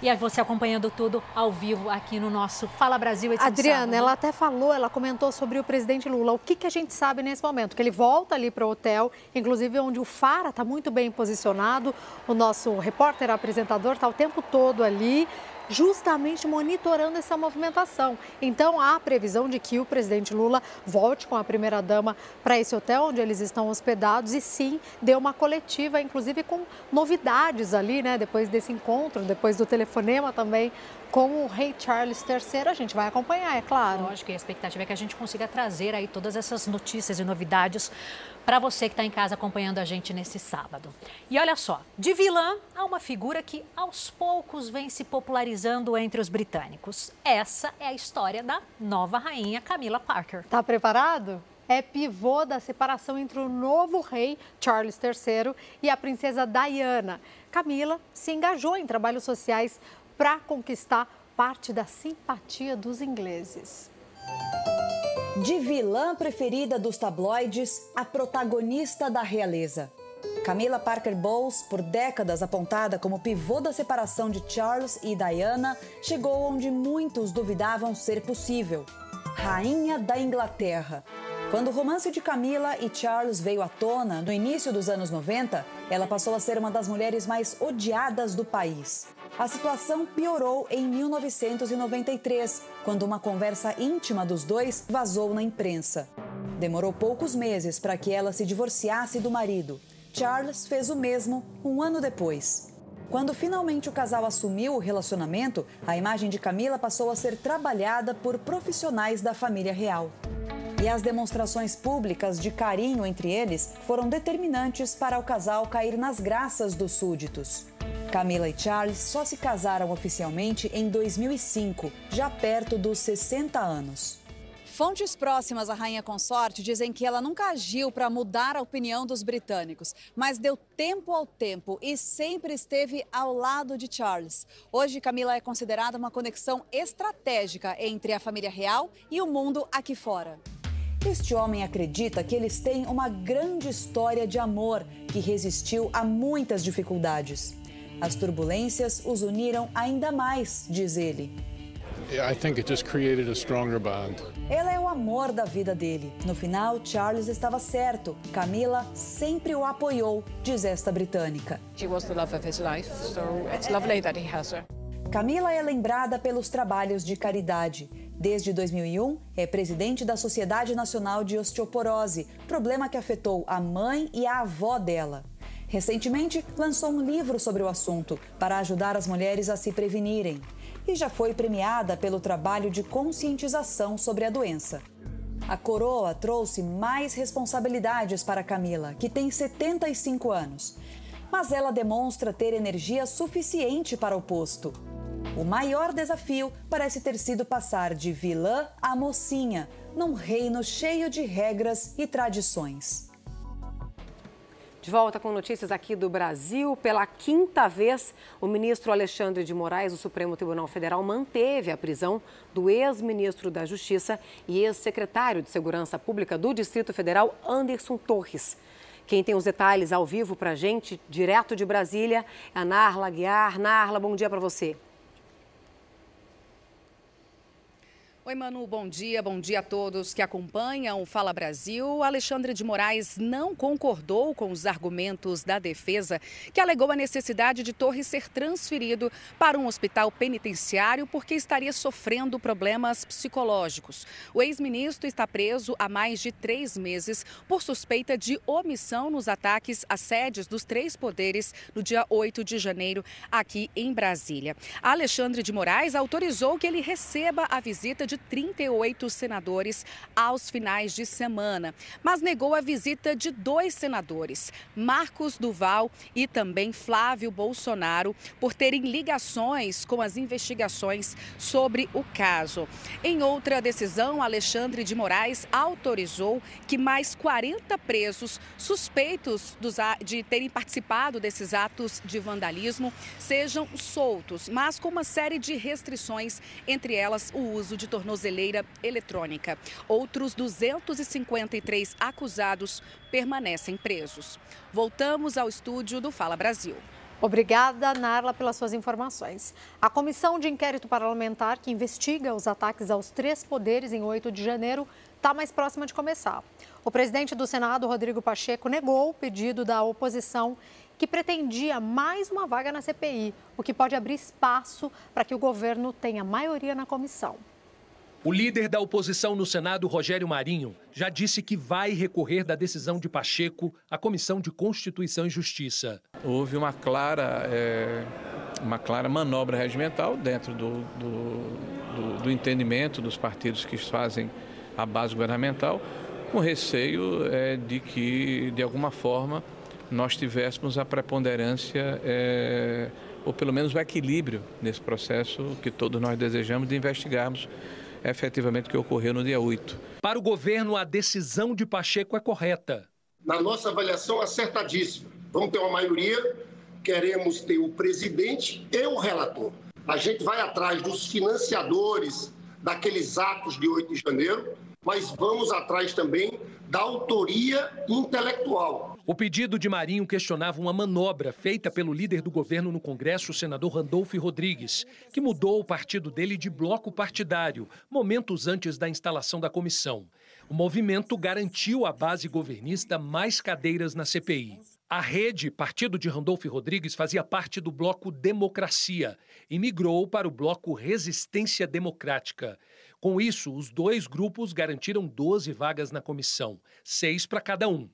E você acompanhando tudo ao vivo aqui no nosso Fala Brasil. Adriana, ela até falou, ela comentou sobre o presidente Lula. O que, que a gente sabe nesse momento? Que ele volta ali para o hotel, inclusive onde o Fara está muito bem posicionado. O nosso repórter apresentador está o tempo todo ali justamente monitorando essa movimentação. Então, há a previsão de que o presidente Lula volte com a primeira-dama para esse hotel onde eles estão hospedados e sim dê uma coletiva, inclusive com novidades ali, né? Depois desse encontro, depois do telefonema também com o rei Charles III. A gente vai acompanhar, é claro. Lógico, e a expectativa é que a gente consiga trazer aí todas essas notícias e novidades para você que está em casa acompanhando a gente nesse sábado. E olha só, de vilã há uma figura que aos poucos vem se popularizando entre os britânicos. Essa é a história da nova rainha Camila Parker. Tá preparado? É pivô da separação entre o novo rei Charles III e a princesa Diana. Camila se engajou em trabalhos sociais para conquistar parte da simpatia dos ingleses. De vilã preferida dos tabloides, a protagonista da realeza. Camila Parker Bowles, por décadas apontada como pivô da separação de Charles e Diana, chegou onde muitos duvidavam ser possível. Rainha da Inglaterra. Quando o romance de Camila e Charles veio à tona no início dos anos 90, ela passou a ser uma das mulheres mais odiadas do país. A situação piorou em 1993, quando uma conversa íntima dos dois vazou na imprensa. Demorou poucos meses para que ela se divorciasse do marido. Charles fez o mesmo um ano depois. Quando finalmente o casal assumiu o relacionamento, a imagem de Camila passou a ser trabalhada por profissionais da família real. E as demonstrações públicas de carinho entre eles foram determinantes para o casal cair nas graças dos súditos. Camila e Charles só se casaram oficialmente em 2005, já perto dos 60 anos. Fontes próximas à rainha consorte dizem que ela nunca agiu para mudar a opinião dos britânicos, mas deu tempo ao tempo e sempre esteve ao lado de Charles. Hoje, Camila é considerada uma conexão estratégica entre a família real e o mundo aqui fora. Este homem acredita que eles têm uma grande história de amor que resistiu a muitas dificuldades. As turbulências os uniram ainda mais, diz ele. I think it just created a stronger bond. Ela é o amor da vida dele. No final, Charles estava certo. Camila sempre o apoiou, diz esta britânica. She was the love of his life, so it's lovely that he has her. Camila é lembrada pelos trabalhos de caridade. Desde 2001, é presidente da Sociedade Nacional de Osteoporose, problema que afetou a mãe e a avó dela. Recentemente, lançou um livro sobre o assunto para ajudar as mulheres a se prevenirem. E já foi premiada pelo trabalho de conscientização sobre a doença. A coroa trouxe mais responsabilidades para Camila, que tem 75 anos. Mas ela demonstra ter energia suficiente para o posto. O maior desafio parece ter sido passar de vilã a mocinha, num reino cheio de regras e tradições. De volta com notícias aqui do Brasil. Pela quinta vez, o ministro Alexandre de Moraes, do Supremo Tribunal Federal, manteve a prisão do ex-ministro da Justiça e ex-secretário de Segurança Pública do Distrito Federal, Anderson Torres. Quem tem os detalhes ao vivo para a gente, direto de Brasília, é a Narla Guiar. Narla, bom dia para você. Oi, Manu, bom dia. Bom dia a todos que acompanham o Fala Brasil. Alexandre de Moraes não concordou com os argumentos da defesa, que alegou a necessidade de Torres ser transferido para um hospital penitenciário porque estaria sofrendo problemas psicológicos. O ex-ministro está preso há mais de três meses por suspeita de omissão nos ataques às sedes dos três poderes no dia 8 de janeiro, aqui em Brasília. Alexandre de Moraes autorizou que ele receba a visita de 38 senadores aos finais de semana, mas negou a visita de dois senadores, Marcos Duval e também Flávio Bolsonaro, por terem ligações com as investigações sobre o caso. Em outra decisão, Alexandre de Moraes autorizou que mais 40 presos suspeitos de terem participado desses atos de vandalismo sejam soltos, mas com uma série de restrições, entre elas o uso de tornozeleira tornozeleira eletrônica. Outros 253 acusados permanecem presos. Voltamos ao estúdio do Fala Brasil. Obrigada, Narla, pelas suas informações. A comissão de inquérito parlamentar que investiga os ataques aos três poderes em 8 de janeiro está mais próxima de começar. O presidente do Senado, Rodrigo Pacheco, negou o pedido da oposição que pretendia mais uma vaga na CPI, o que pode abrir espaço para que o governo tenha maioria na comissão. O líder da oposição no Senado, Rogério Marinho, já disse que vai recorrer da decisão de Pacheco à Comissão de Constituição e Justiça. Houve uma clara é, uma clara manobra regimental dentro do, do, do, do entendimento dos partidos que fazem a base governamental, com receio é, de que, de alguma forma, nós tivéssemos a preponderância, é, ou pelo menos o equilíbrio nesse processo que todos nós desejamos de investigarmos efetivamente o que ocorreu no dia 8. Para o governo, a decisão de Pacheco é correta. Na nossa avaliação, acertadíssima. Vamos ter uma maioria, queremos ter o presidente e o relator. A gente vai atrás dos financiadores daqueles atos de 8 de janeiro, mas vamos atrás também da autoria intelectual. O pedido de Marinho questionava uma manobra feita pelo líder do governo no Congresso, o senador Randolfo Rodrigues, que mudou o partido dele de bloco partidário, momentos antes da instalação da comissão. O movimento garantiu à base governista mais cadeiras na CPI. A rede, partido de Randolfo Rodrigues, fazia parte do bloco Democracia e migrou para o bloco Resistência Democrática. Com isso, os dois grupos garantiram 12 vagas na comissão, seis para cada um.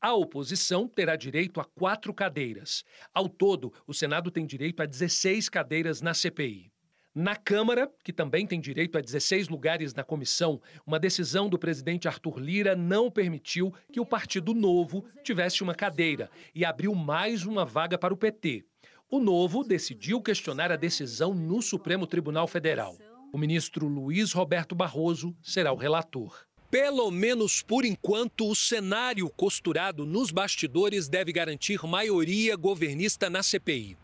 A oposição terá direito a quatro cadeiras. Ao todo, o Senado tem direito a 16 cadeiras na CPI. Na Câmara, que também tem direito a 16 lugares na comissão, uma decisão do presidente Arthur Lira não permitiu que o Partido Novo tivesse uma cadeira e abriu mais uma vaga para o PT. O Novo decidiu questionar a decisão no Supremo Tribunal Federal. O ministro Luiz Roberto Barroso será o relator. Pelo menos por enquanto, o cenário costurado nos bastidores deve garantir maioria governista na CPI.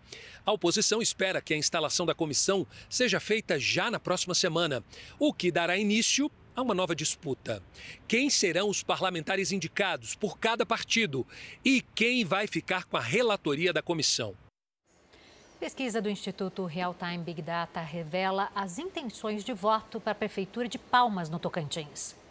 A oposição espera que a instalação da comissão seja feita já na próxima semana, o que dará início a uma nova disputa. Quem serão os parlamentares indicados por cada partido e quem vai ficar com a relatoria da comissão? Pesquisa do Instituto Real Time Big Data revela as intenções de voto para a Prefeitura de Palmas, no Tocantins.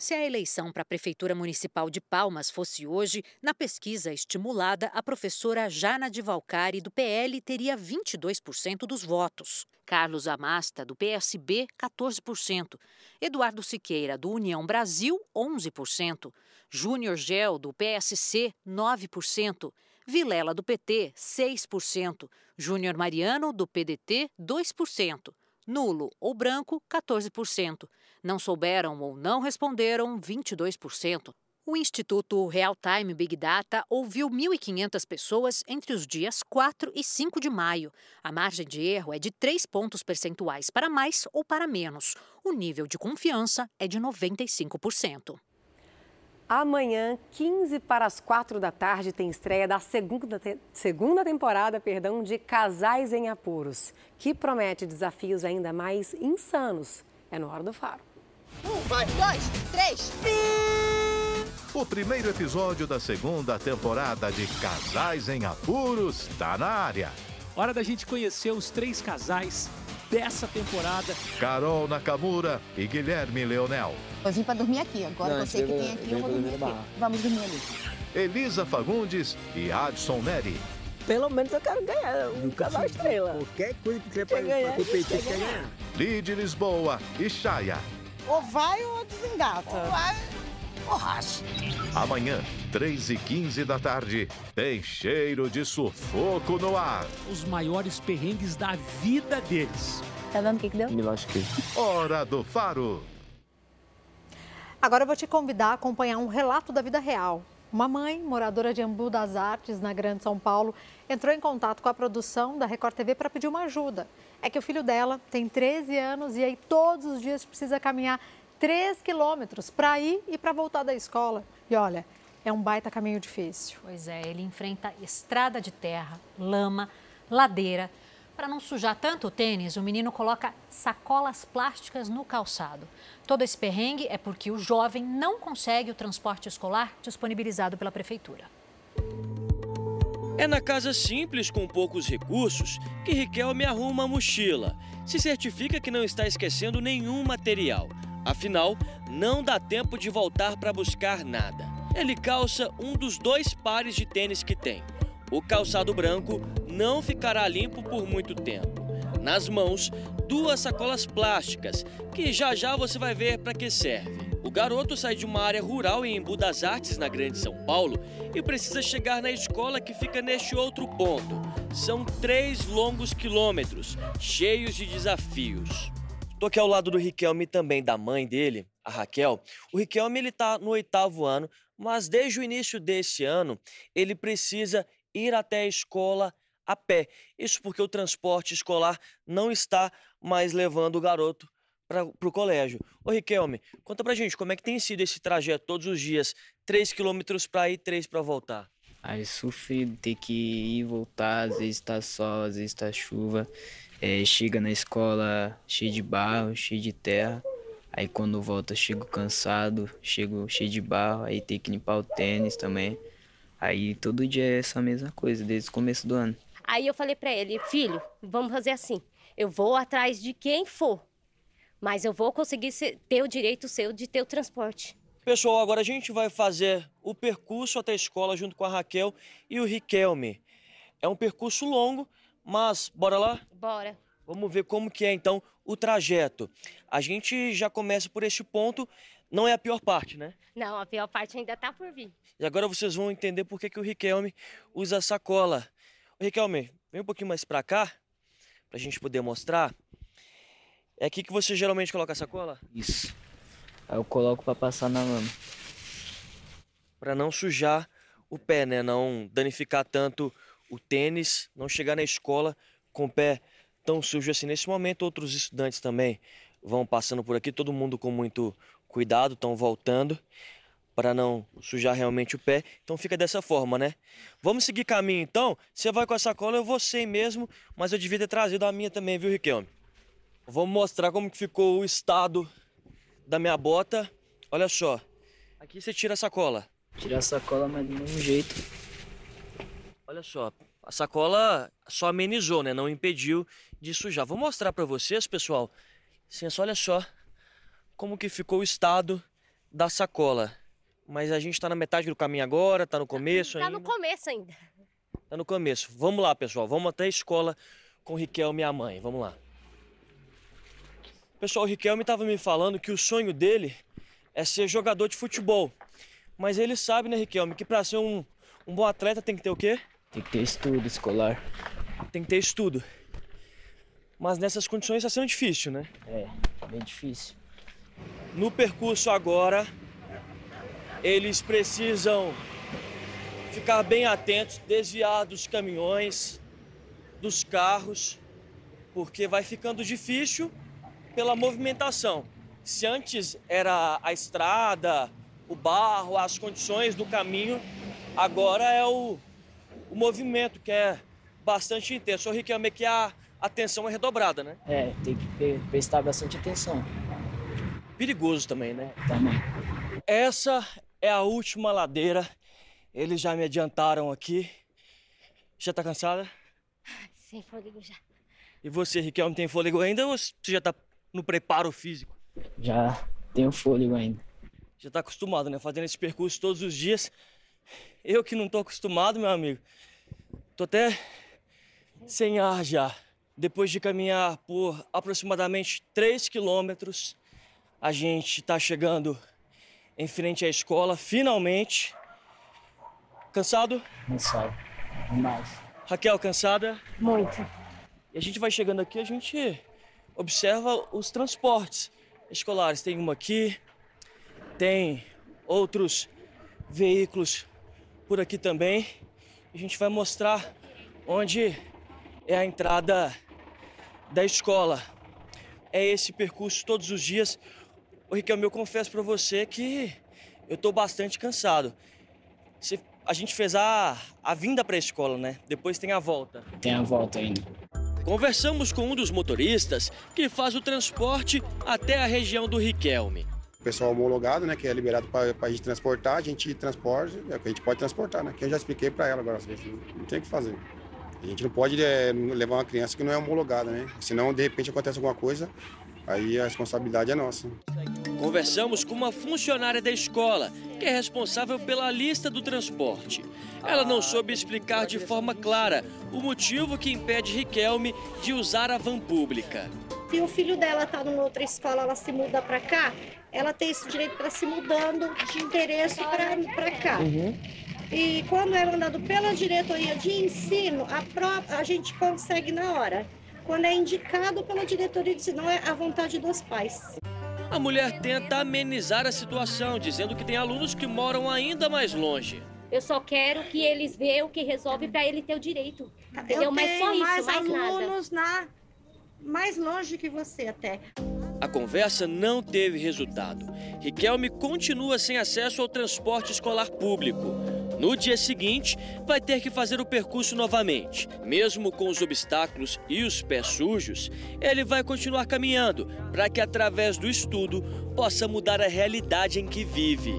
Se a eleição para a Prefeitura Municipal de Palmas fosse hoje, na pesquisa estimulada, a professora Jana de Valcari, do PL, teria 22% dos votos. Carlos Amasta, do PSB, 14%. Eduardo Siqueira, do União Brasil, 11%. Júnior Gel, do PSC, 9%. Vilela, do PT, 6%. Júnior Mariano, do PDT, 2%. Nulo ou branco, 14%. Não souberam ou não responderam, 22%. O Instituto Real Time Big Data ouviu 1.500 pessoas entre os dias 4 e 5 de maio. A margem de erro é de 3 pontos percentuais para mais ou para menos. O nível de confiança é de 95%. Amanhã, 15 para as 4 da tarde, tem estreia da segunda, te segunda temporada perdão, de Casais em Apuros, que promete desafios ainda mais insanos. É no Hora do Faro. Um, vai. dois, três. O primeiro episódio da segunda temporada de Casais em Apuros está na área. Hora da gente conhecer os três casais dessa temporada. Carol Nakamura e Guilherme Leonel. Eu vim para dormir aqui, agora Não, você que tem aqui, eu vou dormir aqui. Vamos dormir ali. Elisa Fagundes e Adson Neri. Pelo menos eu quero ganhar um casal estrela. Qualquer coisa que você para competir, quer ganhar. Lide Lisboa e Chaya. Ou vai ou desengata. Ou vai borracha. Amanhã, 3 e 15 da tarde, tem cheiro de sufoco no ar. Os maiores perrengues da vida deles. Tá vendo o que, que deu? Me lasquei. Hora do Faro. Agora eu vou te convidar a acompanhar um relato da vida real. Uma mãe, moradora de Embu das Artes, na Grande São Paulo, entrou em contato com a produção da Record TV para pedir uma ajuda. É que o filho dela tem 13 anos e aí todos os dias precisa caminhar 3 quilômetros para ir e para voltar da escola. E olha, é um baita caminho difícil. Pois é, ele enfrenta estrada de terra, lama, ladeira. Para não sujar tanto o tênis, o menino coloca sacolas plásticas no calçado. Todo esse perrengue é porque o jovem não consegue o transporte escolar disponibilizado pela prefeitura. É na casa simples com poucos recursos que Riquelme arruma a mochila. Se certifica que não está esquecendo nenhum material. Afinal, não dá tempo de voltar para buscar nada. Ele calça um dos dois pares de tênis que tem. O calçado branco não ficará limpo por muito tempo. Nas mãos, duas sacolas plásticas, que já já você vai ver para que serve. O garoto sai de uma área rural em Embu das Artes, na Grande São Paulo, e precisa chegar na escola que fica neste outro ponto. São três longos quilômetros, cheios de desafios. Tô aqui ao lado do Riquelme também, da mãe dele, a Raquel. O Riquelme ele tá no oitavo ano, mas desde o início desse ano ele precisa ir até a escola a pé. Isso porque o transporte escolar não está mais levando o garoto para o colégio. Ô Riquelme, conta pra gente como é que tem sido esse trajeto todos os dias, 3 quilômetros para ir, 3 para voltar. Aí sofrido ter que ir e voltar, às vezes tá sol, às vezes tá chuva. É, chega na escola cheio de barro, cheio de terra. Aí quando volta chego cansado, chego cheio de barro, aí tem que limpar o tênis também. Aí todo dia é essa mesma coisa, desde o começo do ano. Aí eu falei para ele, filho, vamos fazer assim. Eu vou atrás de quem for, mas eu vou conseguir ter o direito seu de ter o transporte. Pessoal, agora a gente vai fazer o percurso até a escola junto com a Raquel e o Riquelme. É um percurso longo, mas bora lá? Bora. Vamos ver como que é então o trajeto. A gente já começa por este ponto, não é a pior parte, né? Não, a pior parte ainda tá por vir. E agora vocês vão entender por que, que o Riquelme usa sacola. Riquelme, vem um pouquinho mais para cá, pra gente poder mostrar. É aqui que você geralmente coloca a sacola? Isso. Aí eu coloco para passar na lama. Para não sujar o pé, né? Não danificar tanto o tênis, não chegar na escola com o pé tão sujo assim. Nesse momento, outros estudantes também vão passando por aqui, todo mundo com muito cuidado, estão voltando para não sujar realmente o pé. Então fica dessa forma, né? Vamos seguir caminho então. Você vai com a sacola, eu vou sem mesmo, mas eu devia ter trazido a minha também, viu, Riquelme? Vamos mostrar como que ficou o estado da minha bota. Olha só. Aqui você tira a sacola. Tira a sacola, mas do mesmo jeito. Olha só, a sacola só amenizou, né? Não impediu de sujar. Vou mostrar para vocês, pessoal. Sim, olha só como que ficou o estado da sacola. Mas a gente está na metade do caminho agora, está no começo tá ainda. no começo ainda. Tá no começo. Vamos lá, pessoal. Vamos até a escola com o Riquelme, minha mãe. Vamos lá. Pessoal, o Riquelme estava me falando que o sonho dele é ser jogador de futebol. Mas ele sabe, né, Riquelme, que para ser um, um bom atleta tem que ter o quê? Tem que ter estudo escolar. Tem que ter estudo. Mas nessas condições está sendo difícil, né? É, bem difícil. No percurso agora, eles precisam ficar bem atentos, desviar dos caminhões, dos carros, porque vai ficando difícil pela movimentação. Se antes era a estrada, o barro, as condições do caminho, agora é o, o movimento que é bastante intenso. O Riquelme que a atenção é redobrada, né? É, tem que prestar bastante atenção. Perigoso também, né? Também. Essa é a última ladeira. Eles já me adiantaram aqui. Já tá cansada? Sem fôlego já. E você, Riquelme, tem fôlego ainda ou você já tá no preparo físico? Já tenho fôlego ainda. Já tá acostumado, né? Fazendo esse percurso todos os dias. Eu que não tô acostumado, meu amigo. Tô até sem ar já. Depois de caminhar por aproximadamente 3 quilômetros, a gente tá chegando em frente à escola, finalmente. Cansado? Cansado. Demais. Raquel, cansada? Muito. E a gente vai chegando aqui, a gente observa os transportes escolares. Tem uma aqui, tem outros veículos por aqui também. A gente vai mostrar onde é a entrada da escola. É esse percurso todos os dias. O Riquelme, eu confesso para você que eu tô bastante cansado. A gente fez a, a vinda para a escola, né? Depois tem a volta. Tem a volta ainda. Conversamos com um dos motoristas que faz o transporte até a região do Riquelme. O pessoal homologado, né, que é liberado para a gente transportar, a gente transporta, é o que a gente pode transportar, né? Que eu já expliquei para ela agora, assim, não tem o que fazer. A gente não pode é, levar uma criança que não é homologada, né? Senão, de repente, acontece alguma coisa, aí a responsabilidade é nossa. Conversamos com uma funcionária da escola, que é responsável pela lista do transporte. Ela não soube explicar de forma clara o motivo que impede Riquelme de usar a van pública. Se o filho dela está numa outra escola, ela se muda para cá, ela tem esse direito para se mudando de endereço para cá. Uhum. E quando é mandado pela diretoria de ensino, a, própria, a gente consegue na hora. Quando é indicado pela diretoria de ensino, não é a vontade dos pais. A mulher tenta amenizar a situação, dizendo que tem alunos que moram ainda mais longe. Eu só quero que eles vejam o que resolve para ele ter o direito. Entendeu? Eu Mas só tenho isso, mais, mais nada. alunos na mais longe que você até. A conversa não teve resultado. Riquelme continua sem acesso ao transporte escolar público. No dia seguinte, vai ter que fazer o percurso novamente. Mesmo com os obstáculos e os pés sujos, ele vai continuar caminhando para que, através do estudo, possa mudar a realidade em que vive.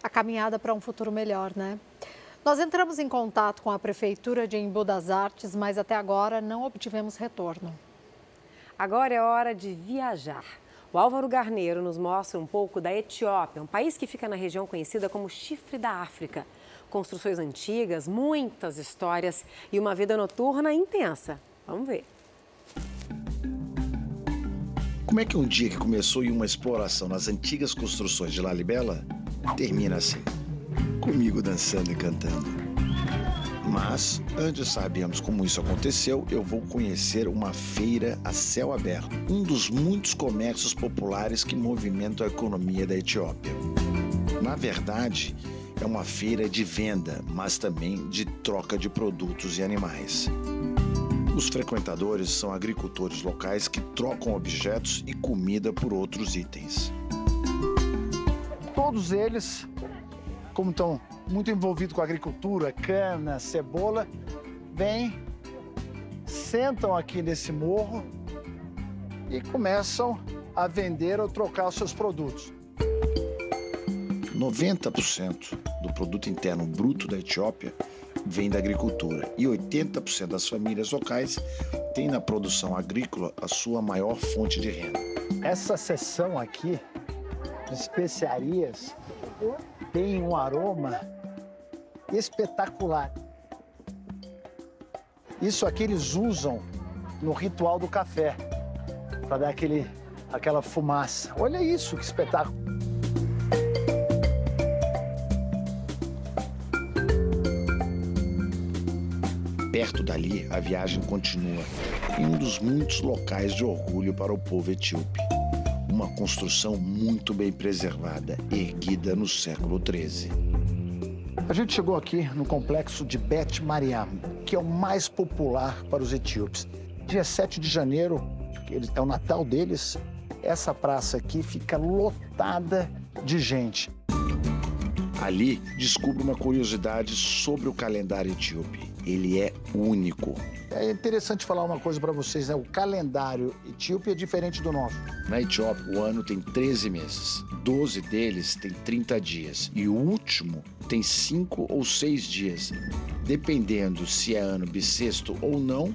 A caminhada para um futuro melhor, né? Nós entramos em contato com a Prefeitura de Embu das Artes, mas até agora não obtivemos retorno. Agora é hora de viajar. O Álvaro Garneiro nos mostra um pouco da Etiópia, um país que fica na região conhecida como Chifre da África. Construções antigas, muitas histórias e uma vida noturna intensa. Vamos ver. Como é que um dia que começou em uma exploração nas antigas construções de Lalibela termina assim? Comigo dançando e cantando. Mas, antes de sabermos como isso aconteceu, eu vou conhecer uma feira a céu aberto, um dos muitos comércios populares que movimentam a economia da Etiópia. Na verdade, é uma feira de venda, mas também de troca de produtos e animais. Os frequentadores são agricultores locais que trocam objetos e comida por outros itens. Todos eles, como estão muito envolvidos com a agricultura, cana, cebola, vêm, sentam aqui nesse morro e começam a vender ou trocar os seus produtos. 90% do produto interno bruto da Etiópia vem da agricultura e 80% das famílias locais têm na produção agrícola a sua maior fonte de renda. Essa seção aqui de especiarias tem um aroma espetacular. Isso aqui eles usam no ritual do café, para dar aquele, aquela fumaça. Olha isso, que espetáculo! Perto dali, a viagem continua em um dos muitos locais de orgulho para o povo etíope. Uma construção muito bem preservada, erguida no século XIII. A gente chegou aqui no complexo de Bet Mariam, que é o mais popular para os etíopes. Dia 7 de janeiro, que é o Natal deles, essa praça aqui fica lotada de gente. Ali, descubro uma curiosidade sobre o calendário etíope. Ele é único. É interessante falar uma coisa para vocês, né? O calendário etíope é diferente do nosso. Na Etiópia, o ano tem 13 meses. 12 deles tem 30 dias. E o último tem 5 ou 6 dias, dependendo se é ano bissexto ou não.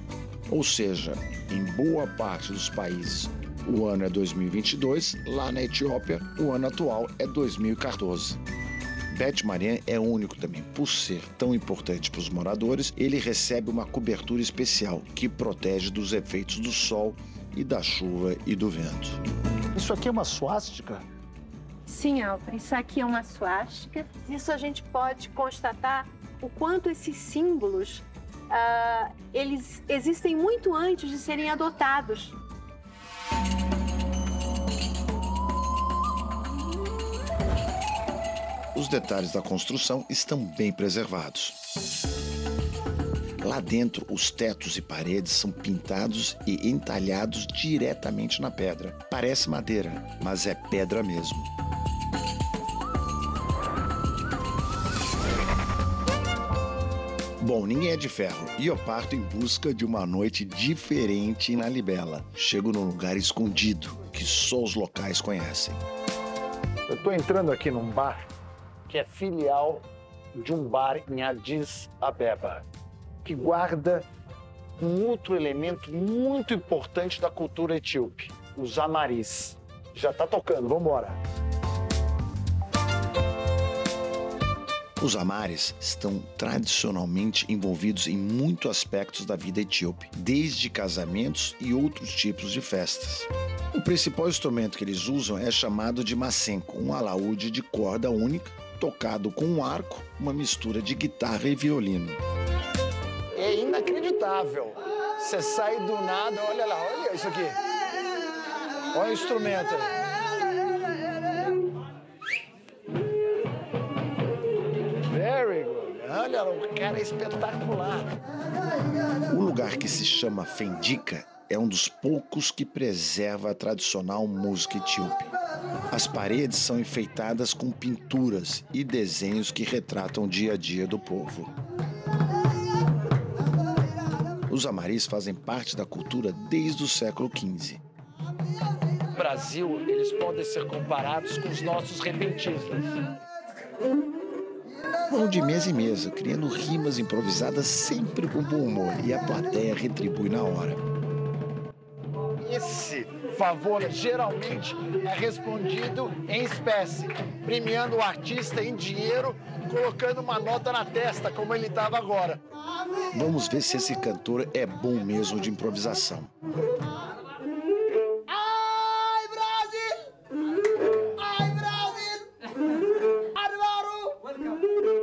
Ou seja, em boa parte dos países, o ano é 2022. Lá na Etiópia, o ano atual é 2014. Bet Marian é único também. Por ser tão importante para os moradores, ele recebe uma cobertura especial que protege dos efeitos do sol e da chuva e do vento. Isso aqui é uma suástica? Sim, Alfred, isso aqui é uma suástica. Isso a gente pode constatar o quanto esses símbolos uh, eles existem muito antes de serem adotados. Os detalhes da construção estão bem preservados. Lá dentro, os tetos e paredes são pintados e entalhados diretamente na pedra. Parece madeira, mas é pedra mesmo. Bom, ninguém é de ferro e eu parto em busca de uma noite diferente na Libela. Chego num lugar escondido que só os locais conhecem. Eu estou entrando aqui num bar que é filial de um bar em Addis Abeba, que guarda um outro elemento muito importante da cultura etíope, os amaris. Já está tocando, vamos embora. Os amares estão tradicionalmente envolvidos em muitos aspectos da vida etíope, desde casamentos e outros tipos de festas. O principal instrumento que eles usam é chamado de macenco, um alaúde de corda única, tocado com um arco, uma mistura de guitarra e violino. É inacreditável. Você sai do nada, olha lá, olha isso aqui. Olha o instrumento. Very good. Olha, o cara é espetacular. O lugar que se chama Fendica é um dos poucos que preserva a tradicional música etíope. As paredes são enfeitadas com pinturas e desenhos que retratam o dia a dia do povo. Os amaris fazem parte da cultura desde o século XV. No Brasil, eles podem ser comparados com os nossos repentistas. Vão de mesa em mesa, criando rimas improvisadas sempre com bom humor e a plateia retribui na hora. Esse favor geralmente é respondido em espécie, premiando o artista em dinheiro colocando uma nota na testa, como ele estava agora. Vamos ver se esse cantor é bom mesmo de improvisação. Ai, Brasil! Ai, Brasil! Advaru!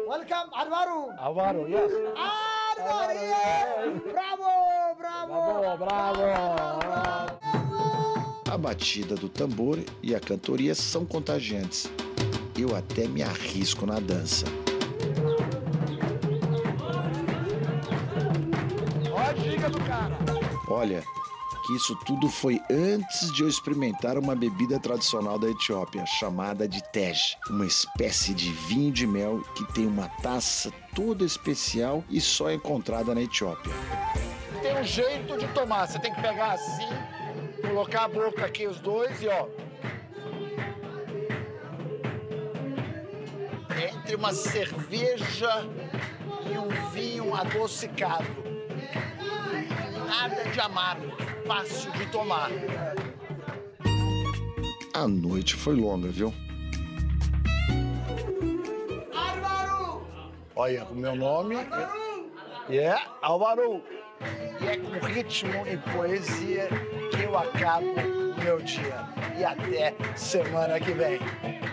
Welcome, Advaru! Alvaro, yes. Advaru! yeah. Bravo, bravo! Bravo, bravo! A batida do tambor e a cantoria são contagiantes. Eu até me arrisco na dança. Olha que isso tudo foi antes de eu experimentar uma bebida tradicional da Etiópia, chamada de tej, uma espécie de vinho de mel que tem uma taça toda especial e só encontrada na Etiópia. Tem um jeito de tomar. Você tem que pegar assim, colocar a boca aqui os dois e ó. Entre uma cerveja e um vinho adocicado. Nada de amargo, fácil de tomar. A noite foi longa, viu? Olha, o meu nome é Álvaro. E é com ritmo e poesia eu acabo o meu dia. E até semana que vem.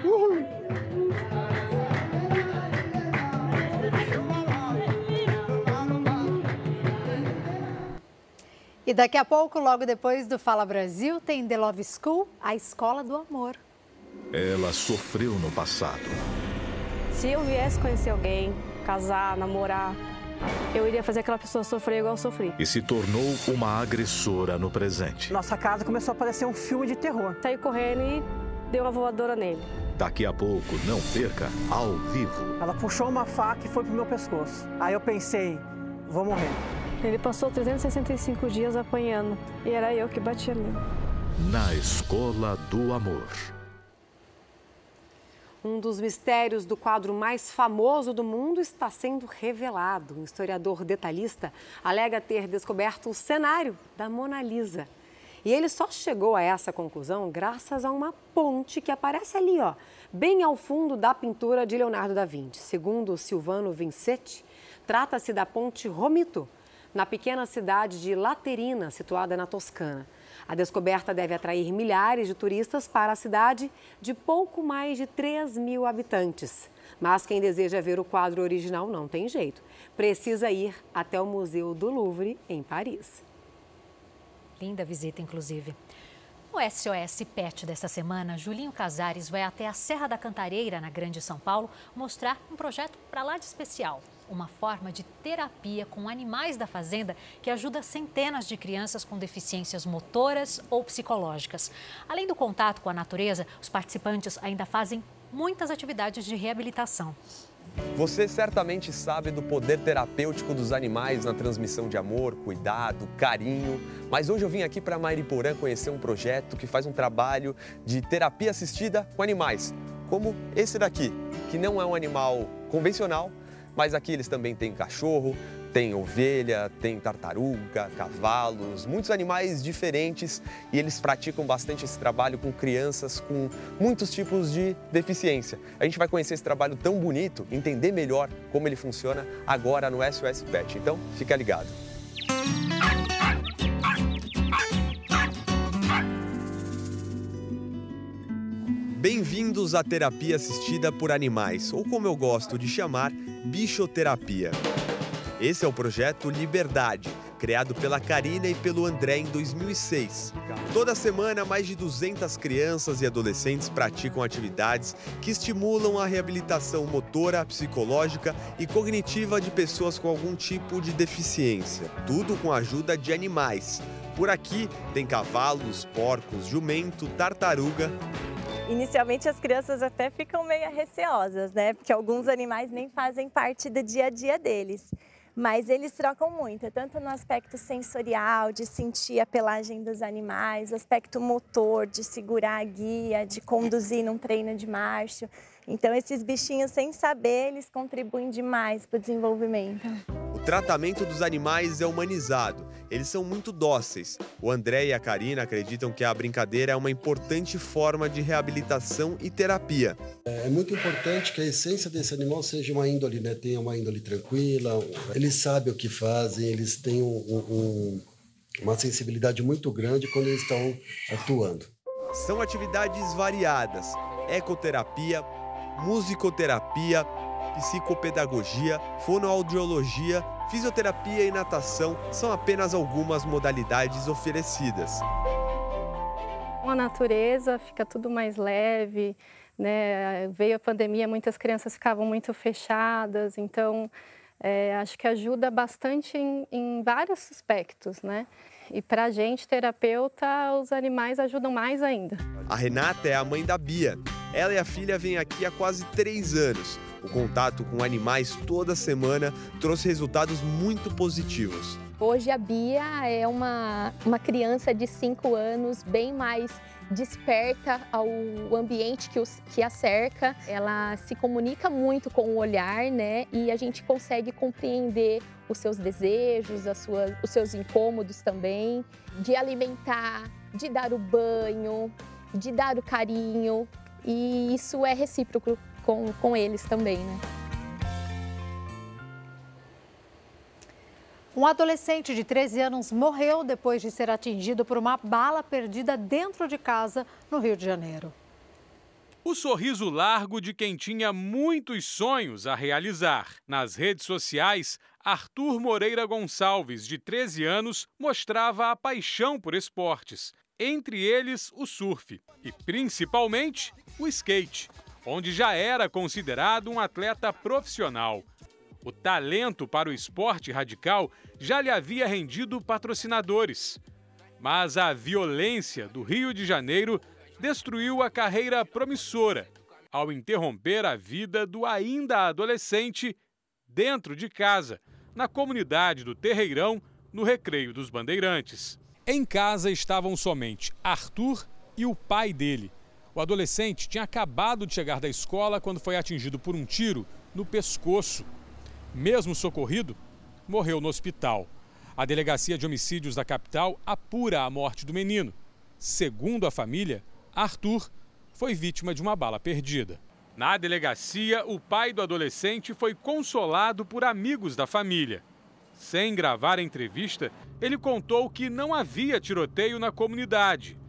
Uhul. E daqui a pouco, logo depois do Fala Brasil, tem The Love School, a escola do amor. Ela sofreu no passado. Se eu viesse conhecer alguém, casar, namorar, eu iria fazer aquela pessoa sofrer igual eu sofri. E se tornou uma agressora no presente. Nossa casa começou a parecer um filme de terror. Saí correndo e dei uma voadora nele. Daqui a pouco, não perca, ao vivo. Ela puxou uma faca e foi pro meu pescoço. Aí eu pensei, vou morrer. Ele passou 365 dias apanhando e era eu que batia nele. Na Escola do Amor. Um dos mistérios do quadro mais famoso do mundo está sendo revelado. Um historiador detalhista alega ter descoberto o cenário da Mona Lisa. E ele só chegou a essa conclusão graças a uma ponte que aparece ali, ó, bem ao fundo da pintura de Leonardo da Vinci. Segundo Silvano Vincetti, trata-se da ponte Romito, na pequena cidade de Laterina, situada na Toscana. A descoberta deve atrair milhares de turistas para a cidade de pouco mais de 3 mil habitantes. Mas quem deseja ver o quadro original não tem jeito. Precisa ir até o Museu do Louvre, em Paris. Linda visita, inclusive. No SOS Pet desta semana, Julinho Casares vai até a Serra da Cantareira, na Grande São Paulo, mostrar um projeto para lá de especial. Uma forma de terapia com animais da fazenda que ajuda centenas de crianças com deficiências motoras ou psicológicas. Além do contato com a natureza, os participantes ainda fazem muitas atividades de reabilitação. Você certamente sabe do poder terapêutico dos animais na transmissão de amor, cuidado, carinho. Mas hoje eu vim aqui para Mairiporã conhecer um projeto que faz um trabalho de terapia assistida com animais, como esse daqui, que não é um animal convencional, mas aqui eles também têm cachorro, Tem ovelha, tem tartaruga, cavalos, muitos animais diferentes e eles praticam bastante esse trabalho com crianças com muitos tipos de deficiência. A gente vai conhecer esse trabalho tão bonito, entender melhor como ele funciona agora no SOS Pet. Então, fica ligado. Bem-vindos à terapia assistida por animais, ou como eu gosto de chamar, bichoterapia. Esse é o projeto Liberdade, criado pela Karina e pelo André em 2006. Toda semana, mais de 200 crianças e adolescentes praticam atividades que estimulam a reabilitação motora, psicológica e cognitiva de pessoas com algum tipo de deficiência. Tudo com a ajuda de animais. Por aqui tem cavalos, porcos, jumento, tartaruga, Inicialmente as crianças até ficam meio receosas, né? Porque alguns animais nem fazem parte do dia a dia deles. Mas eles trocam muito, tanto no aspecto sensorial, de sentir a pelagem dos animais, o aspecto motor, de segurar a guia, de conduzir num treino de marcha. Então, esses bichinhos, sem saber, eles contribuem demais para o desenvolvimento. O tratamento dos animais é humanizado. Eles são muito dóceis. O André e a Karina acreditam que a brincadeira é uma importante forma de reabilitação e terapia. É muito importante que a essência desse animal seja uma índole, né? Tenha uma índole tranquila. Eles sabem o que fazem, eles têm um, um, uma sensibilidade muito grande quando eles estão atuando. São atividades variadas: ecoterapia, musicoterapia, psicopedagogia, fonoaudiologia, fisioterapia e natação são apenas algumas modalidades oferecidas. Com a natureza fica tudo mais leve, né? Veio a pandemia, muitas crianças ficavam muito fechadas, então é, acho que ajuda bastante em, em vários aspectos, né? E para a gente, terapeuta, os animais ajudam mais ainda. A Renata é a mãe da Bia. Ela e a filha vêm aqui há quase três anos. O contato com animais toda semana trouxe resultados muito positivos. Hoje a Bia é uma, uma criança de 5 anos, bem mais desperta ao ambiente que, os, que a cerca. Ela se comunica muito com o olhar, né? E a gente consegue compreender os seus desejos, as suas, os seus incômodos também, de alimentar, de dar o banho, de dar o carinho. E isso é recíproco com, com eles também, né? Um adolescente de 13 anos morreu depois de ser atingido por uma bala perdida dentro de casa no Rio de Janeiro. O sorriso largo de quem tinha muitos sonhos a realizar. Nas redes sociais, Arthur Moreira Gonçalves, de 13 anos, mostrava a paixão por esportes, entre eles o surf e principalmente o skate, onde já era considerado um atleta profissional. O talento para o esporte radical já lhe havia rendido patrocinadores. Mas a violência do Rio de Janeiro destruiu a carreira promissora ao interromper a vida do ainda adolescente dentro de casa, na comunidade do Terreirão, no Recreio dos Bandeirantes. Em casa estavam somente Arthur e o pai dele. O adolescente tinha acabado de chegar da escola quando foi atingido por um tiro no pescoço. Mesmo socorrido, morreu no hospital. A Delegacia de Homicídios da capital apura a morte do menino. Segundo a família, Arthur foi vítima de uma bala perdida. Na delegacia, o pai do adolescente foi consolado por amigos da família. Sem gravar a entrevista, ele contou que não havia tiroteio na comunidade.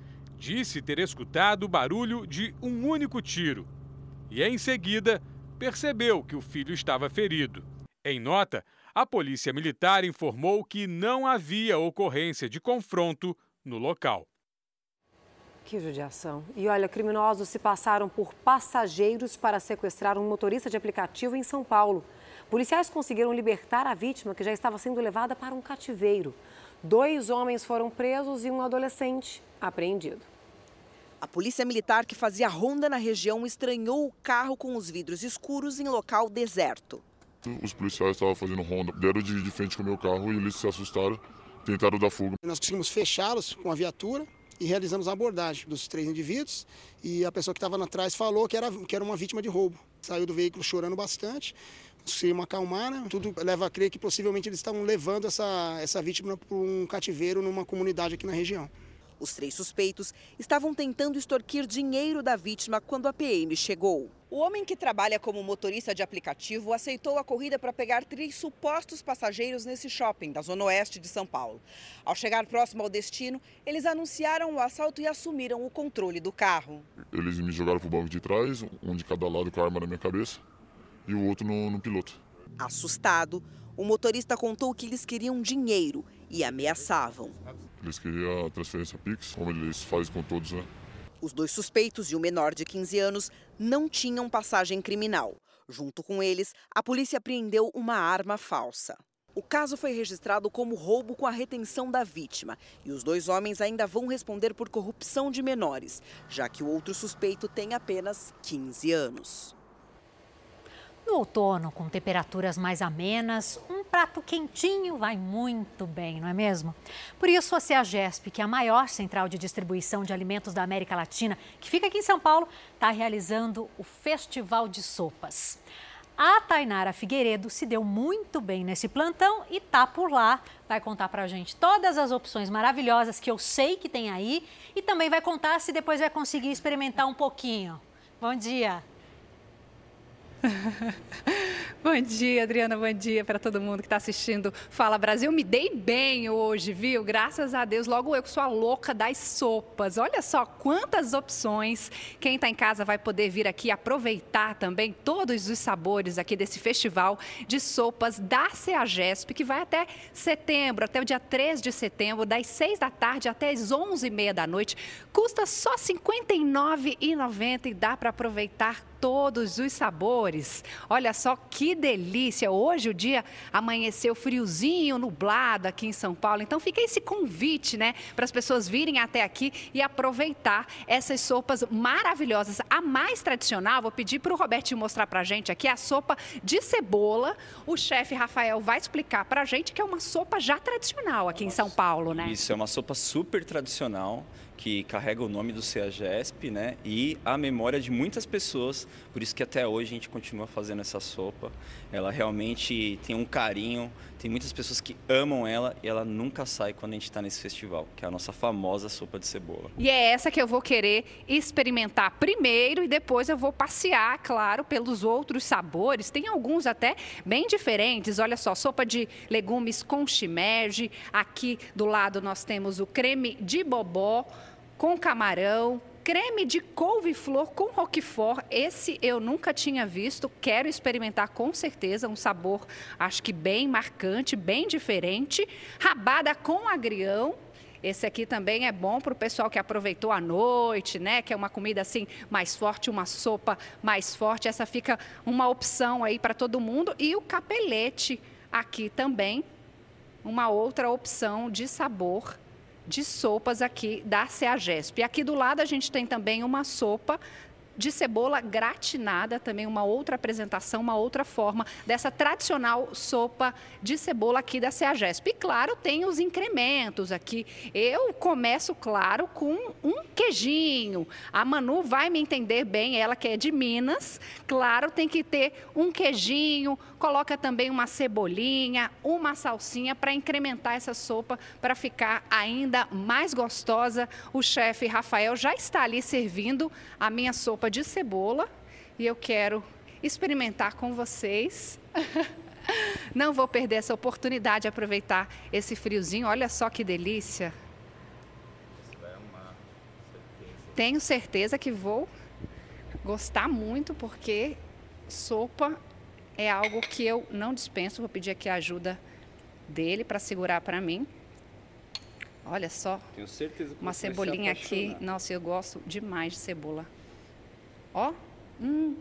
Disse ter escutado o barulho de um único tiro. E em seguida, percebeu que o filho estava ferido. Em nota, a Polícia Militar informou que não havia ocorrência de confronto no local. Que judiação. E olha, criminosos se passaram por passageiros para sequestrar um motorista de aplicativo em São Paulo. Policiais conseguiram libertar a vítima, que já estava sendo levada para um cativeiro. Dois homens foram presos e um adolescente apreendido. A polícia militar que fazia ronda na região estranhou o carro com os vidros escuros em local deserto. Os policiais estavam fazendo ronda, deram de, frente com o meu carro e eles se assustaram, tentaram dar fuga. Nós conseguimos fechá-los com a viatura e realizamos a abordagem dos três indivíduos e a pessoa que estava atrás falou que era, que era uma vítima de roubo. Saiu do veículo chorando bastante, conseguimos acalmar, né? Tudo leva a crer que possivelmente eles estavam levando essa, essa vítima para um cativeiro numa comunidade aqui na região. Os três suspeitos estavam tentando extorquir dinheiro da vítima quando a PM chegou. O homem que trabalha como motorista de aplicativo aceitou a corrida para pegar três supostos passageiros nesse shopping da zona oeste de São Paulo. Ao chegar próximo ao destino, eles anunciaram o assalto e assumiram o controle do carro. Eles me jogaram pro banco de trás, um de cada lado com a arma na minha cabeça e o outro no, no piloto. Assustado, o motorista contou que eles queriam dinheiro e ameaçavam. Eles queriam a transferência Pix, como eles fazem com todos, né? Os dois suspeitos e o menor de 15 anos não tinham passagem criminal. Junto com eles, a polícia apreendeu uma arma falsa. O caso foi registrado como roubo com a retenção da vítima e os dois homens ainda vão responder por corrupção de menores, já que o outro suspeito tem apenas 15 anos. No outono, com temperaturas mais amenas, um prato quentinho vai muito bem, não é mesmo? Por isso, a CEAGESP, que é a maior central de distribuição de alimentos da América Latina, que fica aqui em São Paulo, está realizando o Festival de Sopas. A Tainara Figueiredo se deu muito bem nesse plantão e tá por lá. Vai contar pra gente todas as opções maravilhosas que eu sei que tem aí e também vai contar se depois vai conseguir experimentar um pouquinho. Bom dia! bom dia, Adriana. Bom dia para todo mundo que está assistindo Fala Brasil. Me dei bem hoje, viu? Graças a Deus. Logo eu que sou a louca das sopas. Olha só quantas opções. Quem está em casa vai poder vir aqui aproveitar também todos os sabores aqui desse festival de sopas da CEAGESP, que vai até setembro, até o dia 3 de setembro, das 6 da tarde até as 11h30 da noite. Custa só R$ 59,90 e dá para aproveitar todos os sabores. Olha só que delícia! Hoje o dia amanheceu friozinho, nublado aqui em São Paulo. Então fica esse convite, né, para as pessoas virem até aqui e aproveitar essas sopas maravilhosas. A mais tradicional, vou pedir para o Roberto mostrar para a gente aqui, a sopa de cebola. O chefe Rafael vai explicar para a gente que é uma sopa já tradicional aqui em São Paulo, né? Isso, é uma sopa super tradicional que carrega o nome do CEAGESP, né? E a memória de muitas pessoas, por isso que até hoje a gente continua fazendo essa sopa. Ela realmente tem um carinho, tem muitas pessoas que amam ela e ela nunca sai quando a gente está nesse festival, que é a nossa famosa sopa de cebola. E é essa que eu vou querer experimentar primeiro e depois eu vou passear, claro, pelos outros sabores. Tem alguns até bem diferentes. Olha só, sopa de legumes com shimeji. Aqui do lado nós temos o creme de bobó com camarão, creme de couve-flor com roquefort. Esse eu nunca tinha visto, quero experimentar com certeza, um sabor acho que bem marcante, bem diferente. Rabada com agrião, esse aqui também é bom para o pessoal que aproveitou a noite, né? Que é uma comida assim mais forte, uma sopa mais forte. Essa fica uma opção aí para todo mundo. E o capelete aqui também, uma outra opção de sabor de sopas aqui da CEAGESP. E aqui do lado a gente tem também uma sopa de cebola gratinada, também uma outra apresentação, uma outra forma dessa tradicional sopa de cebola aqui da CEAGESP. E claro, tem os incrementos aqui. Eu começo, claro, com um queijinho. A Manu vai me entender bem, ela que é de Minas. Claro, tem que ter um queijinho, coloca também uma cebolinha, uma salsinha para incrementar essa sopa para ficar ainda mais gostosa. O chefe Rafael já está ali servindo a minha sopa de cebola e eu quero experimentar com vocês. Não vou perder essa oportunidade de aproveitar esse friozinho. Olha só que delícia. Tenho certeza que vou gostar muito porque sopa é algo que eu não dispenso. Vou pedir aqui a ajuda dele para segurar para mim. Olha só. Tenho certeza que Uma cebolinha aqui. Nossa, eu gosto demais de cebola. Ó. Hum.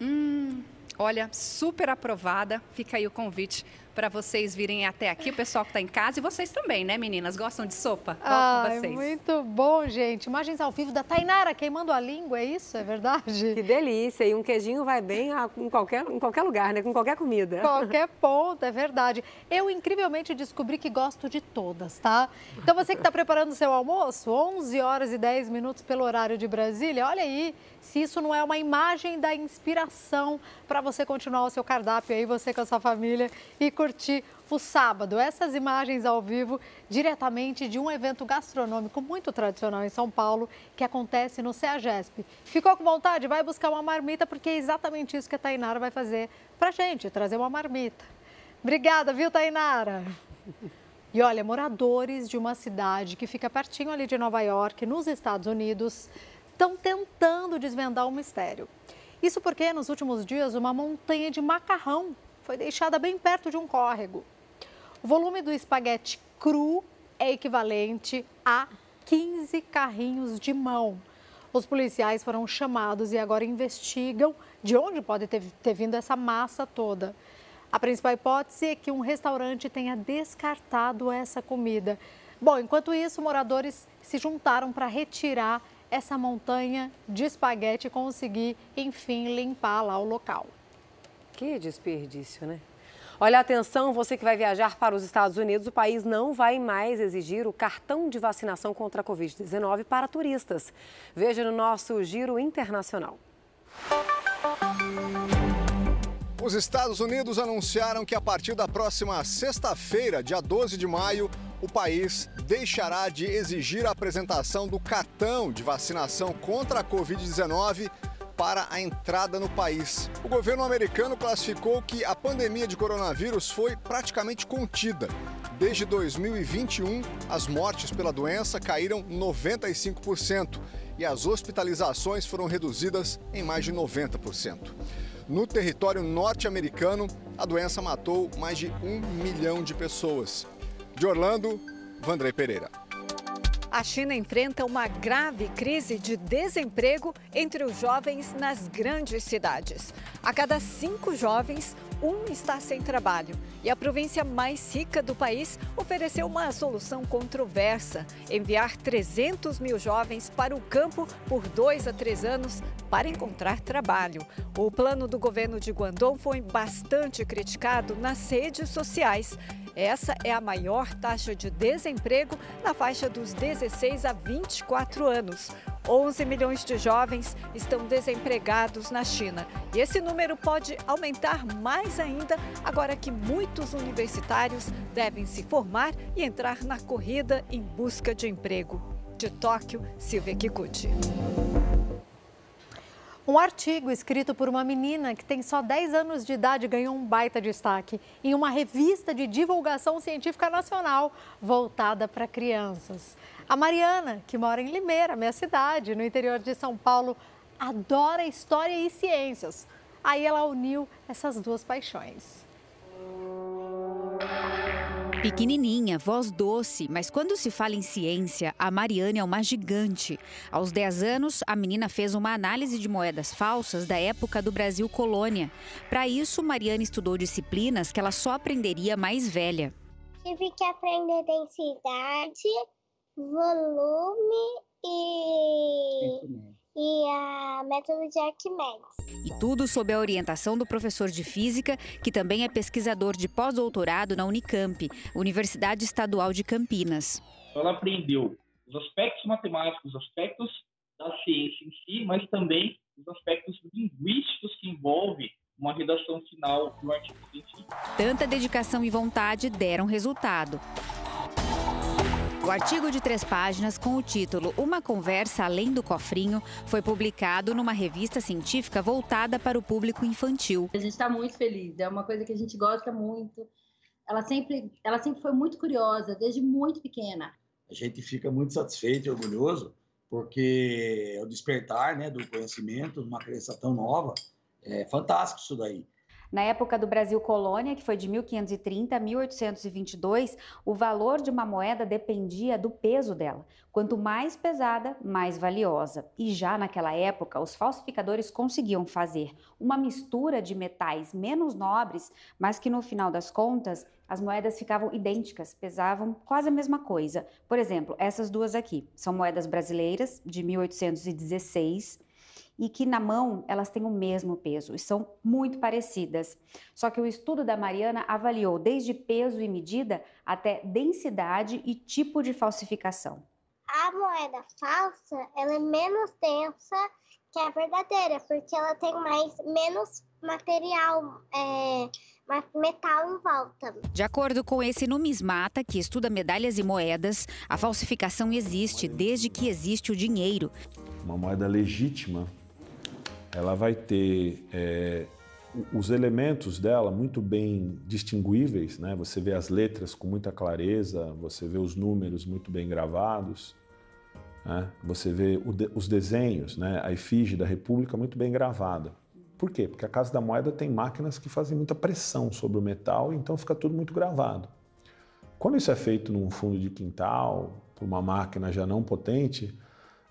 Hum. olha, super aprovada. Fica aí o convite para vocês virem até aqui, o pessoal que está em casa e vocês também, né, meninas? Gostam de sopa? Volto ah, vocês. Muito bom, gente. Imagens ao vivo da Tainara queimando a língua, é isso? É verdade? Que delícia. E um queijinho vai bem em qualquer, em qualquer lugar, né? Com qualquer comida. Qualquer ponto, é verdade. Eu, incrivelmente, descobri que gosto de todas, tá? Então, você que está preparando o seu almoço, 11 horas e 10 minutos pelo horário de Brasília, olha aí se isso não é uma imagem da inspiração para você continuar o seu cardápio aí, você com a sua família e curtir o sábado. Essas imagens ao vivo, diretamente de um evento gastronômico muito tradicional em São Paulo, que acontece no CEAGESP. Ficou com vontade? Vai buscar uma marmita, porque é exatamente isso que a Tainara vai fazer para gente, trazer uma marmita. Obrigada, viu, Tainara? E olha, moradores de uma cidade que fica pertinho ali de Nova York, nos Estados Unidos, estão tentando desvendar o mistério. Isso porque nos últimos dias uma montanha de macarrão foi deixada bem perto de um córrego. O volume do espaguete cru é equivalente a 15 carrinhos de mão. Os policiais foram chamados e agora investigam de onde pode ter, ter vindo essa massa toda. A principal hipótese é que um restaurante tenha descartado essa comida. Bom, enquanto isso, moradores se juntaram para retirar essa montanha de espaguete e conseguir, enfim, limpar lá o local. Que desperdício, né? Olha, atenção, você que vai viajar para os Estados Unidos, o país não vai mais exigir o cartão de vacinação contra a Covid-19 para turistas. Veja no nosso Giro Internacional. Os Estados Unidos anunciaram que a partir da próxima sexta-feira, dia 12 de maio, o país deixará de exigir a apresentação do cartão de vacinação contra a Covid-19 para a entrada no país. O governo americano classificou que a pandemia de coronavírus foi praticamente contida. Desde 2021, as mortes pela doença caíram 95% e as hospitalizações foram reduzidas em mais de 90%. No território norte-americano, a doença matou mais de um milhão de pessoas. De Orlando, Vandrei Pereira. A China enfrenta uma grave crise de desemprego entre os jovens nas grandes cidades. A cada cinco jovens, um está sem trabalho. E a província mais rica do país ofereceu uma solução controversa: enviar 300 mil jovens para o campo por dois a três anos para encontrar trabalho. O plano do governo de Guangdong foi bastante criticado nas redes sociais. Essa é a maior taxa de desemprego na faixa dos 16 a 24 anos. 11 milhões de jovens estão desempregados na China. E esse número pode aumentar mais ainda agora que muitos universitários devem se formar e entrar na corrida em busca de emprego. De Tóquio, Silvia Kikuchi. Um artigo escrito por uma menina que tem só 10 anos de idade ganhou um baita destaque em uma revista de divulgação científica nacional voltada para crianças. A Mariana, que mora em Limeira, minha cidade, no interior de São Paulo, adora história e ciências. Aí ela uniu essas duas paixões. Pequenininha, voz doce, mas quando se fala em ciência, a Mariane é uma gigante. Aos 10 anos, a menina fez uma análise de moedas falsas da época do Brasil colônia. Para isso, Mariane estudou disciplinas que ela só aprenderia mais velha. Tive que aprender densidade, volume e e a método de Arquimedes. E tudo sob a orientação do professor de física, que também é pesquisador de pós-doutorado na Unicamp, Universidade Estadual de Campinas. Ela aprendeu os aspectos matemáticos, os aspectos da ciência em si, mas também os aspectos linguísticos que envolvem uma redação final do artigo científico. Tanta dedicação e vontade deram resultado. O artigo de três páginas com o título Uma Conversa Além do Cofrinho foi publicado numa revista científica voltada para o público infantil. A gente está muito feliz, é uma coisa que a gente gosta muito. Ela sempre, ela sempre foi muito curiosa, desde muito pequena. A gente fica muito satisfeito e orgulhoso, porque é o despertar né, do conhecimento, uma criança tão nova, é fantástico isso daí. Na época do Brasil colônia, que foi de 1530 a 1822, o valor de uma moeda dependia do peso dela. Quanto mais pesada, mais valiosa. E já naquela época, os falsificadores conseguiam fazer uma mistura de metais menos nobres, mas que no final das contas as moedas ficavam idênticas, pesavam quase a mesma coisa. Por exemplo, essas duas aqui são moedas brasileiras de 1816 e que na mão elas têm o mesmo peso e são muito parecidas. Só que o estudo da Mariana avaliou desde peso e medida até densidade e tipo de falsificação. A moeda falsa ela é menos densa que a verdadeira, porque ela tem mais menos material, é, metal em volta. De acordo com esse numismata, que estuda medalhas e moedas, a falsificação existe desde que existe o dinheiro. Uma moeda legítima ela vai ter é, os elementos dela muito bem distinguíveis, né? Você vê as letras com muita clareza, você vê os números muito bem gravados, né? Você vê de, os desenhos, né? A efígie da República muito bem gravada. Por quê? Porque a Casa da Moeda tem máquinas que fazem muita pressão sobre o metal, então fica tudo muito gravado. Quando isso é feito num fundo de quintal, por uma máquina já não potente,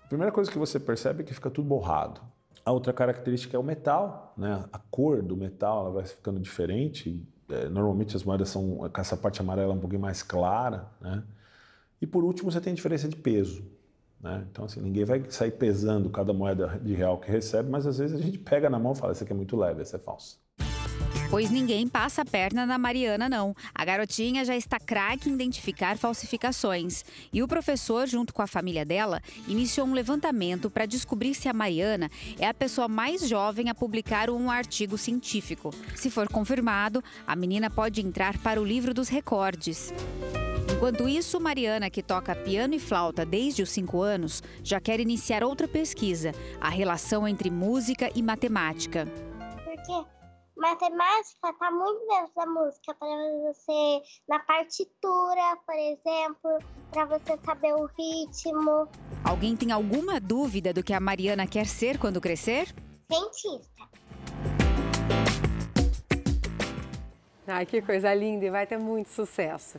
a primeira coisa que você percebe é que fica tudo borrado. A outra característica é o metal, né? A cor do metal ela vai ficando diferente. É, normalmente as moedas são com essa parte amarela um pouquinho mais clara, né? E por último você tem a diferença de peso. Né? Então, assim, ninguém vai sair pesando cada moeda de real que recebe, mas às vezes a gente pega na mão e fala: Isso aqui é muito leve, essa é falsa. Pois ninguém passa a perna na Mariana, não. A garotinha já está craque em identificar falsificações. E o professor, junto com a família dela, iniciou um levantamento para descobrir se a Mariana é a pessoa mais jovem a publicar um artigo científico. Se for confirmado, a menina pode entrar para o livro dos recordes. Enquanto isso, Mariana, que toca piano e flauta desde os 5 anos, já quer iniciar outra pesquisa: a relação entre música e matemática. Por quê? Matemática está muito dentro da música, para você, na partitura, por exemplo, para você saber o ritmo. Alguém tem alguma dúvida do que a Mariana quer ser quando crescer? Cientista. Ai, que coisa linda e vai ter muito sucesso.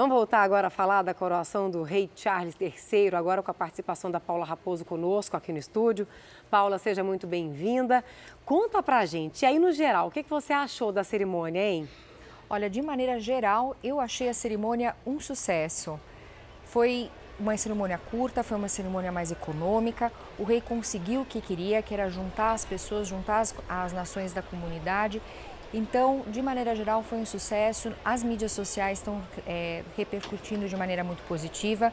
Vamos voltar agora a falar da coroação do rei Charles III, agora com a participação da Paula Raposo conosco aqui no estúdio. Paula, seja muito bem-vinda. Conta pra gente, aí no geral, o que você achou da cerimônia, hein? Olha, de maneira geral, eu achei a cerimônia um sucesso. Foi uma cerimônia curta, foi uma cerimônia mais econômica. O rei conseguiu o que queria, que era juntar as pessoas, juntar as, as nações da comunidade então, de maneira geral, foi um sucesso. As mídias sociais estão é, repercutindo de maneira muito positiva.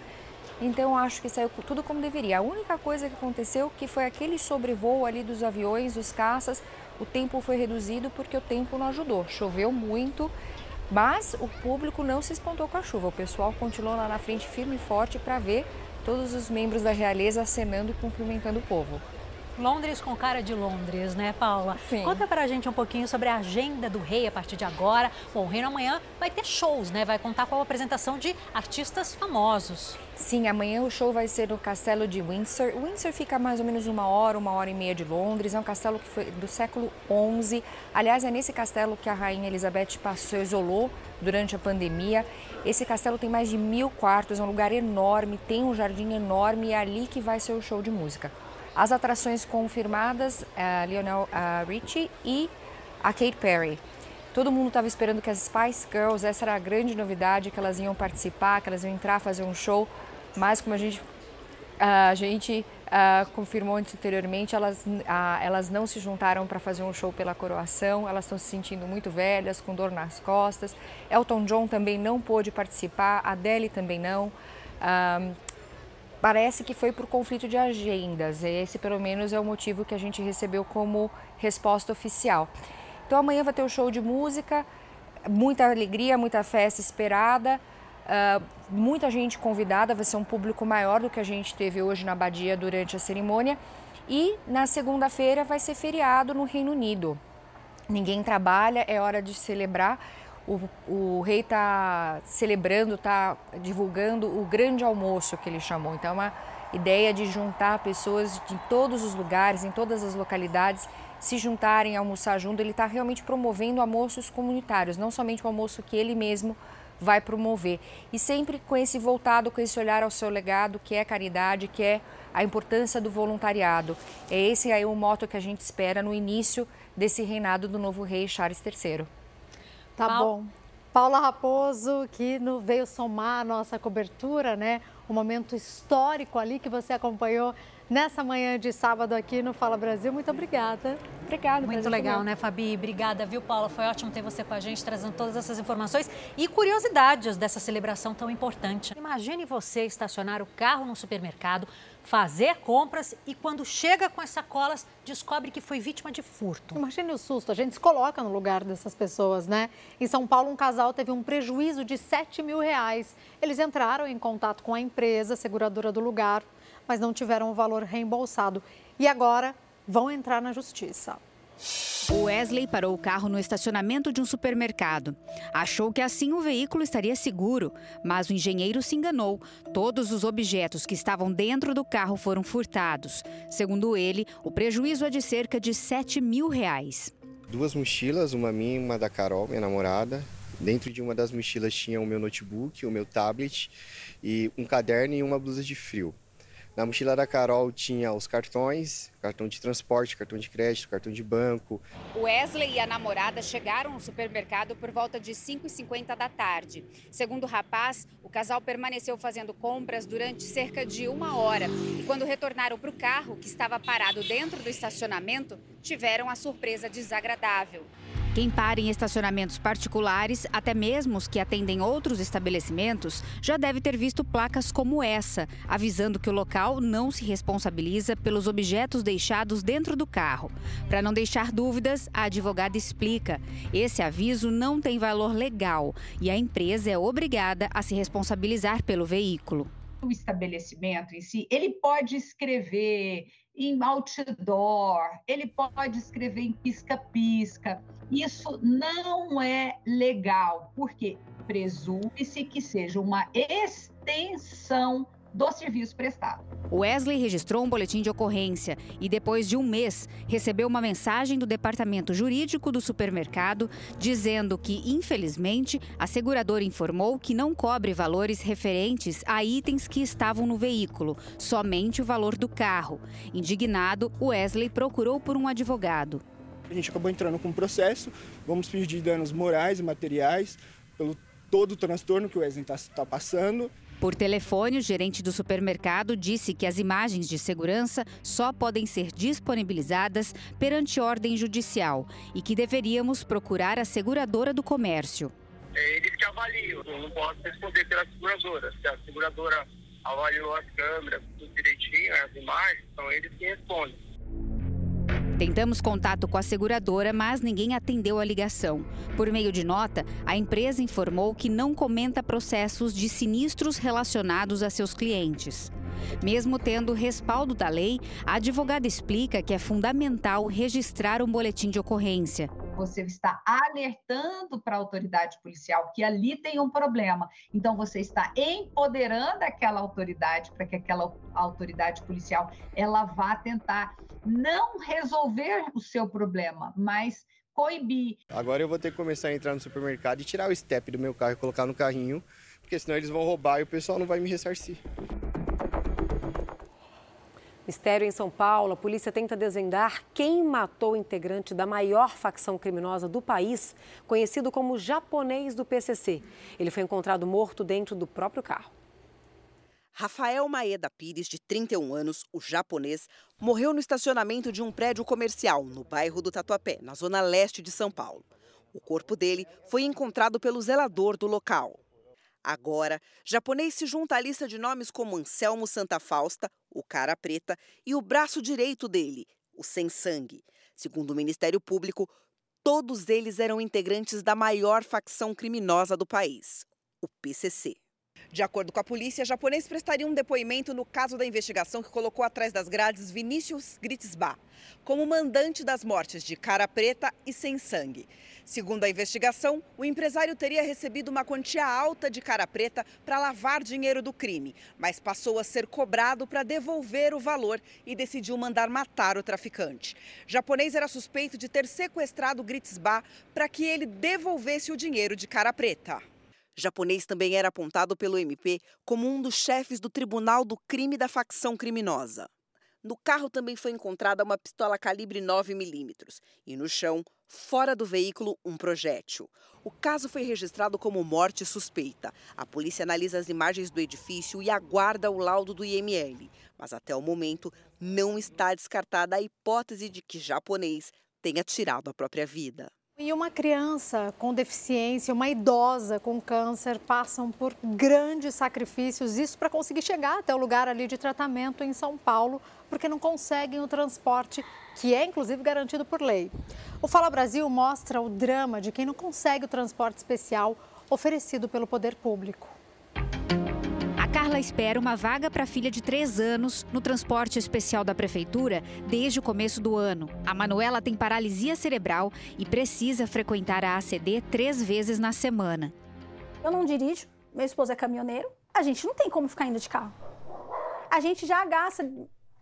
Então, acho que saiu tudo como deveria. A única coisa que aconteceu que foi aquele sobrevoo ali dos aviões, dos caças. O tempo foi reduzido porque o tempo não ajudou. Choveu muito, mas o público não se espantou com a chuva. O pessoal continuou lá na frente firme e forte para ver todos os membros da realeza acenando e cumprimentando o povo. Londres com cara de Londres, né, Paula? Sim. Conta pra gente um pouquinho sobre a agenda do rei a partir de agora. Bom, o rei amanhã vai ter shows, né? Vai contar com a apresentação de artistas famosos. Sim, amanhã o show vai ser no castelo de Windsor. O Windsor fica mais ou menos uma hora, uma hora e meia de Londres. É um castelo que foi do século XI. Aliás, é nesse castelo que a rainha Elizabeth passou, isolou durante a pandemia. Esse castelo tem mais de mil quartos, é um lugar enorme, tem um jardim enorme e é ali que vai ser o show de música. As atrações confirmadas, a Lionel Richie e a Kate Perry. Todo mundo estava esperando que as Spice Girls, essa era a grande novidade, que elas iam participar, que elas iam entrar, fazer um show, mas como a gente, a gente confirmou anteriormente, elas, elas não se juntaram para fazer um show pela coroação, elas estão se sentindo muito velhas, com dor nas costas. Elton John também não pôde participar, Adele também não. Parece que foi por conflito de agendas. Esse, pelo menos, é o motivo que a gente recebeu como resposta oficial. Então, amanhã vai ter um show de música, muita alegria, muita festa esperada, uh, muita gente convidada. Vai ser um público maior do que a gente teve hoje na Badia durante a cerimônia. E na segunda-feira vai ser feriado no Reino Unido. Ninguém trabalha, é hora de celebrar o, o rei está celebrando, está divulgando o grande almoço que ele chamou. Então é uma, Ideia de juntar pessoas de todos os lugares, em todas as localidades, se juntarem, almoçar junto. Ele está realmente promovendo almoços comunitários, não somente o almoço que ele mesmo vai promover. E sempre com esse voltado, com esse olhar ao seu legado, que é caridade, que é a importância do voluntariado. É esse aí o moto que a gente espera no início desse reinado do novo rei Charles III. Tá bom. Paula Raposo, que veio somar a nossa cobertura, né? Um momento histórico ali que você acompanhou nessa manhã de sábado aqui no Fala Brasil. Muito obrigada. Obrigada. Muito legal, né, Fabi? Obrigada, viu, Paula? Foi ótimo ter você com a gente, trazendo todas essas informações e curiosidades dessa celebração tão importante. Imagine você estacionar o carro no supermercado, fazer compras e quando chega com as sacolas, descobre que foi vítima de furto. Imagine o susto, a gente se coloca no lugar dessas pessoas, né? Em São Paulo, um casal teve um prejuízo de 7 mil reais. Eles entraram em contato com a empresa seguradora do lugar, mas não tiveram o valor reembolsado. E agora vão entrar na justiça. O Wesley parou o carro no estacionamento de um supermercado. Achou que assim o veículo estaria seguro, mas o engenheiro se enganou. Todos os objetos que estavam dentro do carro foram furtados. Segundo ele, o prejuízo é de cerca de 7 mil reais. Duas mochilas, uma minha e uma da Carol, minha namorada. Dentro de uma das mochilas tinha o meu notebook, o meu tablet e um caderno e uma blusa de frio. Na mochila da Carol tinha os cartões, cartão de transporte, cartão de crédito, cartão de banco. Wesley e a namorada chegaram no supermercado por volta de 5h50 da tarde. Segundo o rapaz, o casal permaneceu fazendo compras durante cerca de uma hora. E quando retornaram para o carro, que estava parado dentro do estacionamento, tiveram a surpresa desagradável. Quem para em estacionamentos particulares, até mesmo os que atendem outros estabelecimentos, já deve ter visto placas como essa, avisando que o local não se responsabiliza pelos objetos deixados dentro do carro. Para não deixar dúvidas, a advogada explica: esse aviso não tem valor legal e a empresa é obrigada a se responsabilizar pelo veículo. O estabelecimento em si, ele pode escrever em outdoor, ele pode escrever em pisca-pisca. Isso não é legal, porque presume-se que seja uma extensão do serviço prestado. Wesley registrou um boletim de ocorrência e, depois de um mês, recebeu uma mensagem do departamento jurídico do supermercado dizendo que, infelizmente, a seguradora informou que não cobre valores referentes a itens que estavam no veículo, somente o valor do carro. Indignado, Wesley procurou por um advogado. A gente acabou entrando com um processo, vamos pedir danos morais e materiais pelo todo o transtorno que o Wesley está tá passando. Por telefone, o gerente do supermercado disse que as imagens de segurança só podem ser disponibilizadas perante ordem judicial e que deveríamos procurar a seguradora do comércio. É eles que avaliam, eu não posso responder pela seguradora. Se a seguradora avaliou as câmeras, tudo direitinho, as imagens, são eles que respondem. Tentamos contato com a seguradora, mas ninguém atendeu a ligação. Por meio de nota, a empresa informou que não comenta processos de sinistros relacionados a seus clientes. Mesmo tendo respaldo da lei, a advogada explica que é fundamental registrar um boletim de ocorrência você está alertando para a autoridade policial que ali tem um problema. Então, você está empoderando aquela autoridade para que aquela autoridade policial ela vá tentar não resolver o seu problema, mas coibir. Agora eu vou ter que começar a entrar no supermercado e tirar o step do meu carro e colocar no carrinho, porque senão eles vão roubar e o pessoal não vai me ressarcir. Mistério em São Paulo, a polícia tenta desvendar quem matou o integrante da maior facção criminosa do país, conhecido como japonês do PCC. Ele foi encontrado morto dentro do próprio carro. Rafael Maeda Pires, de 31 anos, o japonês, morreu no estacionamento de um prédio comercial no bairro do Tatuapé, na zona leste de São Paulo. O corpo dele foi encontrado pelo zelador do local. Agora, japonês se junta à lista de nomes como Anselmo Santa Fausta, o cara preta, e o braço direito dele, o sem sangue. Segundo o Ministério Público, todos eles eram integrantes da maior facção criminosa do país, o PCC. De acordo com a polícia, japonês prestaria um depoimento no caso da investigação que colocou atrás das grades Vinícius Gritzbach, como mandante das mortes de Cara Preta e Sem Sangue. Segundo a investigação, o empresário teria recebido uma quantia alta de Cara Preta para lavar dinheiro do crime, mas passou a ser cobrado para devolver o valor e decidiu mandar matar o traficante. Japonês era suspeito de ter sequestrado Gritzbach para que ele devolvesse o dinheiro de Cara Preta. Japonês também era apontado pelo MP como um dos chefes do Tribunal do Crime da facção criminosa. No carro também foi encontrada uma pistola calibre 9mm e no chão, fora do veículo, um projétil. O caso foi registrado como morte suspeita. A polícia analisa as imagens do edifício e aguarda o laudo do IML. Mas até o momento, não está descartada a hipótese de que japonês tenha tirado a própria vida. E uma criança com deficiência, uma idosa com câncer passam por grandes sacrifícios, isso para conseguir chegar até o lugar ali de tratamento em São Paulo, porque não conseguem o transporte, que é inclusive garantido por lei. O Fala Brasil mostra o drama de quem não consegue o transporte especial oferecido pelo poder público. Carla espera uma vaga para a filha de 3 anos no transporte especial da prefeitura desde o começo do ano. A Manuela tem paralisia cerebral e precisa frequentar a ACD três vezes na semana. Eu não dirijo, meu esposo é caminhoneiro, a gente não tem como ficar indo de carro. A gente já gasta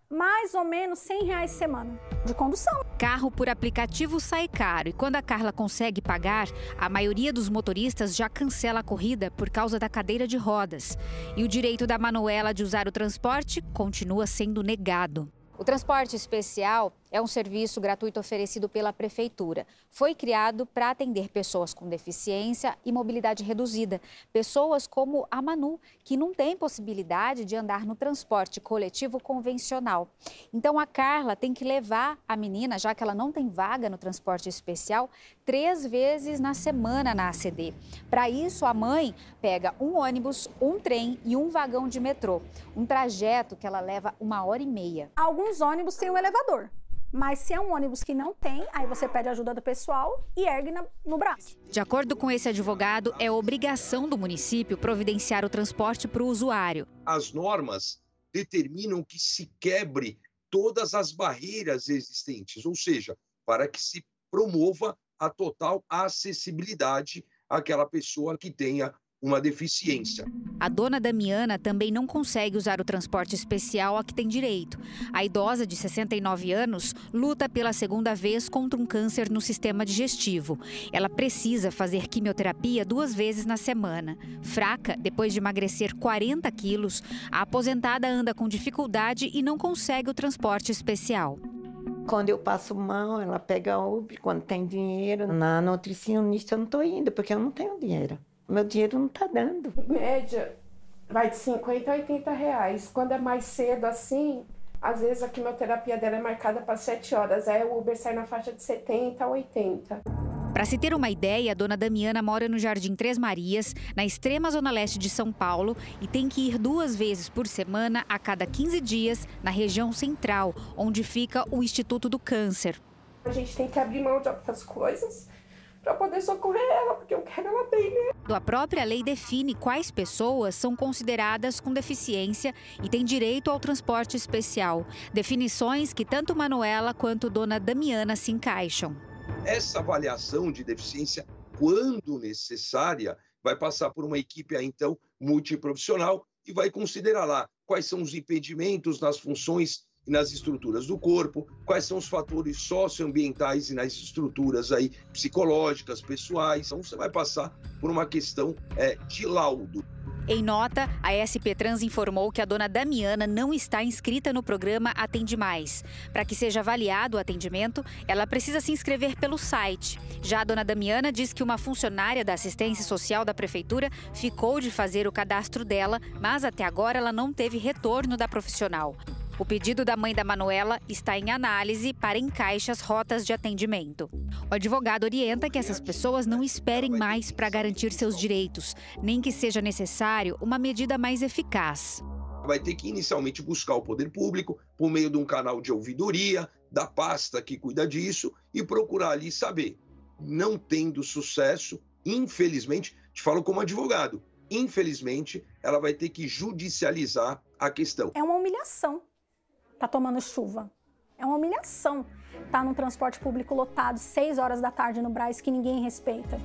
mais ou menos 100 reais semana de condução. Carro por aplicativo sai caro e quando a Carla consegue pagar, a maioria dos motoristas já cancela a corrida por causa da cadeira de rodas. E o direito da Manuela de usar o transporte continua sendo negado. O transporte especial é um serviço gratuito oferecido pela Prefeitura. Foi criado para atender pessoas com deficiência e mobilidade reduzida. Pessoas como a Manu, que não tem possibilidade de andar no transporte coletivo convencional. Então a Carla tem que levar a menina, já que ela não tem vaga no transporte especial, três vezes na semana na ACD. Para isso, a mãe pega um ônibus, um trem e um vagão de metrô. Um trajeto que ela leva uma hora e meia. Alguns ônibus têm um elevador. Mas se é um ônibus que não tem, aí você pede ajuda do pessoal e ergue na, no braço. De acordo com esse advogado, é obrigação do município providenciar o transporte para o usuário. As normas determinam que se quebre todas as barreiras existentes, ou seja, para que se promova a total acessibilidade àquela pessoa que tenha uma deficiência. A dona Damiana também não consegue usar o transporte especial a que tem direito. A idosa de 69 anos luta pela segunda vez contra um câncer no sistema digestivo. Ela precisa fazer quimioterapia duas vezes na semana. Fraca, depois de emagrecer 40 quilos, a aposentada anda com dificuldade e não consegue o transporte especial. Quando eu passo mal, ela pega Uber, quando tem dinheiro. Na nutricionista eu não estou indo, porque eu não tenho dinheiro. Meu dinheiro não está dando. Média vai de 50 a 80 reais. Quando é mais cedo assim, às vezes a quimioterapia dela é marcada para 7 horas. Aí o Uber sai na faixa de 70 a 80. Para se ter uma ideia, a dona Damiana mora no Jardim Três Marias, na extrema zona leste de São Paulo, e tem que ir duas vezes por semana, a cada 15 dias, na região central, onde fica o Instituto do Câncer. A gente tem que abrir mão de outras coisas para poder socorrer ela, porque eu quero ela bem, né? A própria lei define quais pessoas são consideradas com deficiência e têm direito ao transporte especial. Definições que tanto Manuela quanto Dona Damiana se encaixam. Essa avaliação de deficiência, quando necessária, vai passar por uma equipe aí, então multiprofissional e vai considerar lá quais são os impedimentos nas funções e nas estruturas do corpo, quais são os fatores socioambientais e nas estruturas aí psicológicas, pessoais. Então você vai passar por uma questão é, de laudo. Em nota, a SP Trans informou que a dona Damiana não está inscrita no programa Atende Mais. Para que seja avaliado o atendimento, ela precisa se inscrever pelo site. Já a dona Damiana diz que uma funcionária da assistência social da prefeitura ficou de fazer o cadastro dela, mas até agora ela não teve retorno da profissional. O pedido da mãe da Manuela está em análise para encaixe as rotas de atendimento. O advogado orienta que essas pessoas não esperem mais para garantir seus direitos, nem que seja necessário uma medida mais eficaz. Vai ter que inicialmente buscar o poder público por meio de um canal de ouvidoria, da pasta que cuida disso, e procurar ali saber. Não tendo sucesso, infelizmente, te falo como advogado, infelizmente, ela vai ter que judicializar a questão. É uma humilhação tá tomando chuva. É uma humilhação estar tá num transporte público lotado, seis horas da tarde no Braz, que ninguém respeita.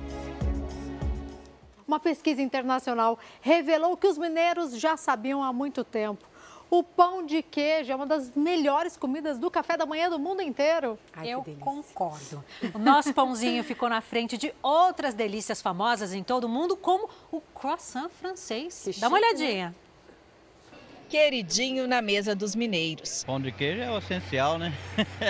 Uma pesquisa internacional revelou que os mineiros já sabiam há muito tempo. O pão de queijo é uma das melhores comidas do café da manhã do mundo inteiro. Ai, Eu concordo. O nosso pãozinho ficou na frente de outras delícias famosas em todo o mundo, como o croissant francês. Dá uma olhadinha. Queridinho na mesa dos mineiros. Pão de queijo é o essencial, né?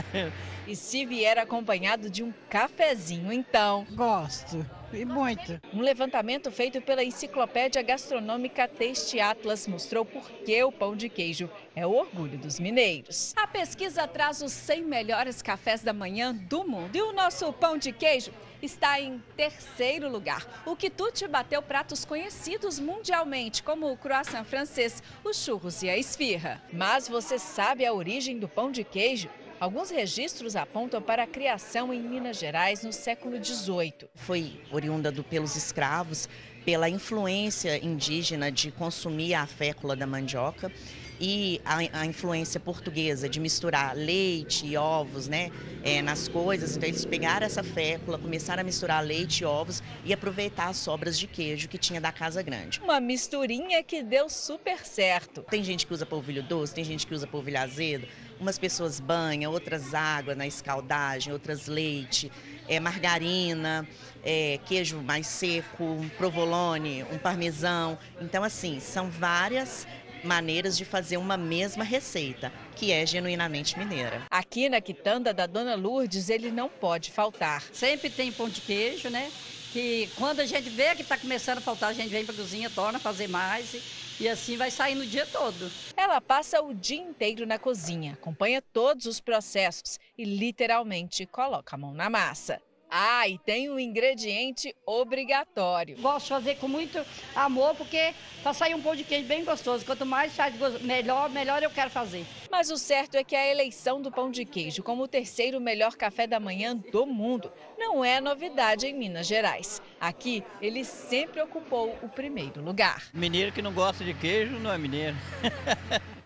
e se vier acompanhado de um cafezinho, então? Gosto. E muito. Um levantamento feito pela enciclopédia gastronômica Taste Atlas mostrou por que o pão de queijo é o orgulho dos mineiros. A pesquisa traz os 100 melhores cafés da manhã do mundo. E o nosso pão de queijo está em terceiro lugar. O quitute bateu pratos conhecidos mundialmente, como o croissant francês, os churros e a esfirra. Mas você sabe a origem do pão de queijo? Alguns registros apontam para a criação em Minas Gerais no século XVIII. Foi oriunda do, pelos escravos, pela influência indígena de consumir a fécula da mandioca e a, a, influência portuguesa de misturar leite e ovos né, é, nas coisas. Então, eles pegaram essa fécula, começaram a misturar leite e ovos e aproveitar as sobras de queijo que tinha da Casa Grande. Uma misturinha que deu super certo. Tem gente que usa polvilho doce, tem gente que usa polvilho azedo. Umas pessoas banham, outras água na escaldagem, outras leite, é, margarina, é, queijo mais seco, um provolone, um parmesão. Então, assim, são várias maneiras de fazer uma mesma receita, que é genuinamente mineira. Aqui na quitanda da Dona Lourdes, ele não pode faltar. Sempre tem pão de queijo, né? Que quando a gente vê que está começando a faltar, a gente vem para a cozinha, torna a fazer mais e, e assim vai sair no dia todo. Ela passa o dia inteiro na cozinha, acompanha todos os processos e literalmente coloca a mão na massa. Ah, e tem um ingrediente obrigatório. Gosto de fazer com muito amor, porque para sair um pão de queijo bem gostoso. Quanto mais faz melhor, melhor eu quero fazer. Mas o certo é que a eleição do pão de queijo como o terceiro melhor café da manhã do mundo não é novidade em Minas Gerais. Aqui, ele sempre ocupou o primeiro lugar. Mineiro que não gosta de queijo não é mineiro.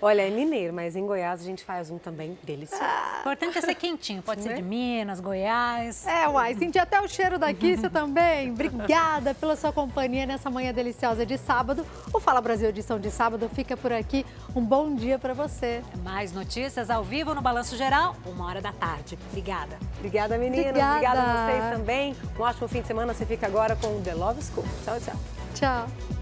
Olha, é mineiro, mas em Goiás a gente faz um também delicioso. Ah. O importante é ser quentinho, pode ser de né? Minas, Goiás. É, uai, senti até o cheiro daqui, você também. Obrigada pela sua companhia nessa manhã deliciosa de sábado. O Fala Brasil edição de sábado fica por aqui. Um bom dia para você. Mais notícias ao vivo no Balanço Geral, uma hora da tarde. Obrigada. Obrigada, meninas. Obrigada. Obrigada a vocês também. Um ótimo fim de semana. Você fica agora com o The Love School. Tchau, tchau. Tchau.